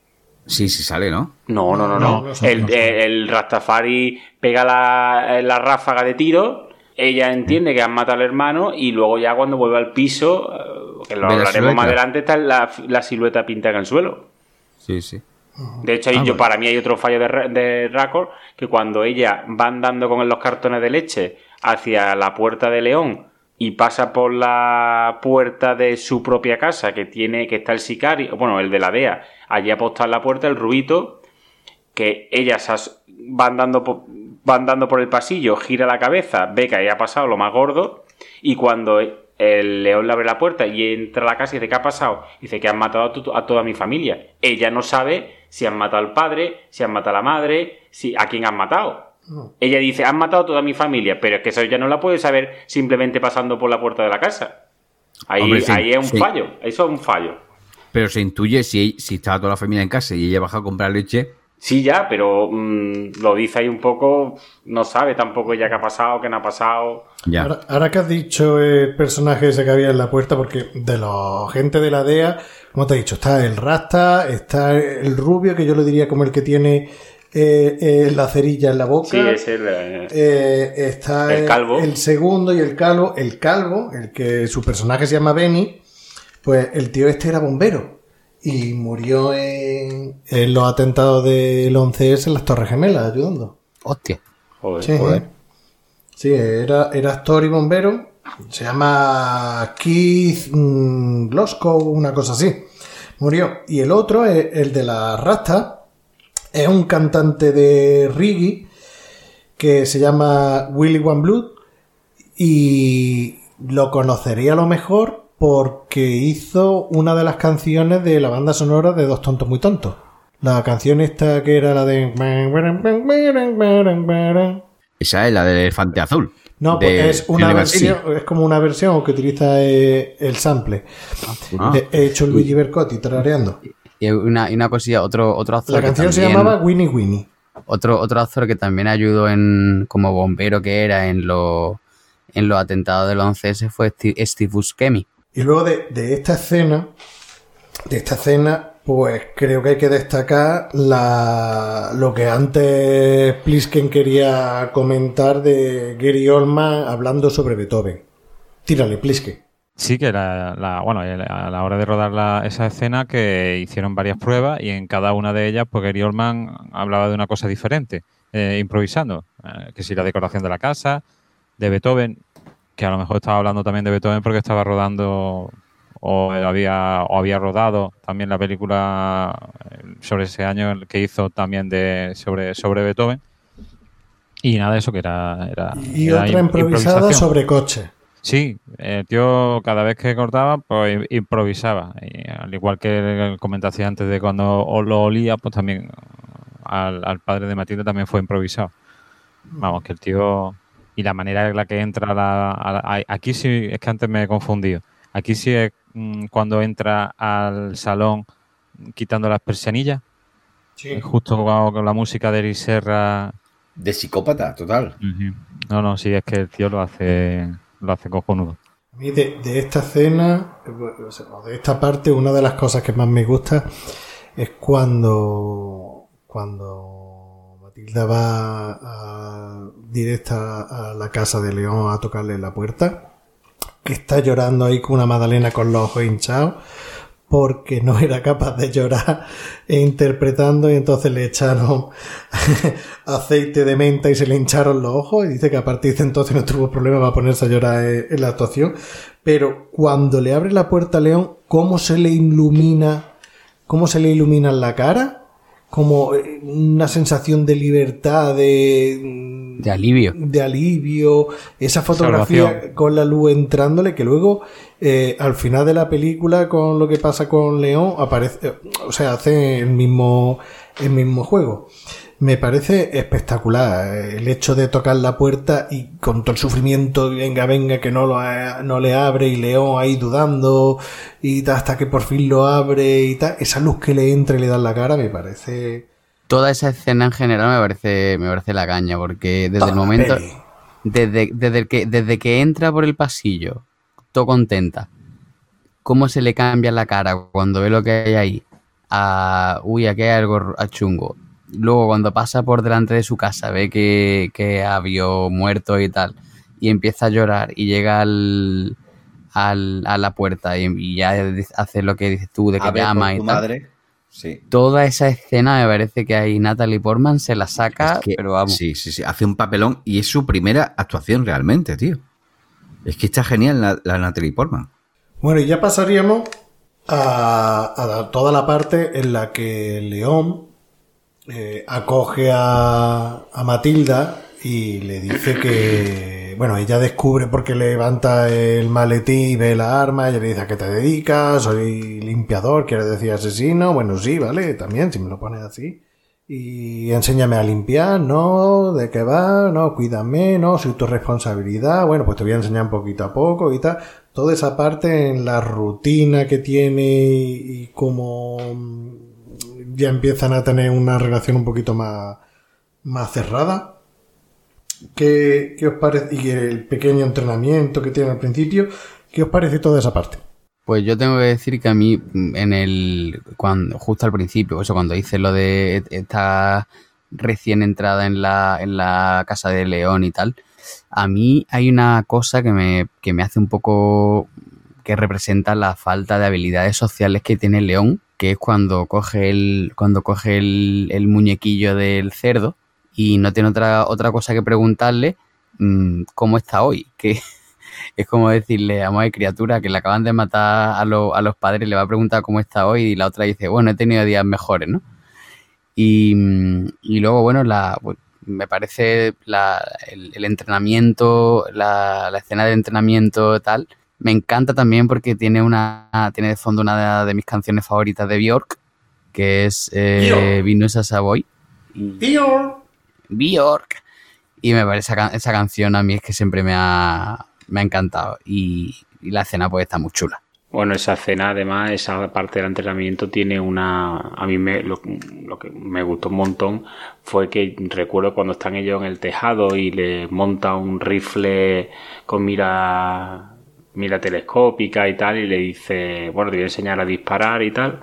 Sí, sí sale, ¿no? No, no, no, no. no. El, el, el, Rastafari pega la, la ráfaga de tiro ella entiende que han matado al hermano y luego ya cuando vuelve al piso, eh, que lo hablaremos más adelante, está la, la, silueta pintada en el suelo. Sí, sí. De hecho, ahí ah, yo, para mí hay otro fallo de, de Raccord, que cuando ella va andando con los cartones de leche hacia la puerta de León y pasa por la puerta de su propia casa, que tiene, que está el sicario, bueno, el de la DEA, allí apostado en la puerta, el rubito, que ella va andando por, va andando por el pasillo, gira la cabeza, ve que ahí ha pasado lo más gordo y cuando el león le abre la puerta y entra a la casa y dice ¿qué ha pasado? Dice que han matado a, tu, a, toda mi familia. Ella no sabe si han matado al padre, si han matado a la madre, si a quién han matado. Ella dice, han matado a toda mi familia, pero es que eso ya no la puedes saber simplemente pasando por la puerta de la casa. Ahí, Hombre, sí, ahí es un sí. fallo, eso es un fallo. Pero se intuye si, si estaba toda la familia en casa y ella baja a comprar leche. Sí, ya, pero mm, lo dice ahí un poco, no sabe tampoco ya qué ha pasado, qué no ha pasado. Ya. Ahora, ahora que has dicho el personaje ese que había en la puerta, porque de los gente de la DEA, como te he dicho, está el Rasta, está el rubio, que yo lo diría como el que tiene eh, eh, la cerilla en la boca. Sí, es el... eh, Eh, está El calvo. el segundo y el calvo, el calvo, el que su personaje se llama Benny, pues el tío este era bombero y murió en, en los atentados del 11S en las Torres Gemelas ayudando. Hostia. joder. Sí, sí era, era actor y bombero. Se llama Keith mm, Glasgow, una cosa así. Murió. Y el otro, es el de la rasta, es un cantante de reggae que se llama Willy One Blood y lo conocería a lo mejor porque hizo una de las canciones de la banda sonora de Dos Tontos Muy Tontos. La canción esta que era la de... Esa es la del elefante azul. No, porque es una versión, es como una versión que utiliza eh, el sample. Ah. He he hecho Luigi Bercotti tarareando. Y una, y una cosilla, otro, otro actor La canción se llamaba Winnie Winnie. Otro, otro actor que también ayudó en, como bombero que era en, los en los atentados del 11S fue Steve, Steve Buscemi. Y luego de, de esta escena, de esta escena, pues creo que hay que destacar la, lo que antes Plisken quería comentar de Gary Oldman hablando sobre Beethoven. Tírale, Plisken. Sí, que la, la- bueno, a la hora de rodar la- esa escena que hicieron varias pruebas y en cada una de ellas, pues Gary Oldman hablaba de una cosa diferente, eh, improvisando, eh, que si la decoración de la casa, de Beethoven, que a lo mejor estaba hablando también de Beethoven porque estaba rodando o había o había rodado también la película eh, sobre ese año que hizo también de sobre sobre Beethoven y nada eso que era, era Y era otra im- improvisada sobre coches. Sí, el tío cada vez que cortaba, pues im- improvisaba. Y al igual que comentaste antes de cuando lo olía, pues también al, al padre de Matilde también fue improvisado. Vamos, que el tío... Y la manera en la que entra la, a la- a- Aquí sí, es que antes me he confundido. Aquí sí es mm, cuando entra al salón quitando las persianillas. Justo con, con la música de Eric Serra. De psicópata, total. No, no, sí, es que el tío lo hace, lo hace cojonudo. A mí de, de esta escena, o sea, o de esta parte, una de las cosas que más me gusta es cuando, cuando Matilda va directa a la casa de León a tocarle la puerta, que está llorando ahí con una magdalena con los ojos hinchados, porque no era capaz de llorar e interpretando y entonces le echaron [laughs] aceite de menta y se le hincharon los ojos y dice que a partir de entonces no tuvo problema para ponerse a llorar en, en la actuación. Pero cuando le abre la puerta a León cómo se le ilumina cómo se le ilumina la cara como eh, una sensación de libertad de De alivio. de alivio, esa fotografía Salvación. con la luz entrándole, que luego eh, al final de la película con lo que pasa con León aparece, eh, o sea, hace el mismo, el mismo juego. Me parece espectacular eh, el hecho de tocar la puerta y con todo el sufrimiento, venga, venga, que no, lo no le abre y León ahí dudando y ta- hasta que por fin lo abre y tal, esa luz que le entra y le da en la cara me parece... Toda esa escena en general me parece, me parece la caña, porque desde toda el momento, desde, desde, el que, desde que entra por el pasillo, todo contenta, cómo se le cambia la cara cuando ve lo que hay ahí, a, uy, aquí hay algo a chungo. Luego cuando pasa por delante de su casa, ve que, que había muerto y tal, y empieza a llorar y llega al, al- a la puerta y, y ya hace lo que dices tú, de que A ver, llama por y tu tal. madre. Sí. Toda esa escena me parece que ahí Natalie Portman se la saca, Es que- pero vamos. Sí, sí, sí. Hace un papelón y es su primera actuación realmente, tío. Es que está genial la, la Natalie Portman. Bueno, y ya pasaríamos a, a toda la parte en la que León eh, acoge a, a Matilda y le dice que, bueno, ella descubre porque levanta el maletín y ve la arma, ella le dice a qué te dedicas, soy limpiador, quiere decir asesino, bueno, sí, vale, también, si me lo pones así. y enséñame a limpiar, no, de qué va, no, cuídame, no, soy tu responsabilidad, bueno, pues te voy a enseñar poquito a poco y tal. Toda esa parte en la rutina que tiene y cómo mm, ya empiezan a tener una relación un poquito más, más cerrada. ¿Qué, qué os parece? Y el pequeño entrenamiento que tiene al principio, ¿qué os parece toda esa parte? Pues yo tengo que decir que a mí, en el. Cuando, justo al principio, eso, cuando hice lo de esta recién entrada en la, en la casa de León y tal, a mí hay una cosa que me, que me hace un poco. que representa la falta de habilidades sociales que tiene León, que es cuando coge el. cuando coge el, el muñequillo del cerdo y no tiene otra, otra cosa que preguntarle mmm, cómo está hoy. [laughs] Que es como decirle, a hay criatura, que le acaban de matar a, a los padres, le va a preguntar cómo está hoy y la otra dice, bueno, he tenido días mejores, ¿no? Y, y luego, bueno, la, me parece la, el, el, entrenamiento, la, la, escena de entrenamiento tal, me encanta también porque tiene una tiene de fondo una de, mis canciones favoritas de Bjork, que es eh, Venus a Savoy. Bjork. Bjork. Y me parece esa, esa canción a mí es que siempre me ha, me ha encantado y, y, la escena pues está muy chula. Bueno, esa escena además, esa parte del entrenamiento tiene una... A mí me, lo, lo, que me gustó un montón fue que recuerdo cuando están ellos en el tejado y le monta un rifle con mira mira telescópica y tal y le dice, bueno, te voy a enseñar a disparar y tal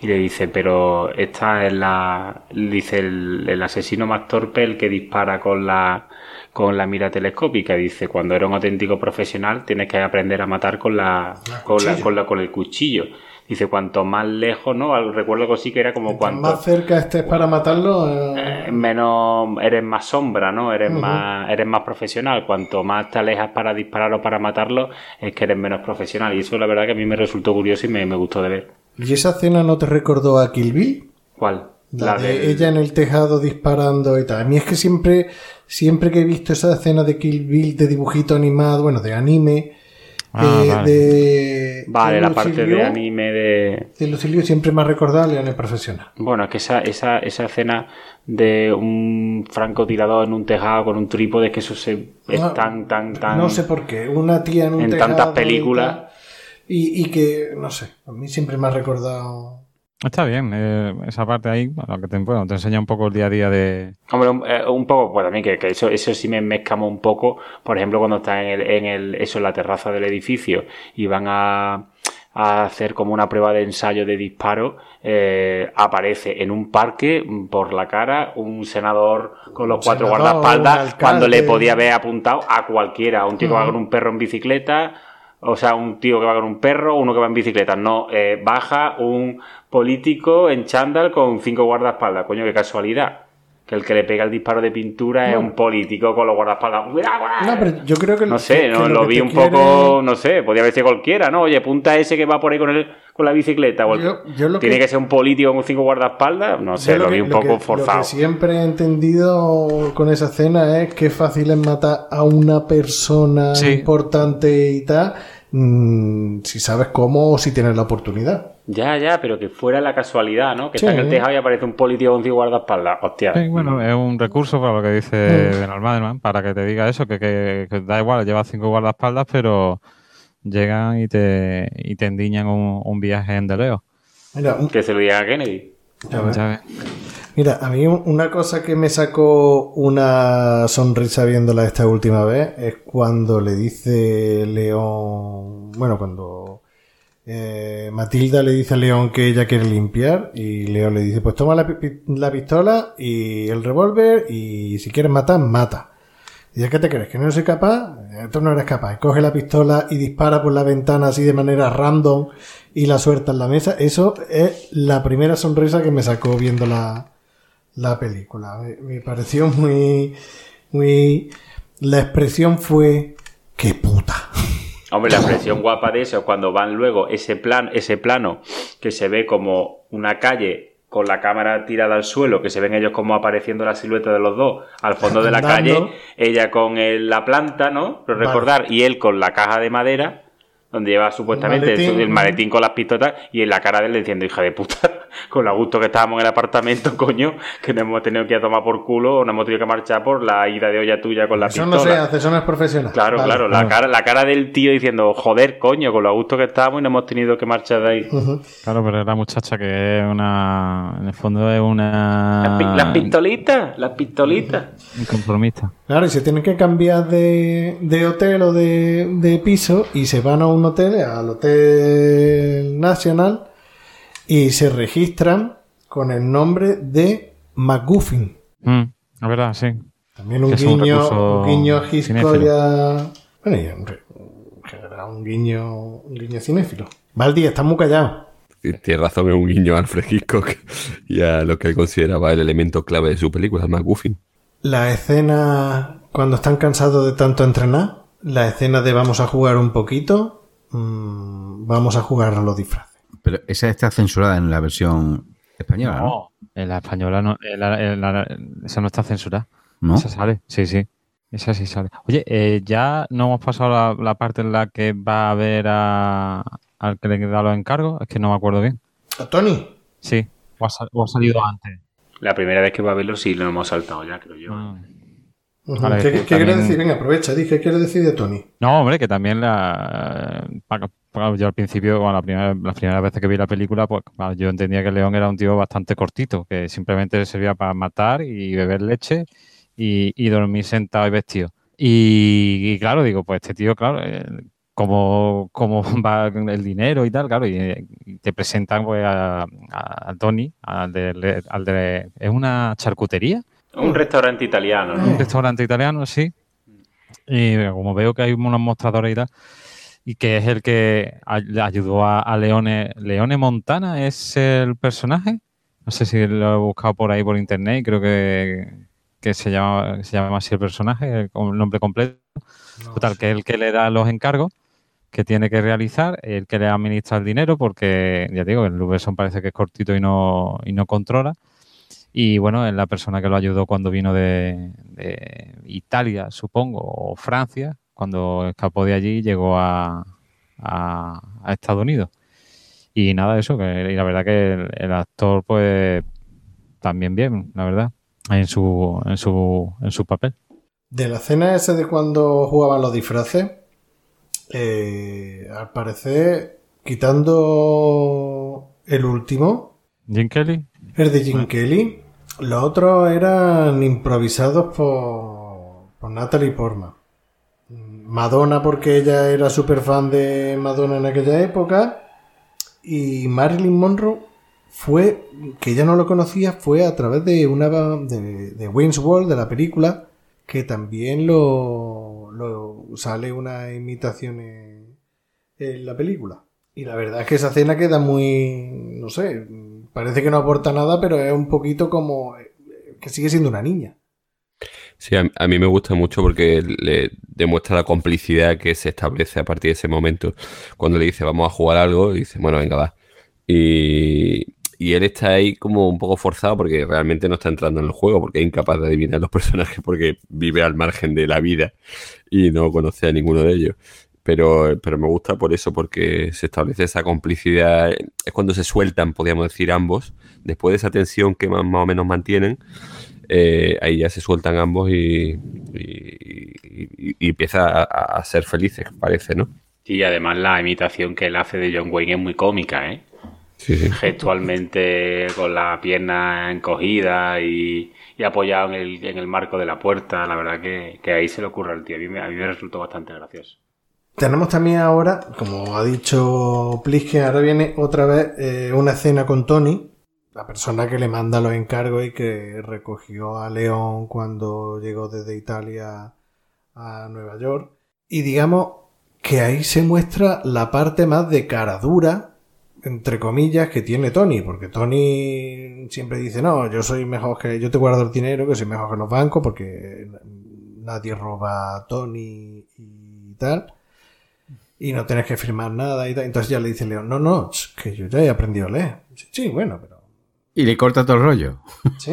y le dice, pero esta es la dice el, el asesino más torpe el que dispara con la con la mira telescópica. Dice, cuando eres un auténtico profesional tienes que aprender a matar con la, con, la, con, la, con el cuchillo. Dice, cuanto más lejos, ¿no? Recuerdo que sí que era como cuanto... más cerca estés para matarlo... Eh... Eh, menos... Eres más sombra, ¿no? Eres, uh -huh. más, eres más profesional. Cuanto más te alejas para disparar o para matarlo, es que eres menos profesional. Y eso la verdad que a mí me resultó curioso y me, me gustó de ver. ¿Y esa escena no te recordó a Kill Bill? ¿Cuál? La, la de ella en el tejado disparando y tal. A mí es que siempre, siempre que he visto esa escena de Kill Bill de dibujito animado, bueno, de anime, ah, eh, vale. de. Vale, la parte de anime de. De Lucilio siempre me ha recordado a León Profesional. Bueno, es que esa, esa, esa escena de un francotirador en un tejado con un trípode, que eso se, es no, tan, tan, tan. No sé por qué. Una tía en un En tejado tantas películas. Y, y que, no sé, a mí siempre me ha recordado. Está bien, eh, esa parte ahí, bueno, que te, bueno, te, enseña un poco el día a día de... Hombre, un, eh, un poco, pues también que, que, eso, eso sí me, me escamó un poco, por ejemplo, cuando está en el, en el, eso, en la terraza del edificio y van a, a hacer como una prueba de ensayo de disparo, eh, aparece en un parque por la cara un senador con los cuatro senador, guardaespaldas cuando le podía haber apuntado a cualquiera, a un tío uh -huh. que va con un perro en bicicleta, o sea, un tío que va con un perro, uno que va en bicicleta. No, eh, baja un político en chándal con cinco guardaespaldas. Coño, qué casualidad. Que el que le pega el disparo de pintura no. es un político con los guardaespaldas. No, pero yo creo que No sé, que, no, que lo, lo vi un quiere... poco, no sé, podía haber sido cualquiera, ¿no? Oye, punta ese que va por ahí con el, con la bicicleta. O el, yo, yo tiene que... que... ser un político con cinco guardaespaldas. No sé, lo, lo, vi un poco forzado. Lo que siempre he entendido con esa escena es que fácil es matar a una persona sí. importante y tal mmm, si sabes cómo o si tienes la oportunidad. Ya, ya, pero que fuera la casualidad, ¿no? Que sí. está en el tejado y aparece un político con cinco guardaespaldas. Hostia. Sí, bueno, es un recurso para lo que dice mm. Benalmadman, para que te diga eso, que, que, que, da igual, lleva cinco guardaespaldas, pero llegan y te, y te endiñan un, un viaje en deleo. Mira, un... Que se lo diga a Kennedy. Ya ya Mira, a mí una cosa que me sacó una sonrisa viéndola esta última vez es cuando le dice León, bueno, cuando eh, Matilda le dice a León que ella quiere limpiar y León le dice, pues toma la, la pistola y el revólver y si quieres matar, mata. Y dice, ¿qué te crees? ¿Que no soy capaz? Tú no eres capaz. Coge la pistola y dispara por la ventana así de manera random y la suelta en la mesa. Eso es la primera sonrisa que me sacó viendo la, la película. Me, me, pareció muy, muy, la expresión fue, qué puta. Hombre, la [laughs] expresión guapa de eso, cuando van luego ese plan, ese plano que se ve como una calle con la cámara tirada al suelo, que se ven ellos como apareciendo la silueta de los dos al fondo de la calle, ella con el, la planta, ¿no? Pero recordar, vale. y él con la caja de madera, donde lleva supuestamente el maletín, el maletín con las pistolas, y en la cara de él diciendo, hija de puta, con lo gusto que estábamos en el apartamento, [laughs] coño, que nos hemos tenido que ir a tomar por culo o nos hemos tenido que marchar por la ida de olla tuya con la Eso pistola. no se hace, eso no es profesional. Claro, Vale. claro, la cara, la cara del tío diciendo, joder, coño, con lo gusto que estábamos y nos hemos tenido que marchar de ahí. Claro, pero la muchacha que es una. En el fondo es una. Las, pi- las pistolitas, las pistolitas. Un. Claro, y se tienen que cambiar de, de hotel o de, de piso y se van a un hotel, al Hotel Nacional, y se registran con el nombre de McGuffin. Mm, es verdad, sí. También un Que un guiño, un guiño cinéfilo. historia. Bueno, y en general un guiño, un guiño cinéfilo. Valdi, estás muy callado. Tienes razón, es un guiño a Alfred Hitchcock y a lo que él consideraba el elemento clave de su película, el McGuffin. La escena cuando están cansados de tanto entrenar, la escena de vamos a jugar un poquito, mm, vamos a jugar a los disfraces. Pero esa está censurada en la versión española, ¿no? No, en la española no. en la- en la- esa no está censurada. ¿No? Esa sale, sí, sí. Esa sí sale. Oye, eh, ya no hemos pasado la, la parte en la que va a ver a, al que le da los encargos. Es que no me acuerdo bien. ¿A Tony? Sí, o ha, sal- o ha salido antes. La primera vez que va a verlo sí lo hemos saltado ya, creo yo. Ah. Vale, ¿Qué, que qué quieres también- decir? Venga, aprovecha, di, ¿qué quieres decir de Tony? No, hombre, que también la, yo al principio, bueno, la primera, las primeras veces que vi la película, pues yo entendía que León era un tío bastante cortito, que simplemente le servía para matar y beber leche y, y dormir sentado y vestido. Y, y claro, digo, pues este tío, claro, eh, cómo, cómo [laughs] va el dinero y tal, claro, y, y te presentan pues a, a- a Tony, al de, al de- ¿es una charcutería? Un restaurante italiano, ¿no? un restaurante italiano, sí. Y como veo que hay unos mostradores y tal, y que es el que ay- ayudó a, a Leone. Leone Montana es el personaje. No sé si lo he buscado por ahí por internet y creo que, que se llama, se llama así el personaje, el, nombre completo. Total, que es el que le da los encargos que tiene que realizar, el que le administra el dinero, porque ya digo, el Luberson parece que es cortito y no, y no controla. Y bueno, es la persona que lo ayudó cuando vino de, de Italia, supongo, o Francia, cuando escapó de allí llegó a, a- a Estados Unidos. Y nada, eso, que y la verdad que el, el actor, pues, también bien, la verdad, en su, en su, en su papel. De la escena esa de cuando jugaban los disfraces, eh, al parecer, quitando el último, Jim Kelly, el de Jim Kelly, los otros eran improvisados por, por Natalie Portman. Madonna porque ella era súper fan de Madonna en aquella época y Marilyn Monroe fue, que ella no lo conocía, fue a través de una de, de de la película, que también lo, lo sale una imitación en, en la película. Y la verdad es que esa escena queda muy, no sé, parece que no aporta nada, pero es un poquito como eh, que sigue siendo una niña. Sí, a, mí me gusta mucho porque le demuestra la complicidad que se establece a partir de ese momento. Cuando le dice vamos a jugar algo, dice, bueno, venga, va. Y, y él está ahí como un poco forzado porque realmente no está entrando en el juego, porque es incapaz de adivinar los [laughs] personajes porque vive al margen de la vida y no conoce a ninguno de ellos. Pero, pero me gusta por eso, porque se establece esa complicidad. Es cuando se sueltan, podríamos decir, ambos. Después de esa tensión que más, más o menos mantienen, eh, ahí ya se sueltan ambos y, y, y- y empieza a, a ser felices, parece, ¿no? Y además la imitación que él hace de John Wayne es muy cómica, ¿eh? Sí, sí. Gestualmente con la pierna encogida y, y apoyado en el, en el marco de la puerta. La verdad que, que ahí se le ocurre al tío. A mí, me- a mí me resultó bastante gracioso. Tenemos también ahora, como ha dicho Plisken, ahora viene otra vez eh, una escena con Tony, la persona que le manda los encargos y que recogió a León cuando llegó desde Italia a Nueva York. Y digamos que ahí se muestra la parte más de cara dura, entre comillas, que tiene Tony, porque Tony siempre dice, no, yo soy mejor que, yo te guardo el dinero, que soy mejor que los bancos, porque nadie roba a Tony y tal y no tienes que firmar nada y tal. Entonces ya le dice León, no, no, que yo ya he aprendido a leer. Sí, bueno, pero... Y le corta todo el rollo. Sí,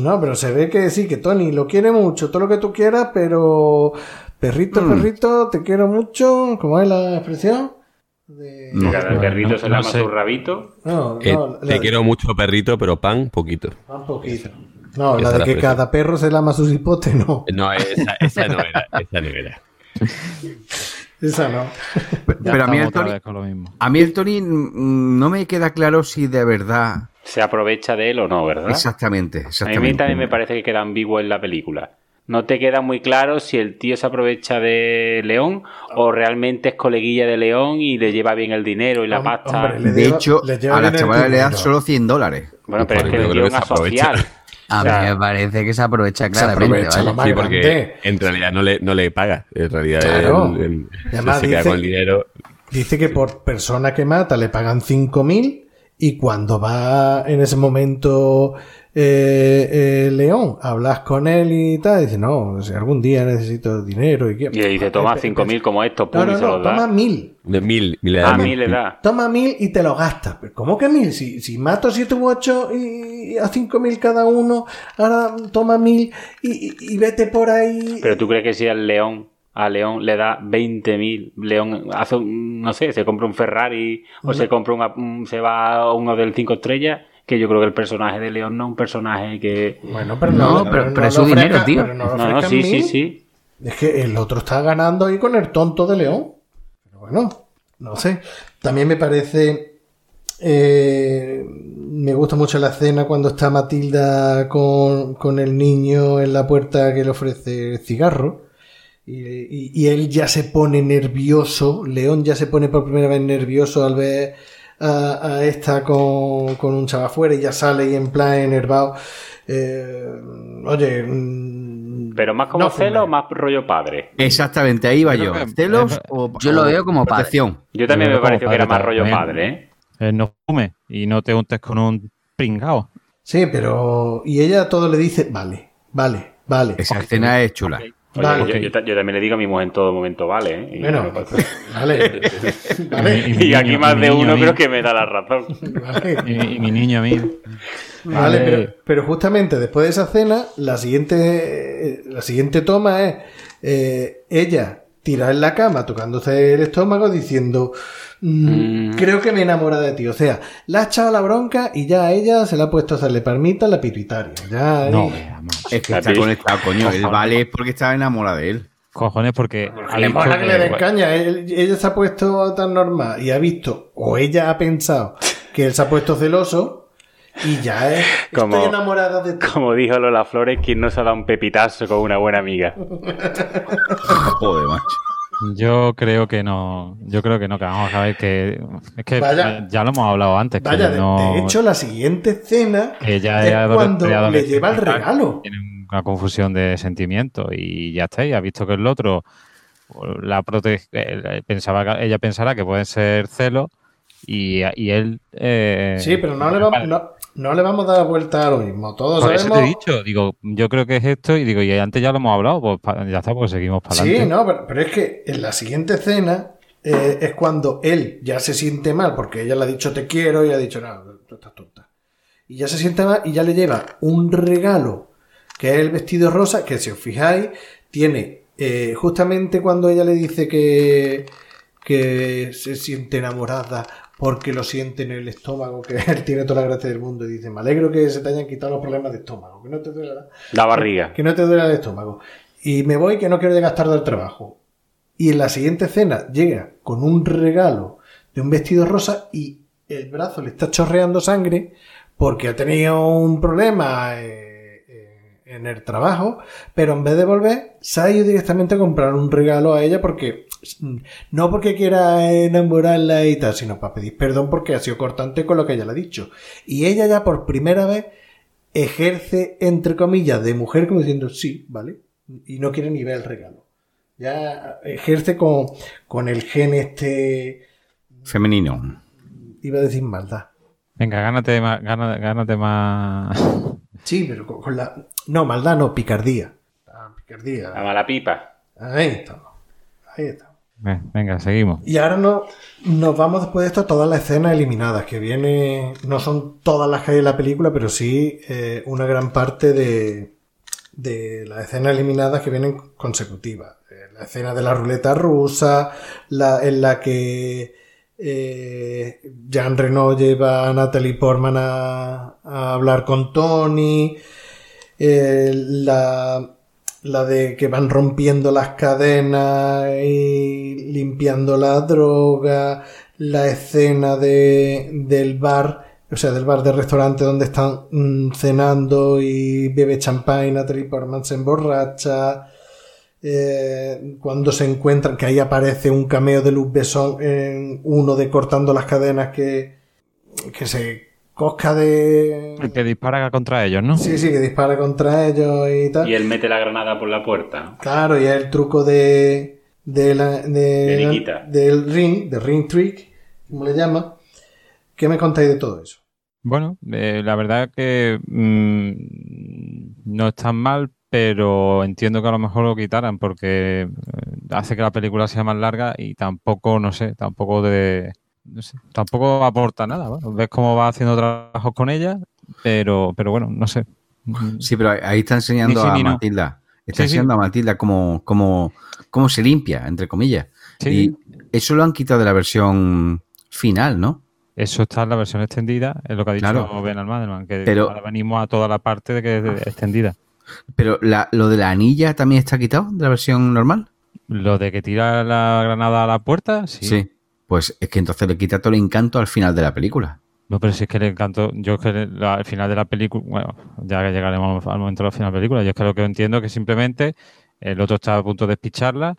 no, pero se ve que sí, que Tony lo quiere mucho, todo lo que tú quieras, pero perrito, Mm. perrito, te quiero mucho, ¿cómo es la expresión? De... Que cada perrito se no lama sé. su rabito. No, Eh, no, la te quiero mucho, perrito, pero pan, poquito. Un poquito. No, Esa la de que cada perro se lama sus hipotes, no. [laughs] No, esa, esa no era. Esa no era. [laughs] Esa no. Ya Pero a mí el Tony-. A mí el Tony no me queda claro si de verdad. Se aprovecha de él o no, ¿verdad? Exactamente, A mí exactamente. también me parece que queda ambiguo en la película. No te queda muy claro si el tío se aprovecha de León o realmente es coleguilla de León y le lleva bien el dinero y la pasta. hombre, De lleva- hecho, le lleva a la chavala le dan solo 100 dólares. Bueno, pero es que el aprovecha. asocial. [laughs] A O sea, mí me parece que se aprovecha Se claramente. aprovecha vaya. lo más Sí, grande. porque en realidad no le, no le paga. En realidad Claro. él- él Y además se queda dice- con el dinero. Dice que por persona que mata le pagan 5.000 y cuando va en ese momento eh, eh, León, hablas con él y tal, dice, no, si algún día necesito dinero y, qué- Y le dice, toma Eh, 5.000 como esto, No, pum, no, y se no, los da. toma mil. De mil, mil le Ah, da mil le da. Toma mil y te lo gastas. ¿Pero ¿Cómo que mil? Si, si mato siete u ocho y, y a cinco mil cada uno, ahora toma mil y, y- y vete por ahí. Pero tú crees que si al León, a León le da 20.000, León hace, un- no sé, se compra un Ferrari o se compra una- un- se va a uno del 5 estrellas, que yo creo que el personaje de León no es un personaje que... Bueno, pero No, no, pero- pero es le su dinero, tío. pero no No, no, sí, sí, sí. Es que el otro está ganando ahí con el tonto de León. Pero bueno, no sé. También me parece. eh, me gusta mucho la escena cuando está Matilda con, con el niño en la puerta que le ofrece el cigarro. Y, y- y él ya se pone nervioso. León ya se pone por primera vez nervioso al ver a, a esta con, con un chaval afuera y ya sale y en plan enervado. Eh, oye. mm, Pero más como no celo o más rollo padre. Exactamente, ahí va yo. ¿Celos es- o yo lo veo como padre. protección? Yo también Yo me pareció que era más rollo también. padre, ¿eh? Eh, no fumes y no te untes con un pringao. Sí, pero. Y ella todo le dice, vale, vale, vale. Esa escena es chula. Oye, Vale. yo, yo ta- yo también le digo a mi mujer en todo momento, vale, ¿eh? Y, Bueno, [laughs] vale. [laughs] vale. Y aquí niño- más de uno creo que me da la razón. Vale, Y, y mi niño a mí. Vale, Vale. pero, pero justamente después de esa cena, la siguiente, eh, la siguiente toma es eh, ella tirada en la cama tocándose el estómago diciendo "Mm, Mm. creo que me enamora de ti. O sea, la ha echado la bronca y ya a ella se le ha puesto a hacerle palmita la pituitaria. Ya No. Es que está conectado, coño. El Cojones. vale es porque estaba enamorada de él. Cojones, porque. le dicho mola que le den caña. Él- ella se ha puesto tan normal y ha visto, o ella ha pensado que él se ha puesto celoso y ya es. Como- Estoy enamorada de ti. Como dijo Lola Flores, ¿quién no se ha dado un pepitazo con una buena amiga? [laughs] Joder, macho. Yo creo que no. Yo creo que no, que vamos a ver que. Es que Vaya. ya lo hemos hablado antes. Vaya, de, no- de hecho, la siguiente escena que ya es cuando le lleva el regalo. Tiene una confusión de sentimientos y ya está. Y ha visto que el otro la prote- eh, pensaba que ella pensará que pueden ser celos y, y él. eh, Sí, pero no le, vamos, no, no le vamos a dar vuelta a lo mismo. Todos Por eso sabemos. te he dicho, digo, yo creo que es esto y digo, y antes ya lo hemos hablado, pues ya está, pues seguimos para Sí, adelante. no, pero, pero es que en la siguiente escena eh, es cuando él ya se siente mal porque ella le ha dicho te quiero y ha dicho no, tú estás tonta. Y ya se siente mal y ya le lleva un regalo que es el vestido rosa que si os fijáis tiene eh, justamente cuando ella le dice que, que se siente enamorada porque lo siente en el estómago, que [laughs] él tiene toda la gracia del mundo y dice, me alegro que se te hayan quitado los problemas de estómago, que no te duela La barriga. que no te duele el estómago. Y me voy que no quiero llegar tarde al trabajo. Y en la siguiente escena llega con un regalo de un vestido rosa y el brazo le está chorreando sangre porque ha tenido un problema eh, eh, en el trabajo, pero en vez de volver, se ha ido directamente a comprar un regalo a ella porque no porque quiera enamorarla y tal, sino para pedir perdón porque ha sido cortante con lo que ella le ha dicho. Y ella ya por primera vez ejerce, entre comillas, de mujer como diciendo sí, ¿vale? Y no quiere ni ver el regalo. Ya ejerce con, con el gen este, Femenino. iba a decir maldad. Venga, gánate más, gana- gánate más. [laughs] Sí, pero con, con la... No, maldad no, picardía. Ah, picardía. La mala pipa. Ahí estamos. Ahí estamos. Ve- Venga, seguimos. Y ahora no, nos vamos después de esto a todas las escenas eliminadas, que viene, no son todas las que hay en la película, pero sí eh, una gran parte de, de las escenas eliminadas que vienen consecutivas. Eh, la escena de la ruleta rusa, la, en la que Eh, Jean Reno lleva a Natalie Portman a, a hablar con Tony. Eh, la, la de que van rompiendo las cadenas y limpiando la droga. La escena de, del bar o sea, del bar del restaurante donde están mm, cenando y bebe champán, Natalie Portman se emborracha. Eh, cuando se encuentran, que ahí aparece un cameo de Luz Besson en uno de cortando las cadenas que, que se cosca de. El que dispara contra ellos, ¿no? Sí, sí, que dispara contra ellos y tal. Y él mete la granada por la puerta. Claro, y es el truco de. de la, de, De Nikita. del ring, de ring trick, como le llama. ¿Qué me contáis de todo eso? Bueno, eh, la verdad que mm, no es tan mal, pero entiendo que a lo mejor lo quitaran porque eh, hace que la película sea más larga y tampoco, no sé, tampoco de, no sé, tampoco aporta nada. Bueno, ves cómo va haciendo trabajos con ella, pero, pero bueno, no sé. Sí, pero ahí está enseñando sí a no. Matilda. Está Sí, sí. enseñando a Matilda cómo, cómo, cómo se limpia, entre comillas. Y eso lo han quitado de la versión final, ¿no? Eso está en la versión extendida, es lo que ha dicho Claro. Ben Almadelman, que Pero- ahora venimos a toda la parte de que es extendida. Pero la- lo de la anilla también está quitado de la versión normal. Lo de que tira la granada a la puerta, sí. Sí. Pues es que entonces le quita todo el encanto al final de la película. No, pero si es que le encantó. Yo es que la- al final de la película, bueno, ya que llegaremos al momento de la final de la película, yo es que lo que entiendo es que simplemente el otro está a punto de despicharla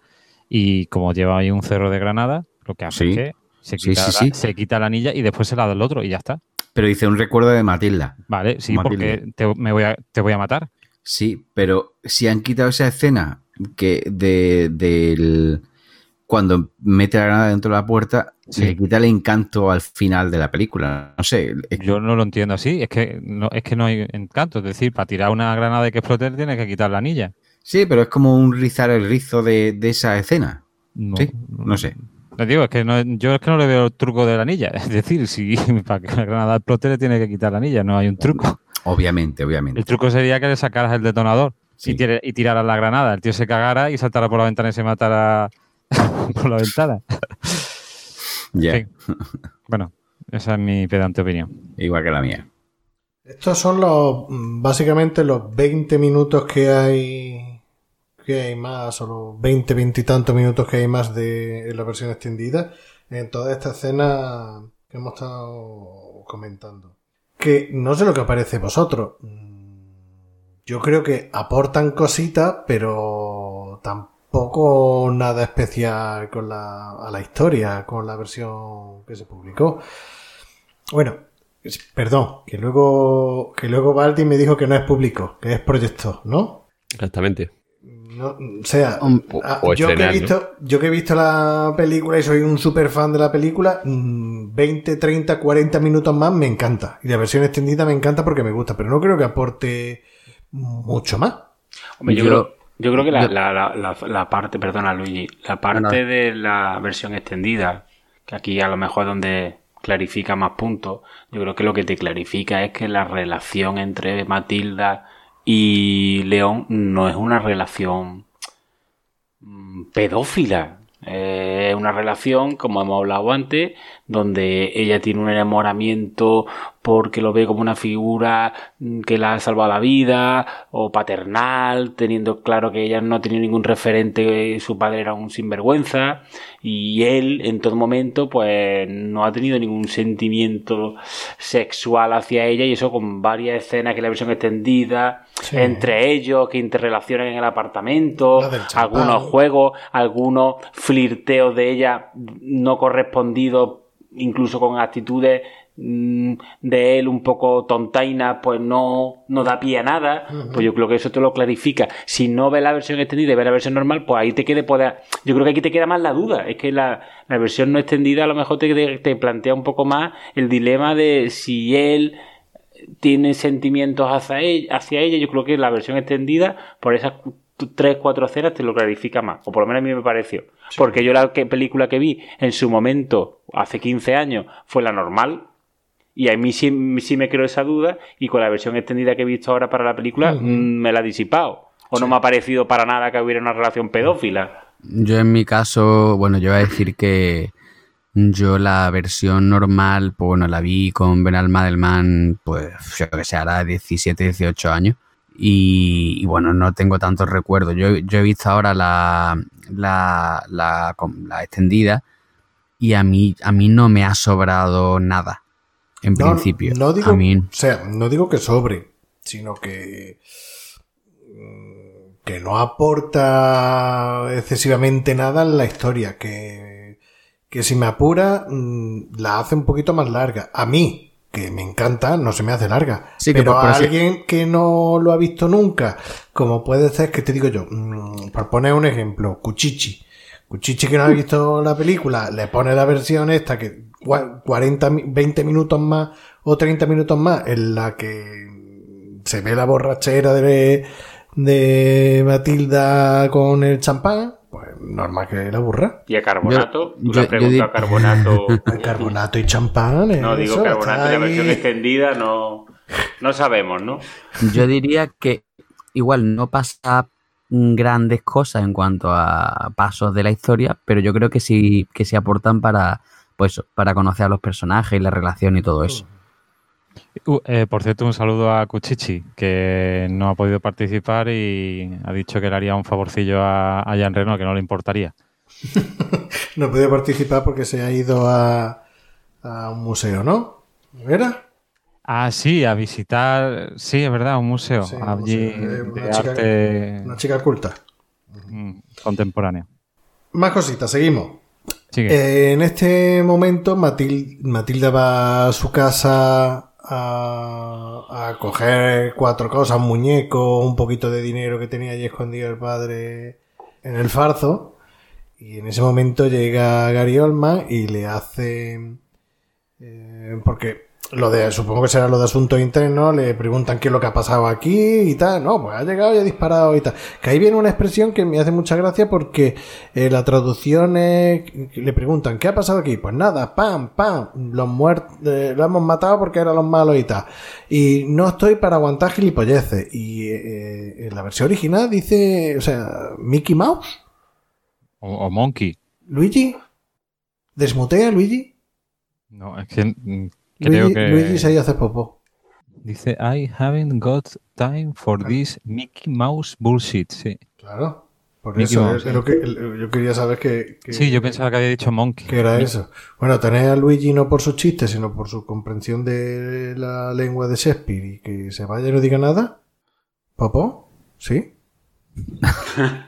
y como lleva ahí un cerro de granada, lo que hace Sí. es que se quita, sí, la, sí. se quita la anilla y después se la da al otro y ya está. Pero dice un recuerdo de Matilda. Vale, sí, porque te, me voy a, te voy a matar. Sí, pero si han quitado esa escena que de, del cuando mete la granada dentro de la puerta, Sí. le quita el encanto al final de la película. No sé, es- Yo no lo entiendo así, es que no, es que no hay encanto. Es decir, para tirar una granada y que explote tienes que quitar la anilla. sí, pero es como un rizar el rizo de, de esa escena. No, Sí, no sé. Le digo, es que no, yo es que no le veo el truco de la anilla. [laughs] Es decir, si [laughs] para que la granada explote le tiene que quitar la anilla, no hay un truco. Obviamente, obviamente. El truco sería que le sacaras el detonador Sí. y tiraras la granada. El tío se cagara y saltara por la ventana y se matara [laughs] por la ventana. Ya, Sí. Bueno, esa es mi pedante opinión. igual que la mía. Estos son los básicamente los 20 minutos que hay que hay más, o los 20, 20 y tantos minutos que hay más de en la versión extendida en toda esta escena que hemos estado comentando. Que no sé lo que os parece a vosotros. Yo creo que aportan cositas, pero tampoco nada especial con la, a la historia, con la versión que se publicó. Bueno, es- perdón, que luego, que luego Baldi me dijo que no es público, que es proyecto, ¿no? Exactamente. No, o sea, o yo, que he visto, yo que he visto la película y soy un super fan de la película, mm, 20, 30, 40 minutos más me encanta. Y la versión extendida me encanta porque me gusta, pero no creo que aporte mucho más. Hombre, yo, Yo- creo, yo creo que la, la- la- la- la parte, perdona Luigi, la parte No, no. de la versión extendida, que aquí a lo mejor es donde clarifica más puntos, yo creo que lo que te clarifica es que la relación entre Matilda y León no es una relación mm, pedófila. Eh, Es una relación, como hemos hablado antes, donde ella tiene un enamoramiento porque lo ve como una figura mm, que la ha salvado la vida, o paternal, teniendo claro que ella no tenía ningún referente, su padre era un sinvergüenza, y él en todo momento pues no ha tenido ningún sentimiento sexual hacia ella, y eso con varias escenas que la versión extendida, Sí. entre ellos, que interrelacionan en el apartamento, algunos juegos, algunos flirteos de ella no correspondidos, incluso con actitudes de él un poco tontainas, pues no, no da pie a nada, pues yo creo que eso te lo clarifica. Si no ves la versión extendida y ves la versión normal, pues ahí te quede poder. Yo creo que aquí te queda más la duda. Es que la, la versión no extendida a lo mejor te, te plantea un poco más el dilema de si él tiene sentimientos hacia ella, hacia ella, yo creo que la versión extendida, por esas tres, cuatro escenas, te lo clarifica más. O por lo menos a mí me pareció. Porque yo la que, película que vi en su momento, hace 15 años, fue la normal. Y a mí sí, sí me creó esa duda. Y con la versión extendida que he visto ahora para la película, mm, me la ha disipado. O no me ha parecido para nada que hubiera una relación pedófila. Yo en mi caso, bueno, yo voy a decir que Yo la versión normal, pues bueno, la vi con Ben Madelman, pues yo que sé, hará 17, 18 años. Y, bueno, no tengo tantos recuerdos. Yo, yo he visto ahora la, la, la, la, extendida y a mí, a mí no me ha sobrado nada, en principio. No digo, O sea, no digo que sobre, sino que mm, que no aporta excesivamente nada en la historia, que, que si me apura, mm, la hace un poquito más larga. A mí, que me encanta, no se me hace larga. Sí, pero a alguien que no lo ha visto nunca, como puede ser que te digo yo, mm, por poner un ejemplo, Cuchichi. Cuchichi que no ha visto la película, le pone la versión esta que 40, 20 minutos más o 30 minutos más en la que se ve la borrachera de, de Matilda con el champán pues normal que la burra. ¿Y a carbonato? Yo, ¿Tú le preguntas a carbonato? [laughs] carbonato y champán. No, digo carbonato y la versión extendida no, no sabemos, ¿no? Yo diría que igual no pasa grandes cosas en cuanto a pasos de la historia, pero yo creo que sí, que sí aportan para, pues, para conocer a los personajes y la relación y todo eso. Uh, eh, por cierto, un saludo a Cuchichi, que no ha podido participar y ha dicho que le haría un favorcillo a, a Jean Reno, que no le importaría. [laughs] no ha podido participar porque se ha ido a, un museo, ¿no? ¿Era? Ah, sí, a visitar, sí, es verdad, un museo. allí eh, de una, chica, arte... una chica culta. Mm, contemporánea. Más cositas, seguimos. Eh, en este momento Matilda va a su casa a, coger cuatro cosas, un muñeco, un poquito de dinero que tenía allí escondido el padre en el farzo. Y en ese momento llega Gary Oldman y le hace... Eh, porque lo de, supongo que será lo de asuntos internos, le preguntan qué es lo que ha pasado aquí y tal, no, pues ha llegado y ha disparado y tal. Que ahí viene una expresión que me hace mucha gracia porque eh, la traducción es, le preguntan, ¿qué ha pasado aquí? Pues nada, pam, pam, los muertos, eh, lo hemos matado porque eran los malos y tal. Y no estoy para aguantar gilipolleces. Y eh, en la versión original dice, o sea, Mickey Mouse. O, o Monkey. Luigi. ¿Desmutea Luigi? No, es que mm, Luigi, que... Luigi se hace popó. Dice, I haven't got time for this Mickey Mouse bullshit. Sí. Claro. Por eso es, lo que yo quería saber que, Sí, yo pensaba que había dicho Monkey. Que era eso. Bueno, tener a Luigi no por sus chistes, sino por su comprensión de la lengua de Shakespeare y que se vaya y no diga nada. ¿Popó? ¿Sí? [laughs]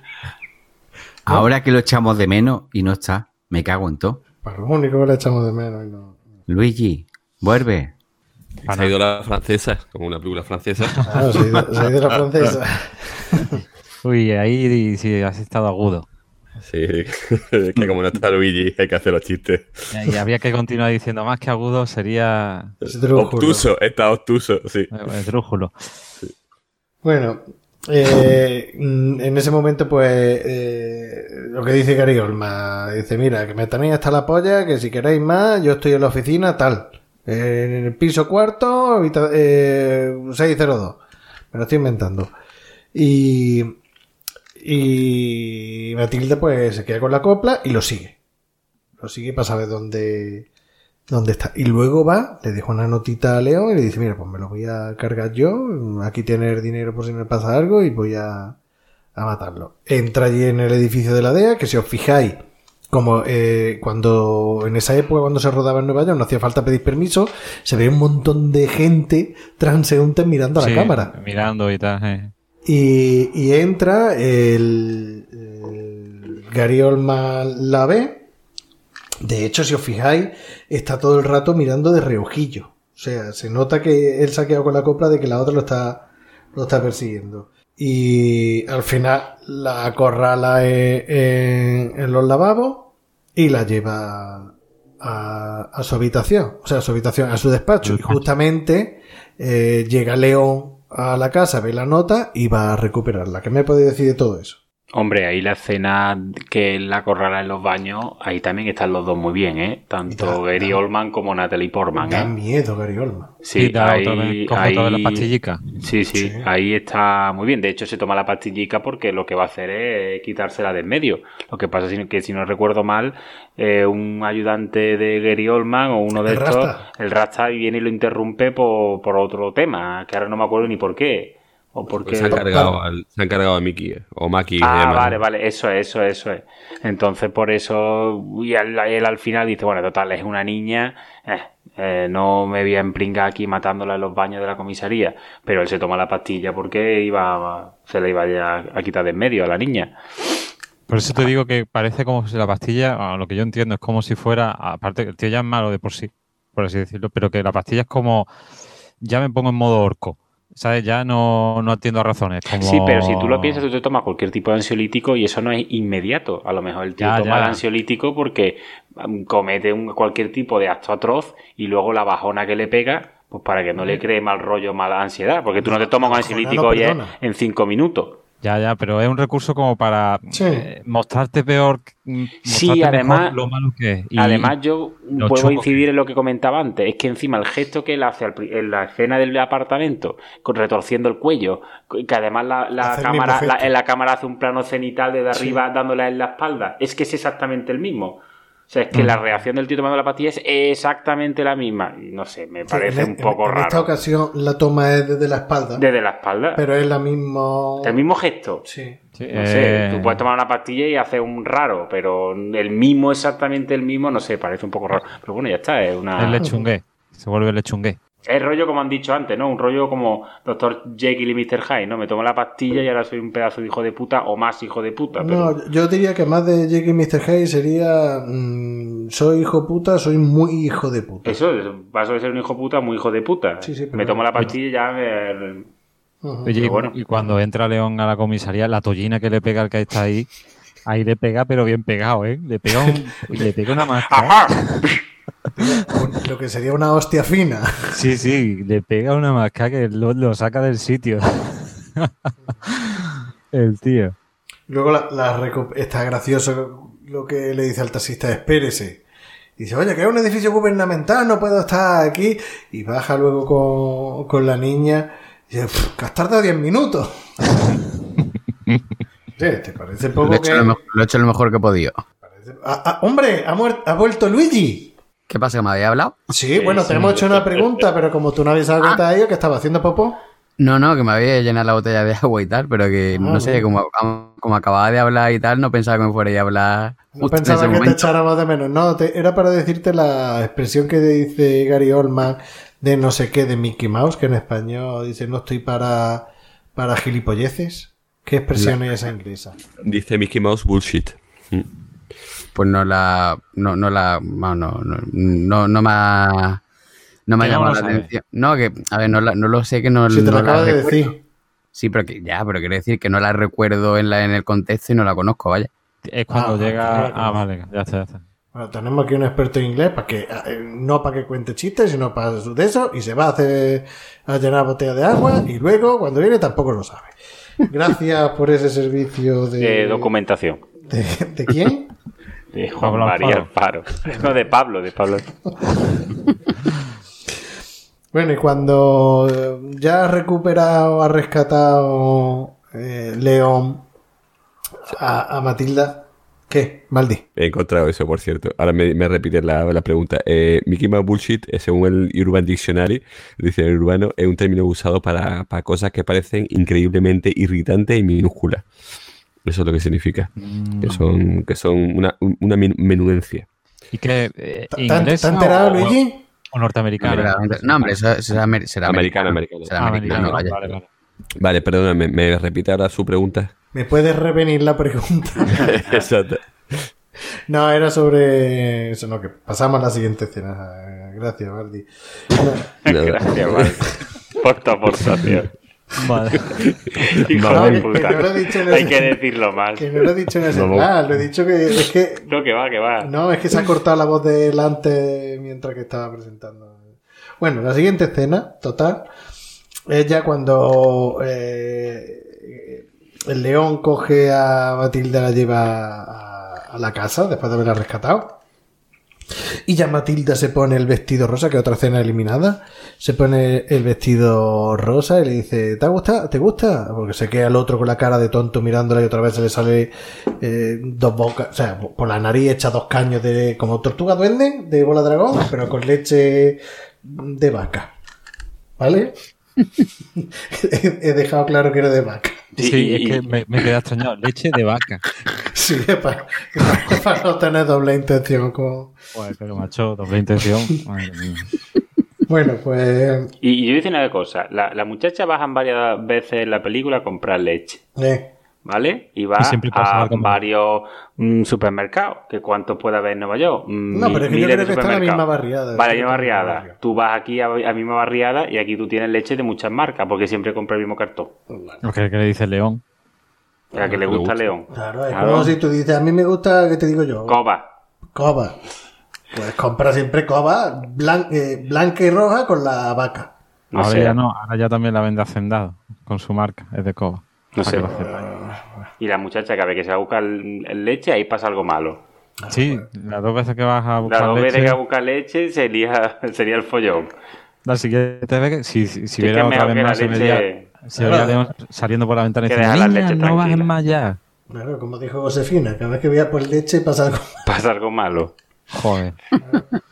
Ahora que lo echamos de menos y no está, me cago en todo. Para lo único que le echamos de menos y no. Luigi, Vuelve. Se ha ido la francesa, como una película francesa. [laughs] Ah, se, ha ido, la francesa. [laughs] Uy, ahí sí has estado agudo. Sí, [laughs] es que como no está Luigi, hay que hacer los chistes. Y habría que continuar diciendo más que agudo sería. Obtuso, está obtuso, sí. Esdrújulo. Bueno, eh, en ese momento, pues, eh, lo que dice Gary Olma, dice, mira, que me tenéis hasta la polla, que si queréis más, yo estoy en la oficina, tal en el piso cuarto, eh, 602. Me lo estoy inventando. Y, y Matilde pues se queda con la copla y lo sigue. Lo sigue para saber dónde, dónde está. Y luego va, le deja una notita a León y le dice, mira, pues me lo voy a cargar yo. Aquí tienes dinero por si me pasa algo y voy a, a matarlo. Entra allí en el edificio de la DEA, que si os fijáis, como eh, cuando en esa época cuando se rodaba en Nueva York no hacía falta pedir permiso, se ve un montón de gente transeúnte mirando a la cámara. Mirando y tal. Eh. Y, entra el, el Gary Oldman la ve. De hecho, si os fijáis, está todo el rato mirando de reojillo. O sea, se nota que él se ha quedado con la copla de que la otra lo está, lo está persiguiendo y al final la acorrala en, en, los lavabos y la lleva a, su habitación, o sea, a su habitación, a su despacho. Y justamente eh, llega León a la casa, ve la nota y va a recuperarla. ¿Qué me puede decir de todo eso? Hombre, ahí la escena que la corrala en los baños, ahí también están los dos muy bien, ¿eh? Tanto Gary Oldman como Natalie Portman, Da ¿eh? miedo Gary Oldman. Sí, da ahí, otra vez, coge ahí- todas las pastillicas. Sí, sí, Sí. ahí está muy bien. De hecho, se toma la pastillica porque lo que va a hacer es quitársela de en medio. Lo que pasa es que, si no recuerdo mal, eh, un ayudante de Gary Oldman o uno de El estos, Rasta. el Rasta, y viene y lo interrumpe por, por otro tema, que ahora no me acuerdo ni por qué. O porque... Pues se, han cargado al- se han cargado a Mickey, eh, o Maki. Ah, vale, vale, eso es, eso es, eso es. Entonces, por eso, y él, él al final dice, bueno, total, es una niña, eh, eh, no me voy a empringar aquí matándola en los baños de la comisaría, pero él se toma la pastilla porque iba, se le iba ya a quitar de en medio a la niña. Por eso te digo que parece como si la pastilla, a lo que yo entiendo, es como si fuera, aparte que el tío ya es malo de por sí, por así decirlo, pero que la pastilla es como, ya me pongo en modo orco, ¿sabes? Ya no, no atiendo a razones. Como... Sí, pero si tú lo piensas, tú te tomas cualquier tipo de ansiolítico y eso no es inmediato. A lo mejor el tío Ya, toma ya. el ansiolítico porque mm, comete un, cualquier tipo de acto atroz y luego la bajona que le pega, pues para que no le cree mal rollo, mala ansiedad. Porque tú no te tomas un ansiolítico no en cinco minutos. Ya, ya, pero es un recurso como para Sí. eh, mostrarte peor, mm, Sí, además- mejor lo malo que es. Y- Además, yo puedo incidir que- en lo que comentaba antes. Es que encima el gesto que él hace en la escena del apartamento, con- retorciendo el cuello, que además la, cámara, la, en la cámara hace un plano cenital desde Sí. arriba dándole en la espalda, es que es exactamente el mismo. O sea, es que Mm. la reacción del tío tomando la pastilla es exactamente la misma. Y no sé, me parece en, un poco en- en esta raro. ocasión la toma es desde la espalda, Desde la espalda. pero es la misma... el mismo gesto. Sí. Sí, No sé, eh, tú puedes tomar una pastilla y hacer un raro, pero el mismo, exactamente el mismo, no sé, parece un poco raro. Pero bueno, ya está, es una... es lechungué, se vuelve lechungué. Es rollo como han dicho antes, ¿no? Un rollo como Dr. Jekyll y Mr. Hyde, ¿no? Me tomo la pastilla y ahora soy un pedazo de hijo de puta o más hijo de puta. Pero... No, yo diría que más de Jake y Mr. Hayes sería mm, soy hijo puta, soy muy hijo de puta. Eso, paso de ser un hijo puta muy hijo de puta. Sí, sí, pero- me tomo la pastilla y ya me... Oye, y, bueno. y cuando entra León a la comisaría, la tollina que le pega al que está ahí, ahí le pega, pero bien pegado, ¿eh? Le pega, un, [laughs] le pega una máscara. Lo que sería una hostia fina. Sí, sí, le pega una máscara que lo, lo saca del sitio. [laughs] El tío. Luego la, está gracioso lo que le dice al taxista, espérese. Dice, oye, que es un edificio gubernamental, no puedo estar aquí. Y baja luego con, con la niña. Y dice, "Pff, que has tardado 10 minutos. [laughs] Sí, ¿Te parece Lo poco he, hecho que... lo, mejor, lo he hecho lo mejor que he podido. Ah, ah, hombre, ha, muer- ha vuelto Luigi. ¿Qué pasa? ¿Que me había hablado? Sí, bueno, te hemos hecho una pregunta, pero como tú no habías dado cuenta de ello, que estaba haciendo popó. No, no, que me había llenado la botella de agua y tal, pero que Ah, no sé, como, como acababa de hablar y tal, no pensaba que me fuera a hablar No pensaba que te momento. echáramos de menos. No, te- era para decirte la expresión que dice Gary Oldman de no sé qué de Mickey Mouse, que en español dice no estoy para, para gilipolleces. ¿Qué expresión es esa inglesa? Dice Mickey Mouse bullshit. Mm. Pues no la. No, no la. No, no, no, no, no me ha. No me ha llamado la sabe. atención. No, que. A ver, no, la- no lo sé, que no, Si te no lo la acabo de recuerdo. decir. Sí, pero que ya, pero quiero decir que no la recuerdo en, la, en el contexto y no la conozco, vaya. Es cuando Ah, llega. claro. Ah, vale, ya está, ya está. Bueno, tenemos aquí un experto en inglés para que eh, no para que cuente chistes, sino para su de eso y se va a hacer a llenar botella de agua y luego cuando viene tampoco lo sabe. Gracias por ese servicio de De documentación. ¿De, de quién? De Juan Pablo María Alfaro. No, de Pablo, de Pablo. Bueno, y cuando eh, ya ha recuperado, ha rescatado eh, León a, a Matilda, ¿qué? Maldi. He encontrado eso, por cierto. Ahora me, me repiten la, la pregunta. Eh, Mickey Mouse bullshit, eh, según el Urban Dictionary, el diccionario urbano, es un término usado para, para cosas que parecen increíblemente irritantes y minúsculas. Eso es lo que significa. Que son, que son una, una men- menudencia. ¿Y qué? Eh, ¿Te te- ¿Inglesa te has enterado, o- Luigi? O norteamericana. No, hombre, eso será, amer- será Americana, americano. americana. Será Ah, americano, vale, vale. Vale, perdóname, ¿me repite ahora su pregunta? ¿Me puedes revenir la pregunta? [laughs] Exacto. no, era sobre eso, no, que pasamos a la siguiente escena. Gracias, Nada. Gracias, vale. Por tu aportación. Vale. Hijo No, de puta. que no lo he dicho en Hay que decirlo más. que no lo he dicho en ese No, plan, lo he dicho que es que No, que va, que va. No, es que se ha cortado la voz delante mientras que estaba presentando. Bueno, la siguiente escena, total, es ya cuando eh, el león coge a Matilda, la lleva a, la casa después de haberla rescatado. Y ya Matilda se pone el vestido rosa, que otra cena eliminada. Se pone el vestido rosa y le dice, ¿te gusta? ¿Te gusta? Porque se queda el otro con la cara de tonto mirándola y otra vez se le sale eh, dos bocas, o sea, por la nariz echa dos caños de como tortuga duende, de bola dragón, pero con leche de vaca. ¿Vale? [laughs] He dejado claro que era de vaca. Sí, es que me, me queda extrañado. [laughs] Leche de vaca. Sí, para, para no tener doble intención. Como... Joder, pero macho, doble intención. [laughs] Madre mía. Bueno, pues. Y, y yo dice una cosa, la, la muchacha bajan varias veces en la película a comprar leche, Eh, ¿vale? Y va Y siempre pasa a varios mm, supermercados, que cuántos puede haber en Nueva York. Mm, No, pero es que yo miles creo de que está en la misma supermercados. barriada. Vale, la misma barriada. barriada. Tú vas aquí a la misma barriada y aquí tú tienes leche de muchas marcas, porque siempre compra el mismo cartón. Lo que, que le dice el león. A la que le gusta gusta. León. Claro, es Claro. como si tú dices, a mí me gusta, ¿qué te digo yo? Coba. Coba. Pues compra siempre coba blan- eh, blanca y roja con la vaca. No ahora sé. ya no, ahora ya también la vende hacendado con su marca, es de coba. No sé. Y la muchacha cada vez que se va a buscar el- el leche, ahí pasa algo malo. Sí, las dos veces que vas a Las buscar dos veces leche, que va a buscar leche sería, [laughs] sería el follón. la siguiente vez que si, si, si hubiera que otra vez más, se leche- se vería saliendo por la ventana y diciendo, niña, leche no bajes tranquila". más ya. Claro, como dijo Josefina, cada vez que veas por leche pasa algo. [laughs] Pasa algo malo. Joder. [laughs]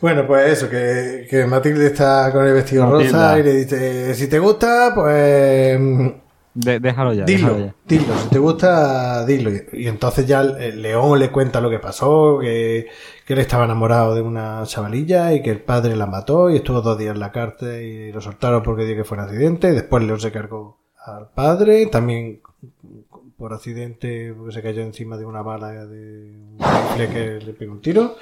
Bueno, pues eso, que, que Matilde está con el vestido Matilda. rosa y le dice, si te gusta, pues De- déjalo ya, déjalo dilo, ya. dilo, si te gusta, dilo. Y, y entonces ya león le cuenta lo que pasó, que, que él estaba enamorado de una chavalilla y que el padre la mató y estuvo dos días en la cárcel y lo soltaron porque dijo que fue un accidente. Después León se cargó al padre, también por accidente porque se cayó encima de una bala de un rifle que le pegó un tiro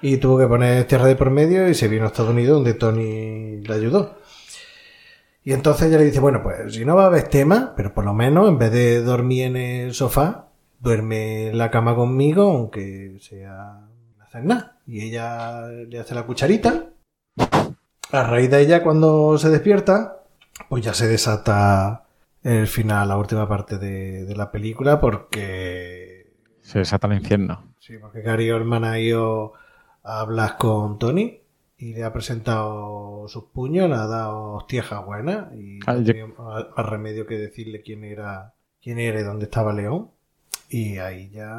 y tuvo que poner tierra de por medio y se vino a Estados Unidos donde Tony le ayudó. Y entonces ella le dice, bueno, pues si no va a haber tema, pero por lo menos en vez de dormir en el sofá, duerme en la cama conmigo, aunque sea no hacer nada. Y ella le hace la cucharita. A raíz de ella, cuando se despierta, pues ya se desata el final, la última parte de, de la película, porque Se desata el infierno. Sí, porque Gary Oldman ha ido a hablar con Tony y le ha presentado sus puños, le ha dado hostiejas buenas y Ah, no yo- tenía más remedio que decirle quién era, quién era y dónde estaba León. Y ahí ya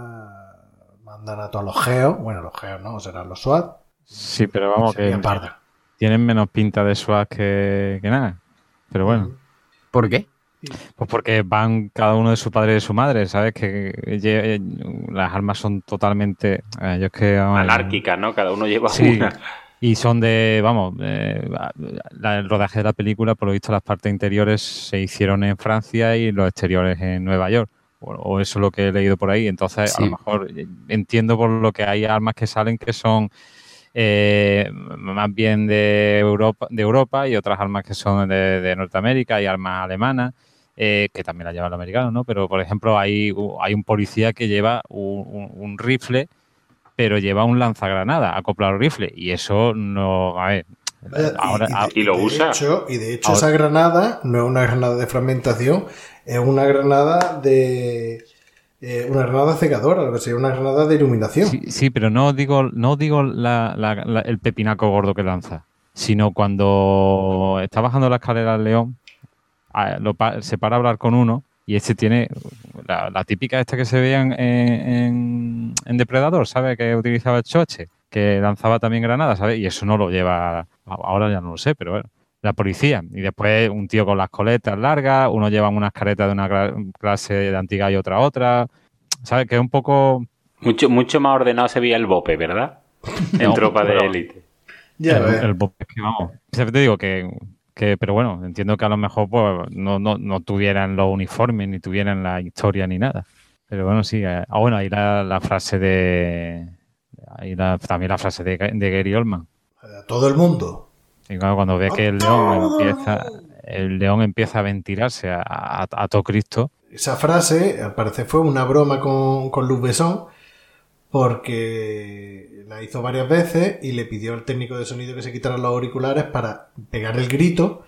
mandan a todos los geos, bueno, los geos no, serán los SWAT. Sí, pero vamos, que parda. tienen menos pinta de swag que, que nada. Pero bueno. ¿Por qué? Pues porque van cada uno de su padre y de su madre, ¿sabes? Que lle- las armas son totalmente... eh, yo es que... vamos, Anárquica, ¿no? Cada uno lleva Sí, una. Y son de, vamos, eh, la- el rodaje de la película, por lo visto, las partes interiores se hicieron en Francia y los exteriores en Nueva York. O, o eso es lo que he leído por ahí. Entonces, a lo mejor eh, entiendo por lo que hay armas que salen que son eh, más bien de Europa, de Europa y otras armas que son de, de Norteamérica y armas alemanas. eh, que también la llevan los americanos, ¿no? Pero, por ejemplo, hay, hay un policía que lleva un- un- un rifle pero lleva un lanzagranada acoplado al rifle y eso no a ver Eh, ahora y, ah, y lo de usa. hecho- y de hecho Ahora- esa granada no es una granada de fragmentación, es una granada de... eh, una granada cegadora, lo que sería una granada de iluminación. sí, sí, pero no digo no digo la- la- la- el pepinaco gordo que lanza sino cuando está bajando la escalera el león a- lo pa- se para a hablar con uno y este tiene la, la típica esta que se veía en, en- en Depredador, ¿sabes? Que utilizaba el choche, que lanzaba también granadas, ¿sabes? Y eso no lo lleva, ahora ya no lo sé, pero bueno, la policía. Y después un tío con las coletas largas, uno lleva unas caretas de una cla- clase de antiga y otra otra, ¿sabes? Que es un poco... Mucho, mucho más ordenado se veía el bope, ¿verdad? [laughs] En No, tropa de élite. Ya el, el Bob- es que vamos. Siempre te digo que, que, pero bueno, entiendo que a lo mejor pues, no, no, no tuvieran los uniformes, ni tuvieran la historia, ni nada. Pero bueno, sí. eh, Ah, bueno, ahí la, la frase de. Ahí la- también la frase de, de Gary Oldman. Todo el mundo. Y claro, cuando ve que el león empieza, el león empieza a ventilarse a, a, a todo Cristo. Esa frase, al parecer, fue una broma con, con Luz Besson, porque la hizo varias veces y le pidió al técnico de sonido que se quitara los auriculares para pegar el grito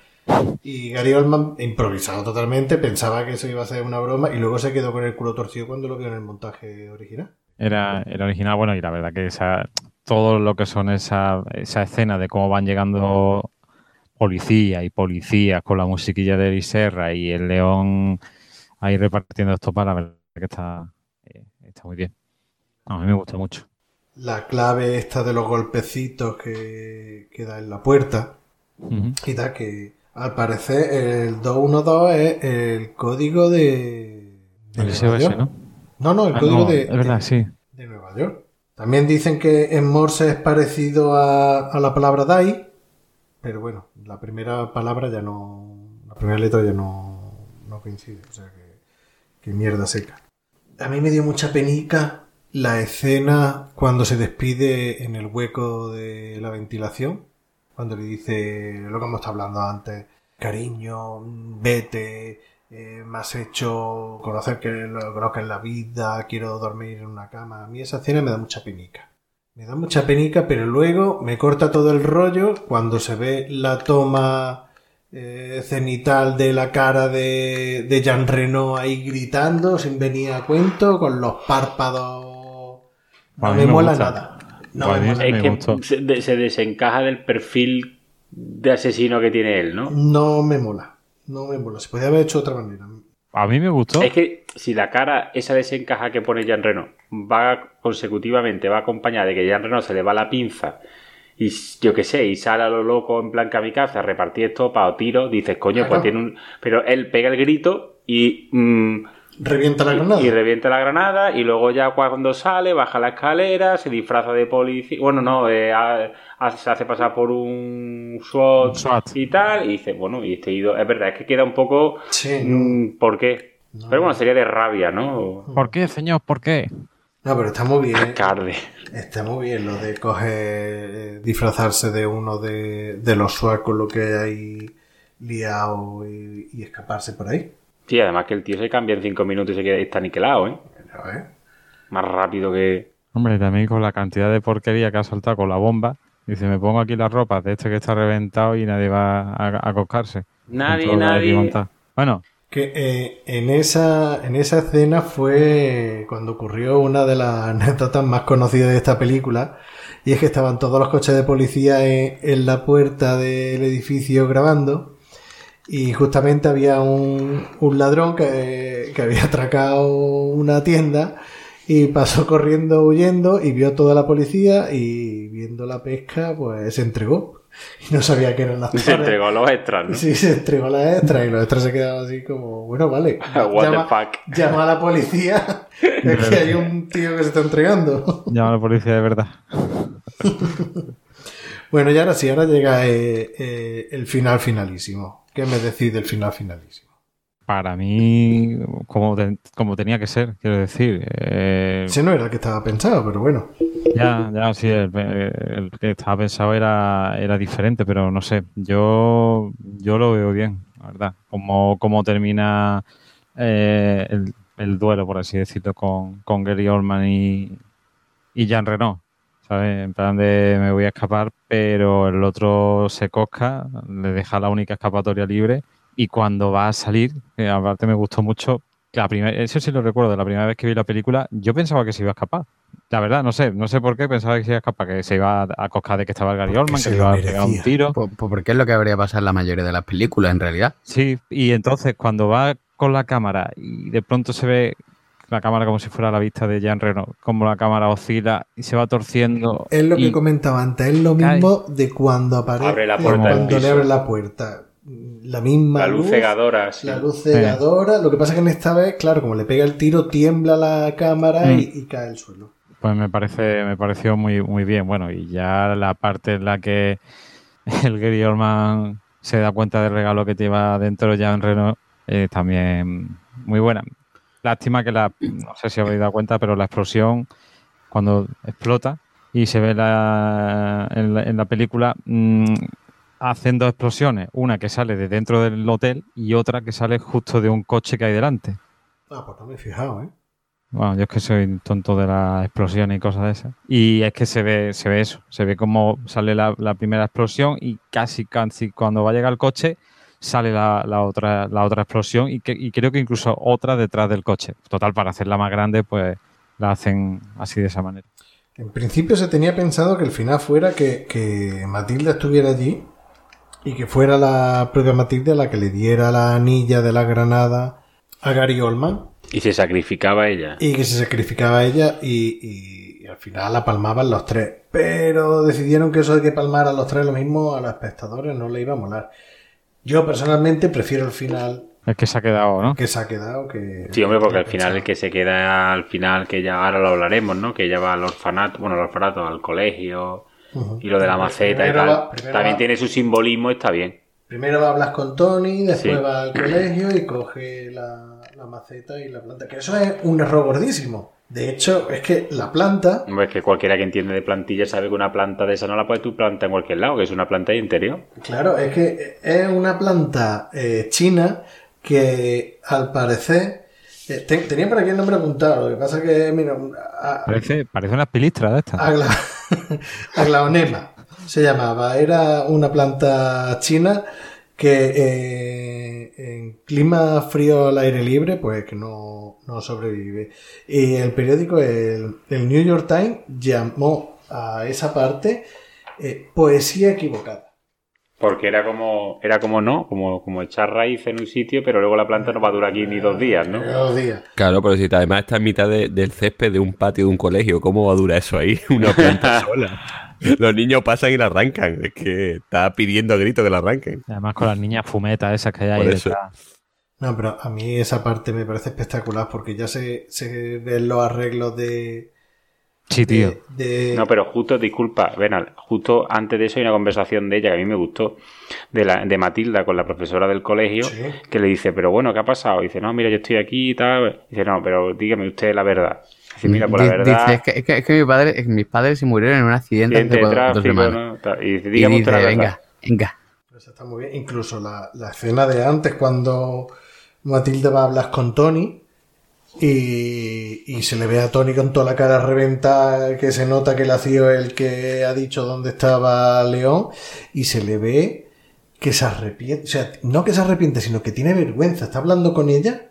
Y Gary Oldman, improvisado totalmente, pensaba que eso iba a ser una broma y luego se quedó con el culo torcido cuando lo vio en el montaje original. Era, era original, bueno, y la verdad que esa, todo lo que son esa, esa escena de cómo van llegando policías y policías con la musiquilla de Serra y el león ahí repartiendo esto para, la verdad que está, eh, está muy bien. A mí me gusta mucho. La clave esta de los golpecitos que, que da en la puerta y tal, que al parecer el 212 es el código de... de el SOS, ¿no? No, no, el ah, código de, es verdad, sí. de Nueva York. También dicen que en Morse es parecido a, a la palabra DAI, pero bueno, la primera palabra ya no. La primera letra ya no, no coincide. O sea que, que mierda seca. A mí me dio mucha penica la escena cuando se despide en el hueco de la ventilación. Cuando le dice lo que hemos estado hablando antes. Cariño, vete, eh, me has hecho conocer que lo que es la vida, quiero dormir en una cama. A mí esa escena me da mucha penica. Me da mucha penica, pero luego me corta todo el rollo cuando se ve la toma eh, cenital de la cara de, de Jean Reno ahí gritando sin venir a cuento, con los párpados. No me, mola nada. No es que se, se desencaja del perfil de asesino que tiene él, ¿no? No me mola. No me mola. Se podía haber hecho de otra manera. A mí me gustó. Es que si la cara, esa desencaja que pone Jean Reno, va consecutivamente, va acompañada de que Jean Reno se le va la pinza y yo qué sé, y sale a lo loco en plan kamikaze a repartir esto para tiro, dices, coño, pues tiene un. Pero él pega el grito y. Mm, revienta la granada. Y, revienta la granada y luego ya cuando sale, baja la escalera, se disfraza de policía. Bueno, no, eh, se hace pasar por un SWAT, y tal. Y dice, bueno, y este ido. Es verdad, es que queda un poco. Sí, mm, ¿Por qué? pero bueno, sería de rabia, ¿no? ¿Por qué, señor? ¿Por qué? No, pero está muy bien. Está muy bien lo de coger, eh, disfrazarse de uno de, los SWAT con lo que hay liado y, y escaparse por ahí. Sí, además que el tío se cambia en cinco minutos y se queda, está niquelado, ¿eh? Más rápido que... Hombre, también con la cantidad de porquería que ha soltado con la bomba. Dice, me pongo aquí las ropas de este que está reventado y nadie va a, acoscarse. Nadie, nadie. Bueno. Que eh, en, esa, en esa escena fue cuando ocurrió una de las [laughs] anécdotas más conocidas de esta película. Y es que estaban todos los coches de policía en la puerta del edificio grabando y justamente había un, un ladrón que, que, había atracado una tienda y pasó corriendo huyendo y vio toda la policía y viendo la pesca pues se entregó y no sabía que eran las Se entregó a los extras, ¿no? Sí, se entregó a las extras y los extras se quedaban así como, bueno, vale. [laughs] What llama, the fuck? llama a la policía [laughs] que hay un tío que se está entregando. Llama a la policía de verdad. [laughs] bueno, y ahora sí, ahora llega eh, eh, el final finalísimo. ¿Qué me decide el final finalísimo? Para mí, como, como tenía que ser, quiero decir. Eh... Ese no era el que estaba pensado, pero bueno. Ya, ya, sí, el, que estaba pensado era, era diferente, pero no sé, yo, yo lo veo bien, la verdad. Como, como termina eh, el, duelo, por así decirlo, con, con Gary Oldman y, y Jean Renault. ¿Sabes? En plan de me voy a escapar, pero el otro se cosca, le deja la única escapatoria libre y cuando va a salir, que aparte me gustó mucho, la primera, eso sí lo recuerdo, de la primera vez que vi la película, yo pensaba que se iba a escapar. La verdad, no sé, no sé por qué pensaba que se iba a escapar, que se iba a coscar de que estaba el Gary Oldman, que le iba a pegar un tiro. Pues, pues, porque es lo que habría pasado en la mayoría de las películas, en realidad. Sí, y entonces cuando va con la cámara y de pronto se ve la cámara como si fuera la vista de Jean Reno, como la cámara oscila y se va torciendo. Es lo que comentaba antes, es lo mismo de cuando aparece, la puerta cuando le abre la puerta. La misma la luz, cegadora, La luz cegadora. Lo que pasa es que en esta vez, claro, como le pega el tiro, tiembla la cámara y, mm. cae el suelo. Pues me parece, me pareció muy, muy bien. Bueno, y ya la parte en la que el Gary Oldman se da cuenta del regalo que lleva dentro Jean Reno, eh, también muy buena. Lástima que la, no sé si habéis dado cuenta, pero la explosión, cuando explota y se ve la, en, la, película, mmm, hacen dos explosiones. Una que sale de dentro del hotel y otra que sale justo de un coche que hay delante. Ah, pues no me he fijado, ¿eh? Bueno, yo es que soy tonto de las explosiones y cosas de esas. Y es que se ve, se ve eso. Se ve como sale la, la primera explosión y casi, casi cuando va a llegar el coche sale la, la otra, la otra explosión y, que, y creo que incluso otra detrás del coche. Total, para hacerla más grande, pues la hacen así de esa manera. En principio se tenía pensado que el final fuera que, que Matilda estuviera allí y que fuera la propia Matilda la que le diera la anilla de la granada a Gary Oldman. Y se sacrificaba ella. Y que se sacrificaba ella y, y al final la palmaban los tres. Pero decidieron que eso de que palmar a los tres lo mismo a los espectadores no le iba a molar. Yo personalmente prefiero el final El que se ha quedado, ¿no? que se ha quedado que... Sí, hombre, porque al final el que se queda al final, que ya ahora lo hablaremos, ¿no? Que ella va al orfanato, bueno, al orfanato, al colegio y lo de la maceta y tal. va- También va- tiene su simbolismo, está bien. Primero va a hablar con Tony, después Sí. va al colegio y coge la, la maceta y la planta. Que eso es un error gordísimo. De hecho, es que la planta, Hombre, es que cualquiera que entiende de plantilla sabe que una planta de esa no la puedes tú plantar en cualquier lado, que es una planta de interior. claro, es que es una planta eh, china que al parecer... eh, te- tenía por aquí el nombre apuntado, lo que pasa que, mira, a- Parece, parece una pilistra de estas. Agla- [laughs] Aglaonema se llamaba. Era una planta china que eh, en clima frío al aire libre, pues que no, no sobrevive. Y el periódico, el, el New York Times, llamó a esa parte eh, poesía equivocada. Porque era como, era como no, como, como echar raíz en un sitio, pero luego la planta no va a durar aquí ni dos días, ¿no? Dos días. Claro, pero si además está en mitad de- del césped de un patio de un colegio, ¿cómo va a durar eso ahí? [laughs] Una planta [laughs] sola. [laughs] Los niños pasan y la arrancan. Es que está pidiendo a grito que la arranquen. Además con las niñas fumetas esas que hay ahí detrás. No, pero a mí esa parte me parece espectacular porque ya se, se ven los arreglos de... Sí, tío. de- de- No, pero justo, disculpa, Benal, justo antes de eso hay una conversación de ella que a mí me gustó, de, la, de Matilda con la profesora del colegio, Sí. que le dice, pero bueno, ¿qué ha pasado? dice, no, mira, yo estoy aquí y tal. dice, no, pero dígame usted la verdad. Dice, mira, por la Di- verdad, Dice, es que, es que, es que mi padre, mis padres se murieron en un accidente hace dos semanas. Y dice, Y dice, venga, venga. Eso está muy bien. Incluso la, la escena de antes, cuando Matilde va a hablar con Tony y, y se le ve a Tony con toda la cara reventada, que se nota que él ha sido el que ha dicho dónde estaba León, y se le ve que se arrepiente, o sea, no que se arrepiente, sino que tiene vergüenza. Está hablando con ella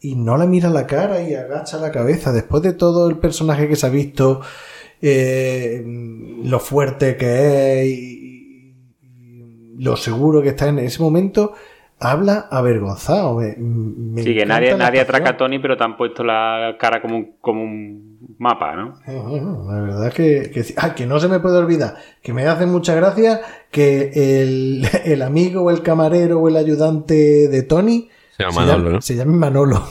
y no la mira la cara y agacha la cabeza. Después de todo el personaje que se ha visto, eh, lo fuerte que es y, y lo seguro que está en ese momento, habla avergonzado. Me, me Sí, que nadie, nadie atraca a Tony, pero te han puesto la cara como un, como un mapa, ¿no? Ujú, La verdad que, que, ah, que no se me puede olvidar, que me hace mucha gracia que el, [laughs] el amigo o el camarero o el ayudante de Tony Se llama Manolo, llame, ¿no? se llame Manolo.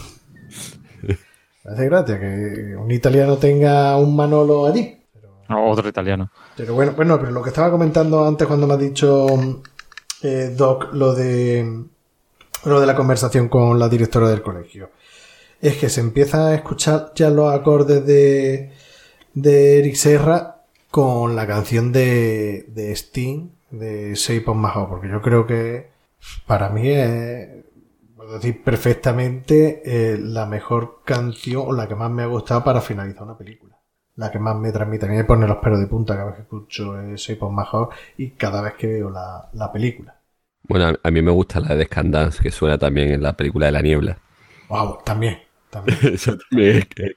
[laughs] me hace gracia que un italiano tenga un Manolo allí. No, otro italiano. Pero bueno, bueno, pero lo que estaba comentando antes cuando me ha dicho eh, Doc lo de lo de la conversación con la directora del colegio. Es que se empieza a escuchar ya los acordes de, de Eric Serra con la canción de, de Sting, de Shape of My Heart, porque yo creo que para mí es, puedo decir perfectamente, eh, la mejor canción o la que más me ha gustado para finalizar una película la que más me transmite. A mí me pone los pelos de punta cada vez que escucho eh, Shape of My Heart y cada vez que veo la, la película. Bueno, a, mí me gusta la de Scandance, que suena también en la película de la niebla. Wow, también. también. [laughs] Eso también es.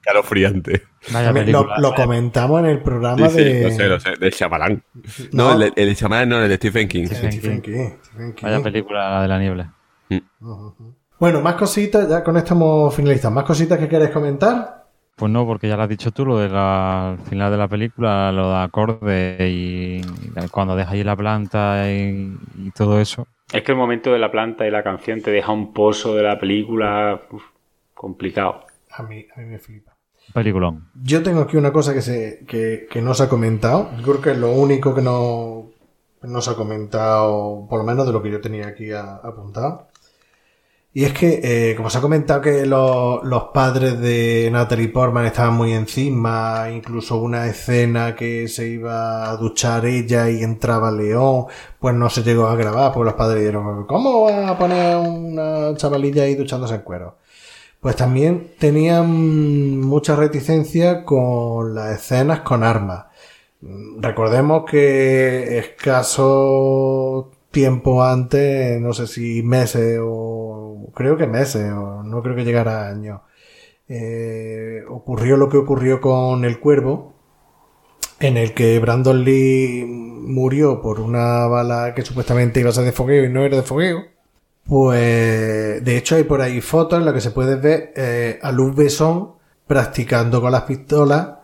Vaya También lo, comentamos en el programa Sí, sí, de. lo sé, lo sé, de Shyamalan. No. No, el, de- el de Shyamalan no, el de Stephen King. Sí, Stephen King, Stephen King. Vaya película la de la niebla. Bueno, más cositas, ya con esto hemos finalizado. ¿Más cositas que queréis comentar? Pues no, porque ya lo has dicho tú, lo del al final de la película, lo de acorde y, y cuando deja ahí la planta y, y todo eso. Es que el momento de la planta y la canción te deja un pozo de la película uf, complicado. A mí, a mí me flipa. Peliculón. Yo tengo aquí una cosa que, se, que, que no se ha comentado. Yo creo que es lo único que no, no se ha comentado, por lo menos de lo que yo tenía aquí a- apuntado. Y es que, eh, como se ha comentado que los, los padres de Natalie Portman estaban muy encima, incluso una escena que se iba a duchar ella y entraba León, pues no se llegó a grabar, pues los padres dijeron, ¿cómo va a poner una chavalilla ahí duchándose en cuero? Pues también tenían mucha reticencia con las escenas con armas. Recordemos que escasos tiempo antes, no sé si meses o creo que meses, o no creo que llegara a años. Eh, ocurrió lo que ocurrió con el cuervo, en el que Brandon Lee murió por una bala que supuestamente iba a ser de fogueo y no era de fogueo. Pues de hecho hay por ahí fotos en las que se puede ver eh, a Luz Besson practicando con las pistolas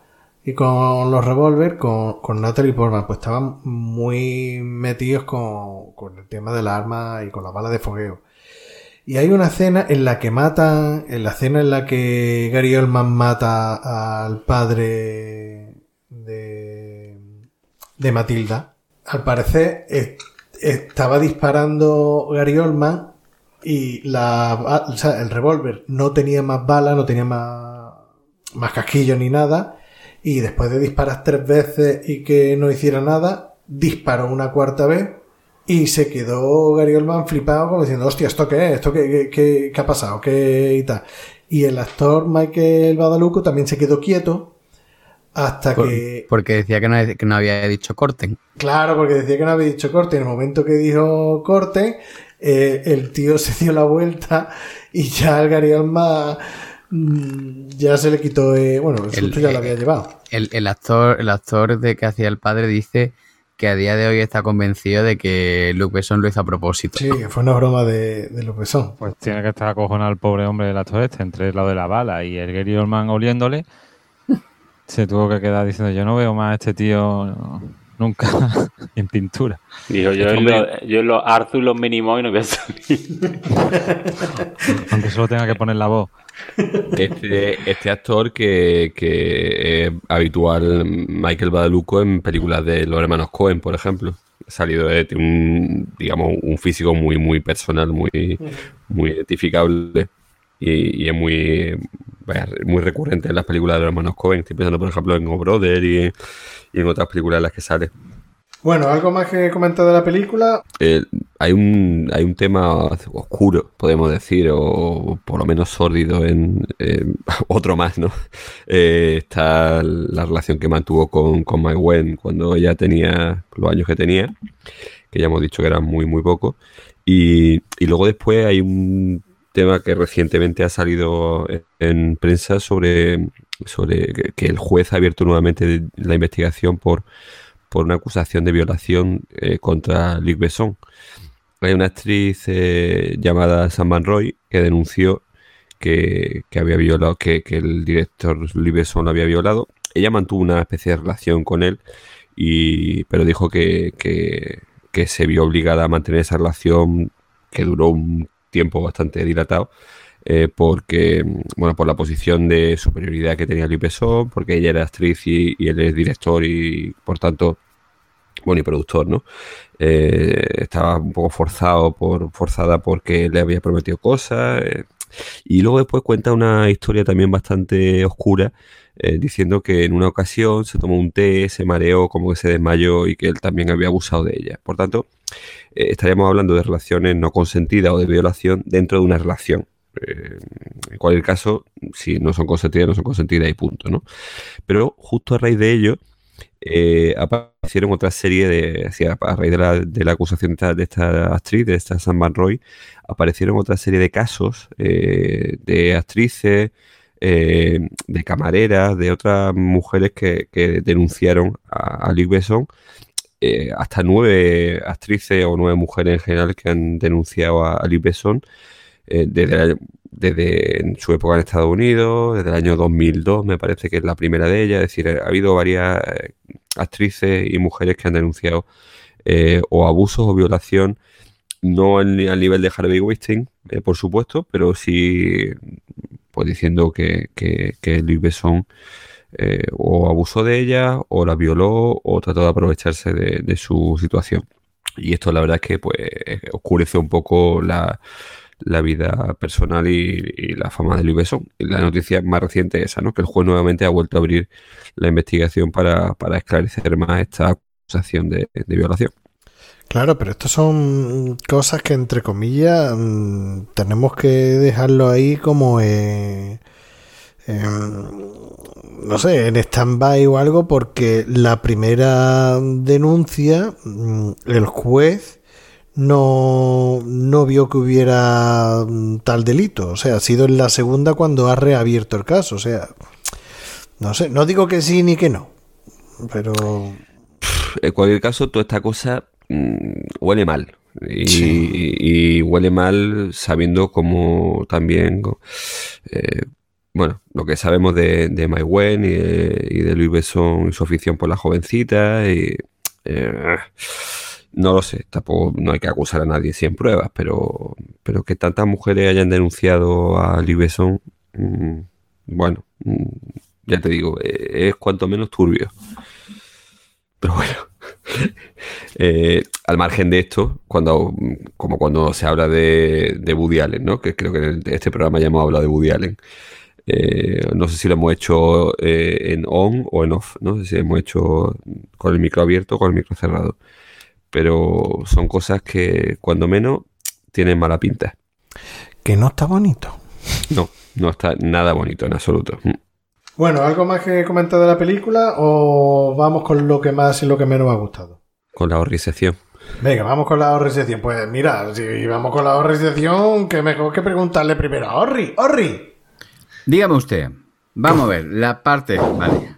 y con los revólver con, con Natalie Portman. Pues estaban muy metidos con, con el tema de la arma y con las balas de fogueo. Y hay una escena en la que matan, en la escena en la que Gary Oldman mata al padre de, de Matilda. Al parecer est- estaba disparando Gary Oldman y la, o sea, el revólver no tenía más balas, no tenía más, más casquillo ni nada. Y después de disparar tres veces y que no hiciera nada, disparó una cuarta vez y se quedó Gary Oldman flipado como diciendo, hostia, ¿esto qué es? ¿Esto qué, qué, qué- qué ha pasado? ¿Qué y tal? Y el actor Michael Badalucco también se quedó quieto hasta Por- que... porque decía que no, que no había dicho corten. Claro, porque decía que no había dicho corte. En el momento que dijo corte, eh, el tío se dio la vuelta y ya el Gary Oldman ya se le quitó... eh, bueno, el El- ya lo eh, había llevado. El, el actor, el actor de que hacía el padre dice que a día de hoy está convencido de que Luke Besson lo hizo a propósito. Sí, que fue una broma de, de Lopezón. Pues tiene que estar acojonado el pobre hombre del actor este, entre lo de la bala y el Gary Oldman oliéndole. [laughs] Se tuvo que quedar diciendo, yo no veo más a este tío no, nunca [laughs] en pintura. Dijo, yo, Este en los, yo en los Arthur los minimo y no voy a salir. [laughs] Aunque solo tenga que poner la voz. Este, este actor que, es habitual, Michael Badalucco, en películas de los hermanos Cohen, por ejemplo. Ha salido de un, digamos, un físico muy, muy personal, muy, muy identificable. Y, es muy, muy recurrente en las películas de los hermanos Cohen. Estoy pensando, por ejemplo, en O Brother y, y en otras películas en las que sale. Bueno, ¿algo más que comentar de la película? Hay un hay un tema oscuro, podemos decir, o por lo menos sórdido en eh, [laughs] otro más, ¿no? Eh, está la relación que mantuvo con, con Mai Wen cuando ella tenía los años que tenía, que ya hemos dicho que eran muy, muy pocos. Y, y luego después hay un tema que recientemente ha salido en, en prensa sobre, sobre que el juez ha abierto nuevamente la investigación por por una acusación de violación eh, contra Luc Besson. Hay una actriz eh, llamada Sam Van Roy que denunció que, que había violado, que, que el director Luc Besson lo había violado. Ella mantuvo una especie de relación con él, y, pero dijo que, que, que se vio obligada a mantener esa relación que duró un tiempo bastante dilatado. Eh, porque, bueno, por la posición de superioridad que tenía Besson, porque ella era actriz y, él es director y, por tanto, bueno, y productor, ¿no? Eh, estaba un poco forzado por, forzada porque le había prometido cosas. eh, y luego después cuenta una historia también bastante oscura, diciendo que en una ocasión se tomó un té, se mareó, como que se desmayó y que él también había abusado de ella. Por tanto, estaríamos hablando de relaciones no consentidas o de violación dentro de una relación. Eh, en cualquier caso, si no son consentidas, no son consentidas y punto, ¿no? Pero justo a raíz de ello, eh, aparecieron otra serie de, a raíz de la, de la acusación de esta, de esta actriz, de esta Sam Van Roy, aparecieron otra serie de casos eh, de actrices, eh, de camareras, de otras mujeres que, denunciaron a, a Luc Besson, hasta nueve actrices o nueve mujeres en general que han denunciado a, a Luc Besson eh, desde, la- su época en Estados Unidos, desde el año 2002 me parece que es la primera de ellas, es decir, ha habido varias eh, actrices y mujeres que han denunciado eh, o abusos o violación, no al, nivel de Harvey Weinstein, por supuesto, pero sí pues diciendo que, que, que Luis Besson o abusó de ella, o la violó, o trató de aprovecharse de, de su situación. Y esto la verdad es que pues oscurece un poco la, la vida personal y, la fama de Luis Besson. Y la noticia más reciente es esa, ¿no? Que el juez nuevamente ha vuelto a abrir la investigación para, para esclarecer más esta acusación de, violación. Claro, pero estas son cosas que, entre comillas, mm, tenemos que dejarlo ahí como, no sé, en stand-by o algo, porque la primera denuncia, mm, el juez no, no vio que hubiera mm, tal delito. O sea, ha sido en la segunda cuando ha reabierto el caso. O sea, no sé, no digo que sí ni que no. Pero. En cualquier caso, toda esta cosa mm, huele mal. Y, Sí. y huele mal sabiendo cómo también, eh, bueno, lo que sabemos de, de Wen y de, y de Louis Besson y su afición por las jovencitas. Y, eh, no lo sé, tampoco no hay que acusar a nadie sin pruebas, pero, pero que tantas mujeres hayan denunciado a Louis Besson, mm, bueno, mm, ya te digo, eh, es cuanto menos turbio. Pero bueno, [laughs] eh, al margen de esto, cuando, como cuando se habla de, de Woody Allen, ¿no? Que creo que en este programa ya hemos hablado de Woody Allen. Eh, no sé si lo hemos hecho eh, en on o en off, no sé si hemos hecho con el micro abierto o con el micro cerrado. Pero son cosas que, cuando menos, tienen mala pinta. Que no está bonito. No, no está nada bonito en absoluto. Mm. Bueno, ¿algo más que comentar de la película o vamos con lo que más y lo que menos me ha gustado? Con la horrización. Venga, vamos con la horrización. Pues mira, si vamos con la horrización, que mejor que preguntarle primero a Orri. ¡Orri! Dígame usted. Vamos a ver, la parte. Vale.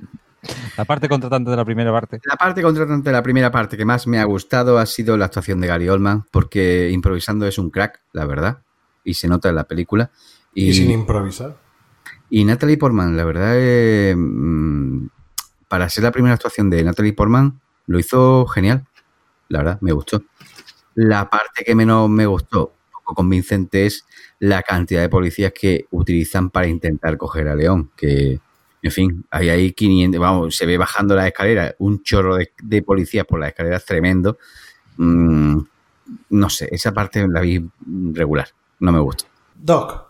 La parte contratante de la primera parte. La parte contratante de la primera parte que más me ha gustado ha sido la actuación de Gary Oldman, porque improvisando es un crack, la verdad, y se nota en la película. Y, sin improvisar. Y Natalie Portman, la verdad, eh, mm, para ser la primera actuación de Natalie Portman, lo hizo genial. La verdad, me gustó. La parte que menos me gustó, poco convincente, es la cantidad de policías que utilizan para intentar coger a León. Que, en fin, hay ahí 500, vamos, se ve bajando la escalera, un chorro de, de policías por las escaleras tremendo. Mm, no sé, esa parte la vi regular, no me gusta. Doc.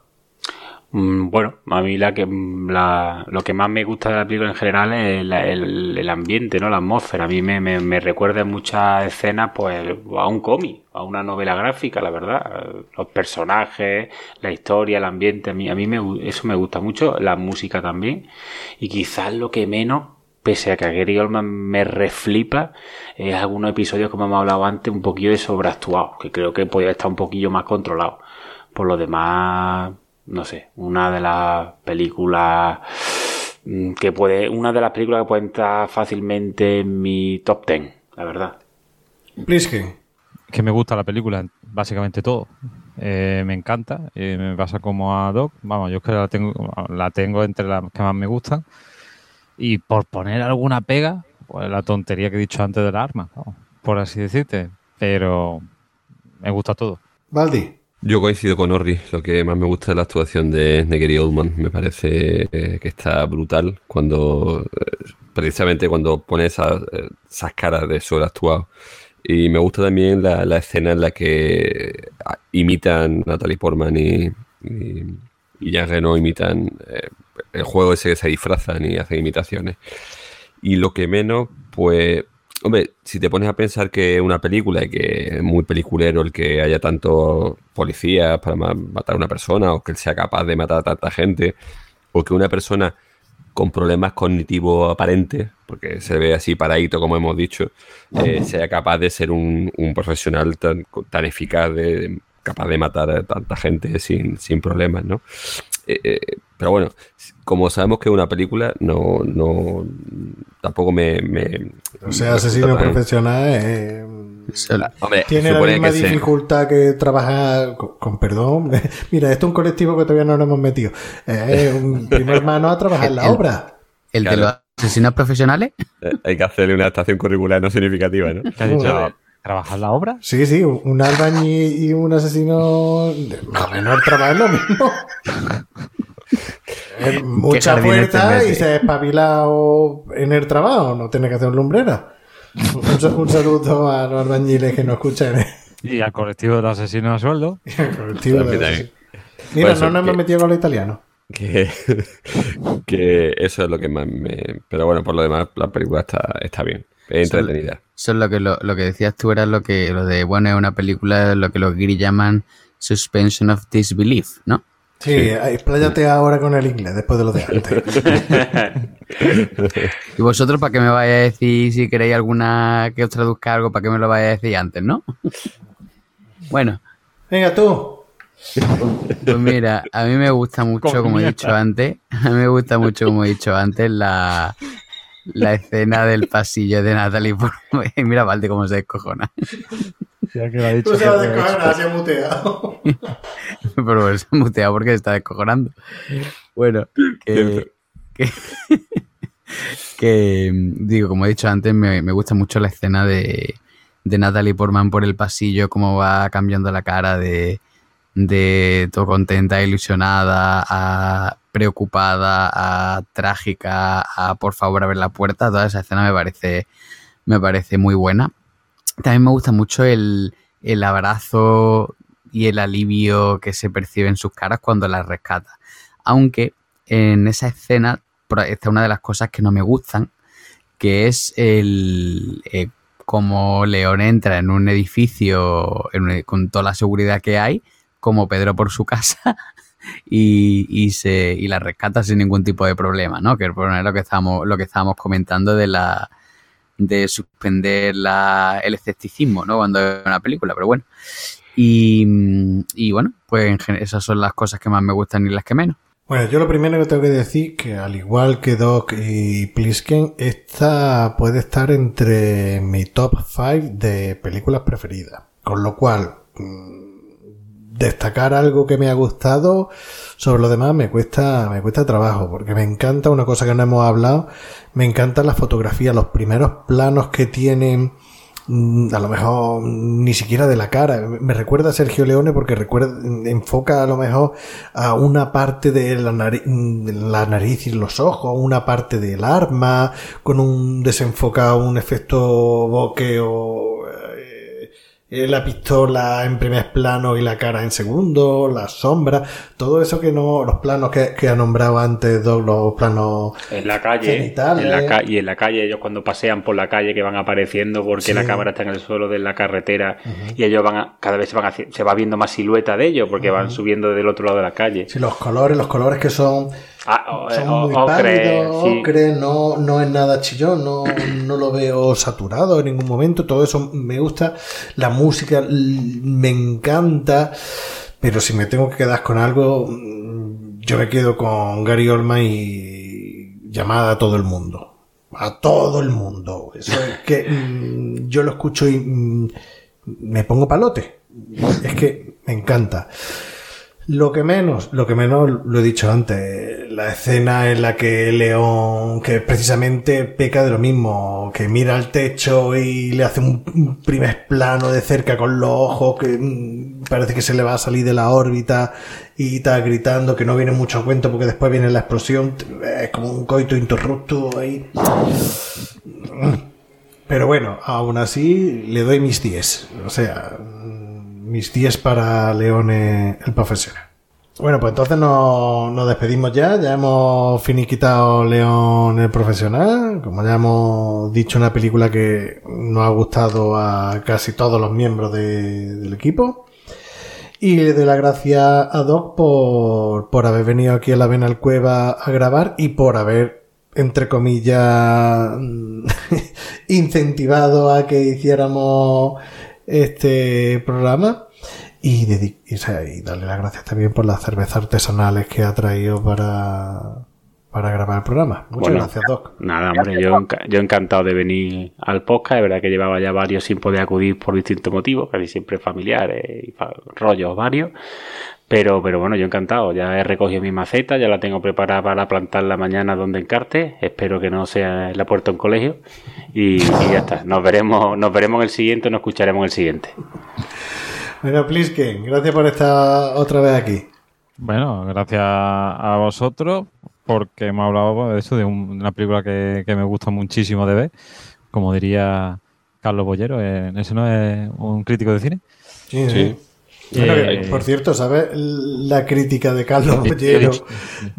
Mm, Bueno, a mí la que, la- lo que más me gusta de la película en general es el, ambiente, ¿no? La atmósfera. A mí me, me, me recuerda en muchas escenas pues a un cómic, a una novela gráfica, la verdad. Los personajes, la historia, el ambiente, a mí, a mí me eso me gusta mucho, la música también. Y quizás lo que menos, pese a que a Gary Oldman me reflipa, es algunos episodios, como hemos hablado antes, un poquillo de sobreactuados, que creo que podría estar un poquillo más controlado. Por lo demás, no sé, una de las películas mm, que puede, una de las películas que puede entrar fácilmente en mi top 10, la verdad. Plisken. que me gusta la película, básicamente todo. Eh, me encanta, eh, me pasa como a Doc. Vamos, yo es que la tengo, la tengo entre las que más me gustan. Y por poner alguna pega, pues la tontería que he dicho antes del arma, por así decirte. Pero me gusta todo. Valdi. Yo coincido con Orri, lo que más me gusta es la actuación de, Gary Oldman, me parece eh, que está brutal cuando, eh, precisamente cuando pone esas, eh, esas caras de sobreactuado. Y me gusta también la, la escena en la que ah, imitan Natalie Portman y, y, Jean Reno imitan el juego ese que se disfrazan y hacen imitaciones. Y lo que menos, pues, hombre, si te pones a pensar que es una película y que es muy peliculero el que haya tantos policías para ma- matar a una persona o que él sea capaz de matar a tanta gente o que una persona con problemas cognitivos aparentes, porque se ve así paradito como hemos dicho, eh, sea capaz de ser un, un profesional tan, tan eficaz, de, capaz de matar a tanta gente sin, sin problemas, ¿no? Eh, eh, pero bueno, como sabemos que es una película, no, no tampoco me, me- O sea, me asesino profesional eh, Hombre, tiene la misma que dificultad que trabajar con, con perdón. [laughs] Mira, esto es un colectivo que todavía no nos hemos metido. Eh, un [laughs] primo hermano a trabajar la obra. ¿El de los asesinos profesionales? Eh, Hay que hacerle una estación curricular no significativa, ¿no? ¿Qué has dicho? ¿Trabajar la obra? Sí, sí, un albañil y un asesino. Más o menos el trabajo es lo mismo. [laughs] Eh, Mucha fuerza y se espabila o- en el trabajo, no tiene que hacer un lumbrera. Un, un saludo a los albañiles que nos escuchan. Y al colectivo de los asesinos a sueldo. [laughs] El colectivo de También los hay. asesinos. Mira, Por eso no nos hemos metido con los italianos. que, [laughs] que eso es lo que más me... Pero bueno, por lo demás, la película está, está bien. Es entretenida. Eso es lo que, lo, lo que decías tú, era lo que lo de, bueno, es una película, lo que los guiris llaman suspension of disbelief, ¿no? Sí, expláyate ahora con el inglés después de lo de antes. [laughs] Y vosotros, ¿para qué me vais a decir si queréis alguna que os traduzca algo, para qué me lo vais a decir antes, no? [laughs] Bueno. Venga tú. Pues mira, a mí me gusta mucho, como he dicho antes, [laughs] a mí me gusta mucho, como he dicho antes, la, la escena del pasillo de Natalie Portman. [laughs] Mira, Valde, cómo se descojona. Ya que lo ha dicho. Pues se ha descojonado, se ha muteado. [laughs] Pero se ha muteado porque se está descojonando. Bueno, que, que, [laughs] que, digo, como he dicho antes, me, me gusta mucho la escena de, de Natalie Portman por el pasillo, cómo va cambiando la cara de, de todo contenta, ilusionada, a preocupada, trágica, a por favor abrir la puerta. Toda esa escena me parece, me parece muy buena. También me gusta mucho el, el abrazo y el alivio que se percibe en sus caras cuando las rescata. Aunque en esa escena está una de las cosas que no me gustan, que es el eh, como León entra en un edificio con toda la seguridad que hay, como Pedro por su [laughs] casa, y, y, se, y la rescata sin ningún tipo de problema, ¿no? Que es lo que estábamos, lo que estábamos comentando de la de suspender la, el escepticismo, ¿no? Cuando es una película, pero bueno. Y, y bueno, pues esas son las cosas que más me gustan y las que menos. Bueno, yo lo primero que tengo que decir que al igual que Doc y Plisken, esta puede estar entre mi top 5 de películas preferidas. Con lo cual, mm, destacar algo que me ha gustado, sobre lo demás me cuesta, me cuesta trabajo, porque me encanta una cosa que no hemos hablado, me encanta la fotografía, los primeros planos que tienen Mm, a lo mejor ni siquiera de la cara. Me recuerda a Sergio Leone porque recuerda, enfoca a lo mejor a una parte de la, nariz, la nariz y los ojos, una parte del arma, con un desenfocado, un efecto bokeh o la pistola en primer plano y la cara en segundo, las sombras, todo eso que no, los planos que, ha nombrado antes, los planos en la calle, en la y en la calle ellos cuando pasean por la calle que van apareciendo porque la cámara está en el suelo de la carretera y ellos van cada vez se van se va viendo más silueta de ellos porque van subiendo del otro lado de la calle. Sí, los colores, los colores que son Ah, son muy pálidos, no, no es nada chillón, no, no lo veo saturado en ningún momento, todo eso me gusta, la música me encanta, pero si me tengo que quedar con algo, mm, yo me quedo con Gary Oldman y llamada a todo el mundo. A todo el mundo. Eso es que [laughs] mm, yo lo escucho y mm, me pongo palote. Es que me encanta. Lo que menos, lo que menos lo he dicho antes, la escena en la que León, que precisamente peca de lo mismo, que mira al techo y le hace un primer plano de cerca con los ojos, que mm, parece que se le va a salir de la órbita y está gritando que no viene mucho a cuento porque después viene la explosión, es como un coito interrupto ahí. Pero bueno, aún así le doy mis 10. O sea, mis 10 para Leone el profesional. Bueno, pues entonces nos, nos, despedimos ya. Ya hemos finiquitado León el profesional. Como ya hemos dicho, una película que nos ha gustado a casi todos los miembros del equipo. Y le doy las gracias a Doc por, por haber venido aquí a la Venal Cueva a grabar y por haber, entre comillas, [laughs] incentivado a que hiciéramos este programa y, y, darle las gracias también por las cervezas artesanales que ha traído para, para grabar el programa. Muchas gracias, Doc. Nada, hombre, yo, yo encantado de venir al podcast. Es verdad que llevaba ya varios sin poder acudir por distintos motivos, casi siempre familiares y rollos varios. Pero, pero bueno, yo encantado. Ya he recogido mi maceta, ya la tengo preparada para plantarla mañana donde encarte. Espero que no sea en la puerta de un colegio. Y, ya está. Nos veremos, nos veremos en el siguiente, nos escucharemos en el siguiente. Bueno, Plisken, gracias por estar otra vez aquí. Bueno, gracias a vosotros porque hemos hablado de eso, de, una película que, me gusta muchísimo de ver. Como diría Carlos Bollero, eh, ¿ese no es un crítico de cine? Sí, sí. Eh, por cierto, ¿sabes la crítica de Carlos Bollero?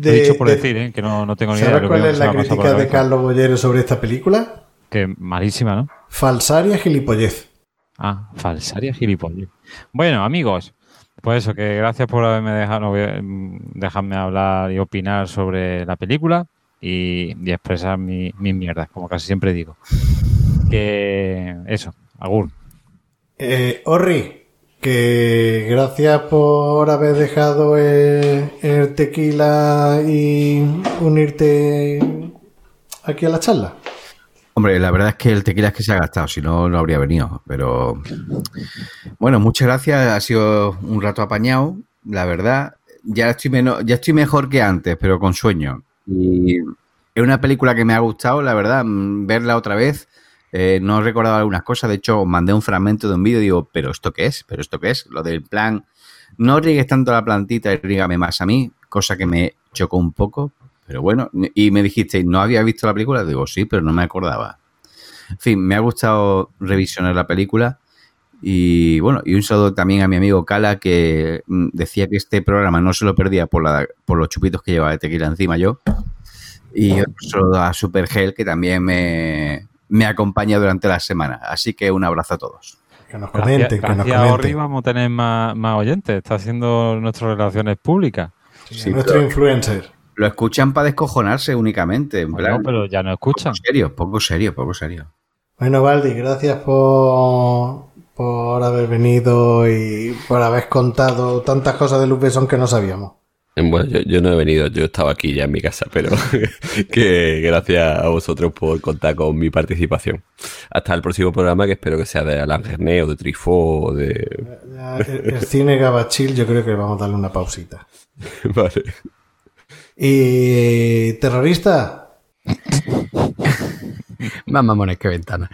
He dicho, por decir, ¿eh? que no, tengo ni idea. ¿Sabes cuál es la crítica de Carlos Bollero sobre esta película? Que malísima, ¿no? Falsaria gilipollez. Ah, falsaria gilipollez. Bueno, amigos, pues eso, que gracias por haberme dejado dejarme hablar y opinar sobre la película y, expresar mis mierdas, como casi siempre digo. Que eso, Agur. Eh, Orri, que gracias por haber dejado el, tequila y unirte aquí a la charla. Hombre, la verdad es que el tequila es que se ha gastado, si no, no habría venido. Pero bueno, muchas gracias. Ha sido un rato apañado, la verdad. Ya estoy, menos, ya estoy mejor que antes, pero con sueño. Y es una película que me ha gustado, la verdad, mm, verla otra vez. Eh, no he recordado algunas cosas. De hecho, mandé un fragmento de un vídeo y digo, ¿pero esto qué es? ¿Pero esto qué es? Lo del plan, no riegues tanto la plantita y rígame más a mí, cosa que me chocó un poco. Pero bueno, y me dijiste, ¿no había visto la película? Digo, sí, pero no me acordaba. En fin, me ha gustado revisionar la película. Y bueno, y un saludo también a mi amigo Cala, que mm, decía que este programa no se lo perdía por, la, por los chupitos que lleva de tequila encima yo. Y un saludo a Supergel, que también me, me acompaña durante la semana. Así que un abrazo a todos. Que nos comenten, gracias, que nos Orri comenten. vamos a tener más, más oyentes. Está haciendo nuestras relaciones públicas. Sí, Nuestro pero influencer. lo escuchan para descojonarse únicamente. En Bueno, plan, pero ya no escuchan. poco serio, poco serio, poco serio. Bueno, Valdi, gracias por, por haber venido y por haber contado tantas cosas de Luke Besson que no sabíamos. Bueno, yo, yo no he venido, yo estaba aquí ya en mi casa, pero [laughs] que gracias a vosotros por contar con mi participación. Hasta el próximo programa que espero que sea de Alan Gerné o de Trifó o de... El cine Gabachil yo creo que vamos a darle una pausita. [laughs] Vale. Y terrorista, [laughs] Más mamones que ventana.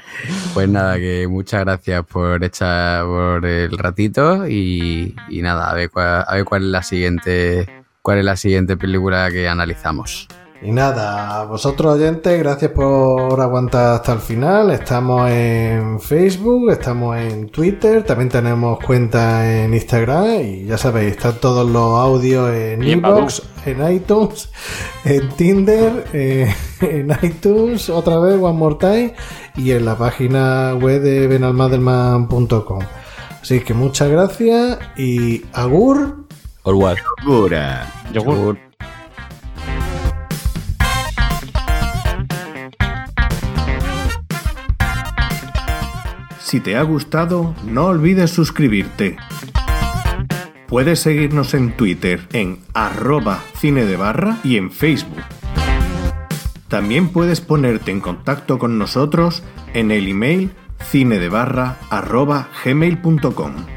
Pues nada, que muchas gracias por echar por el ratito y, y nada, a ver, cuál, a ver cuál es la siguiente cuál es la siguiente película que analizamos. Y nada, a vosotros oyentes, gracias por aguantar hasta el final. Estamos en Facebook, estamos en Twitter, también tenemos cuenta en Instagram y ya sabéis, están todos los audios en Inbox, en iTunes, en Tinder, eh, [laughs] en iTunes, otra vez, One More Time, y en la página web de benalmadelman.com. Así que muchas gracias y agur. Segura. Yogur. Si te ha gustado, no olvides suscribirte. Puedes seguirnos en Twitter en arroba cine de barra y en Facebook. También puedes ponerte en contacto con nosotros en el email cinedebarra arroba gmail.com.